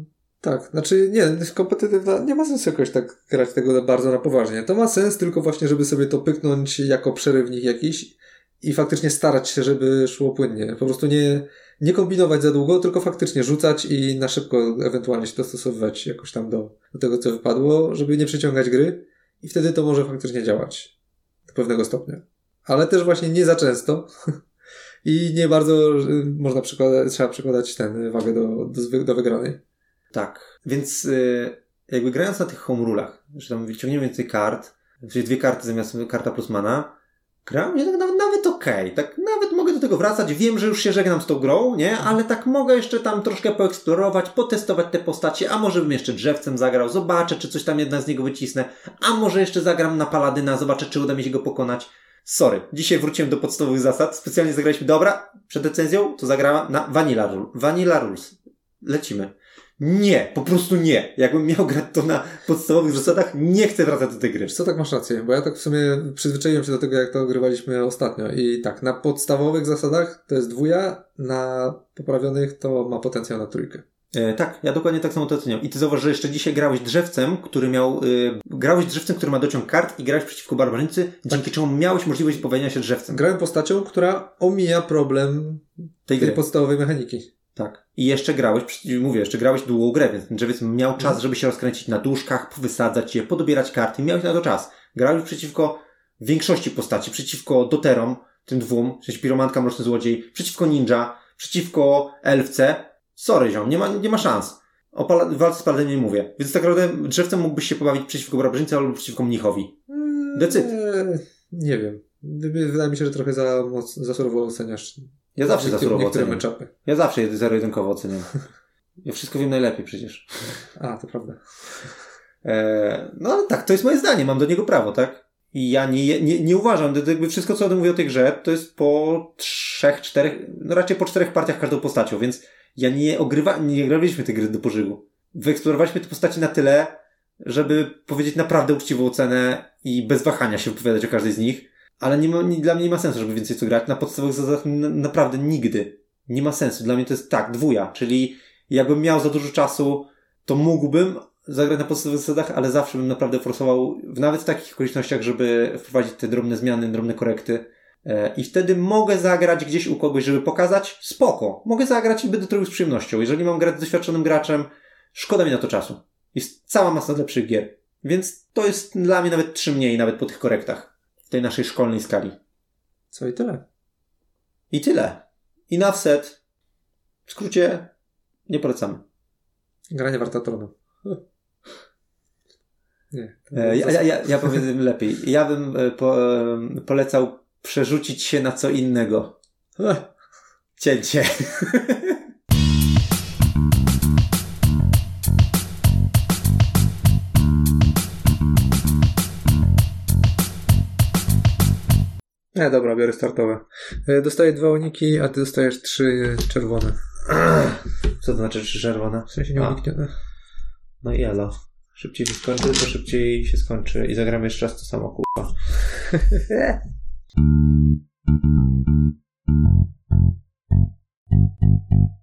Tak, znaczy nie, kompetytywna, nie ma sensu jakoś tak grać tego bardzo na poważnie. To ma sens tylko właśnie, żeby sobie to pyknąć jako przerywnik jakiś i faktycznie starać się, żeby szło płynnie. Po prostu nie, nie kombinować za długo, tylko faktycznie rzucać i na szybko ewentualnie się dostosowywać jakoś tam do, do tego, co wypadło, żeby nie przeciągać gry i wtedy to może faktycznie działać do pewnego stopnia. Ale też właśnie nie za często i nie bardzo y, można przykładać, trzeba przykładać ten wagę do, do, do wygranej. Tak. Więc y, jakby grając na tych home rulach, że tam wyciągniemy więcej kart, czyli dwie karty zamiast karta plus mana, gra mnie tak nawet, nawet okej. Tak nawet mogę do tego wracać. Wiem, że już się żegnam z tą grą, nie? Ale tak mogę jeszcze tam troszkę poeksplorować, potestować te postacie, a może bym jeszcze drzewcem zagrał, zobaczę, czy coś tam jedna z niego wycisnę, a może jeszcze zagram na paladyna, zobaczę, czy uda mi się go pokonać. Sorry, dzisiaj wróciłem do podstawowych zasad. Specjalnie zagraliśmy, dobra, przed recenzją to zagrała na Vanilla, Rule, Vanilla Rules. Lecimy. Nie, po prostu nie. Jakbym miał grać to na podstawowych zasadach, nie chcę wracać do tej gry. Co, tak masz rację, bo ja tak w sumie przyzwyczaiłem się do tego, jak to grywaliśmy ostatnio. I tak, na podstawowych zasadach to jest dwuja, na poprawionych to ma potencjał na trójkę. E, tak, ja dokładnie tak samo to oceniam. I ty zauważ, że jeszcze dzisiaj grałeś drzewcem, który miał. Y, grałeś drzewcem, który ma dociąg kart i grałeś przeciwko barbarzyńcy, dzięki czemu miałeś możliwość powiedzenia się drzewcem. Grałem postacią, która omija problem tej tej gry. podstawowej mechaniki. Tak. I jeszcze grałeś, mówię, jeszcze grałeś długą grę, więc ten drzewiec miał czas, żeby się rozkręcić na duszkach, wysadzać je, podobierać karty. Miałeś na to czas. Grałeś przeciwko większości postaci, przeciwko doterom, tym dwóm, czyli piromantka, mroczny złodziej, przeciwko ninja, przeciwko elfce. Sorry, ziom, nie ma, nie ma szans. O pala- walce z paladynem nie mówię. Więc tak naprawdę drzewcem mógłbyś się pobawić przeciwko barbarzyńcy albo przeciwko mnichowi. Decyd. Eee, nie wiem. Wydaje mi się, że trochę za, moc, za surowo oceniasz. Ja zawsze za niektóre- surowo oceniam. Ja zawsze je zero-jedynkowo oceniam. Ja wszystko wiem najlepiej przecież. A, to prawda. E, no ale tak, to jest moje zdanie, mam do niego prawo, tak? I ja nie, nie, nie uważam, jakby wszystko, co mówię o tej grze, to jest po trzech, czterech, no raczej po czterech partiach każdą postacią, więc ja nie ogrywa, nie graliśmy tej gry do pożygu. Wyeksplorowaliśmy te postaci na tyle, żeby powiedzieć naprawdę uczciwą ocenę i bez wahania się wypowiadać o każdej z nich, ale nie ma, nie, dla mnie nie ma sensu, żeby więcej co grać. Na podstawowych zasadach na, naprawdę nigdy. Nie ma sensu. Dla mnie to jest tak, dwuja, czyli jakbym miał za dużo czasu, to mógłbym zagrać na podstawowych zasadach, ale zawsze bym naprawdę forsował, nawet w takich okolicznościach, żeby wprowadzić te drobne zmiany, drobne korekty. E, I wtedy mogę zagrać gdzieś u kogoś, żeby pokazać, spoko. Mogę zagrać i będę to robił z przyjemnością. Jeżeli mam grać z doświadczonym graczem, szkoda mi na to czasu. Jest cała masa lepszych gier. Więc to jest dla mnie nawet trzy mniej, nawet po tych korektach. Tej naszej szkolnej skali. Co i tyle. I tyle. I na wset. W skrócie, nie polecamy. Granie warta tronu. Nie. E, Ja, ja, ja, ja powiem lepiej. Ja bym e, po, polecał przerzucić się na co innego. Cięcie. E, dobra, biorę startowe. E, dostaję dwa uniki, a ty dostajesz trzy czerwone. Co to znaczy trzy czerwone? W sensie nieuniknione. No i elo. Szybciej się skończy, to szybciej się skończy i zagram jeszcze raz to samo, kurwa.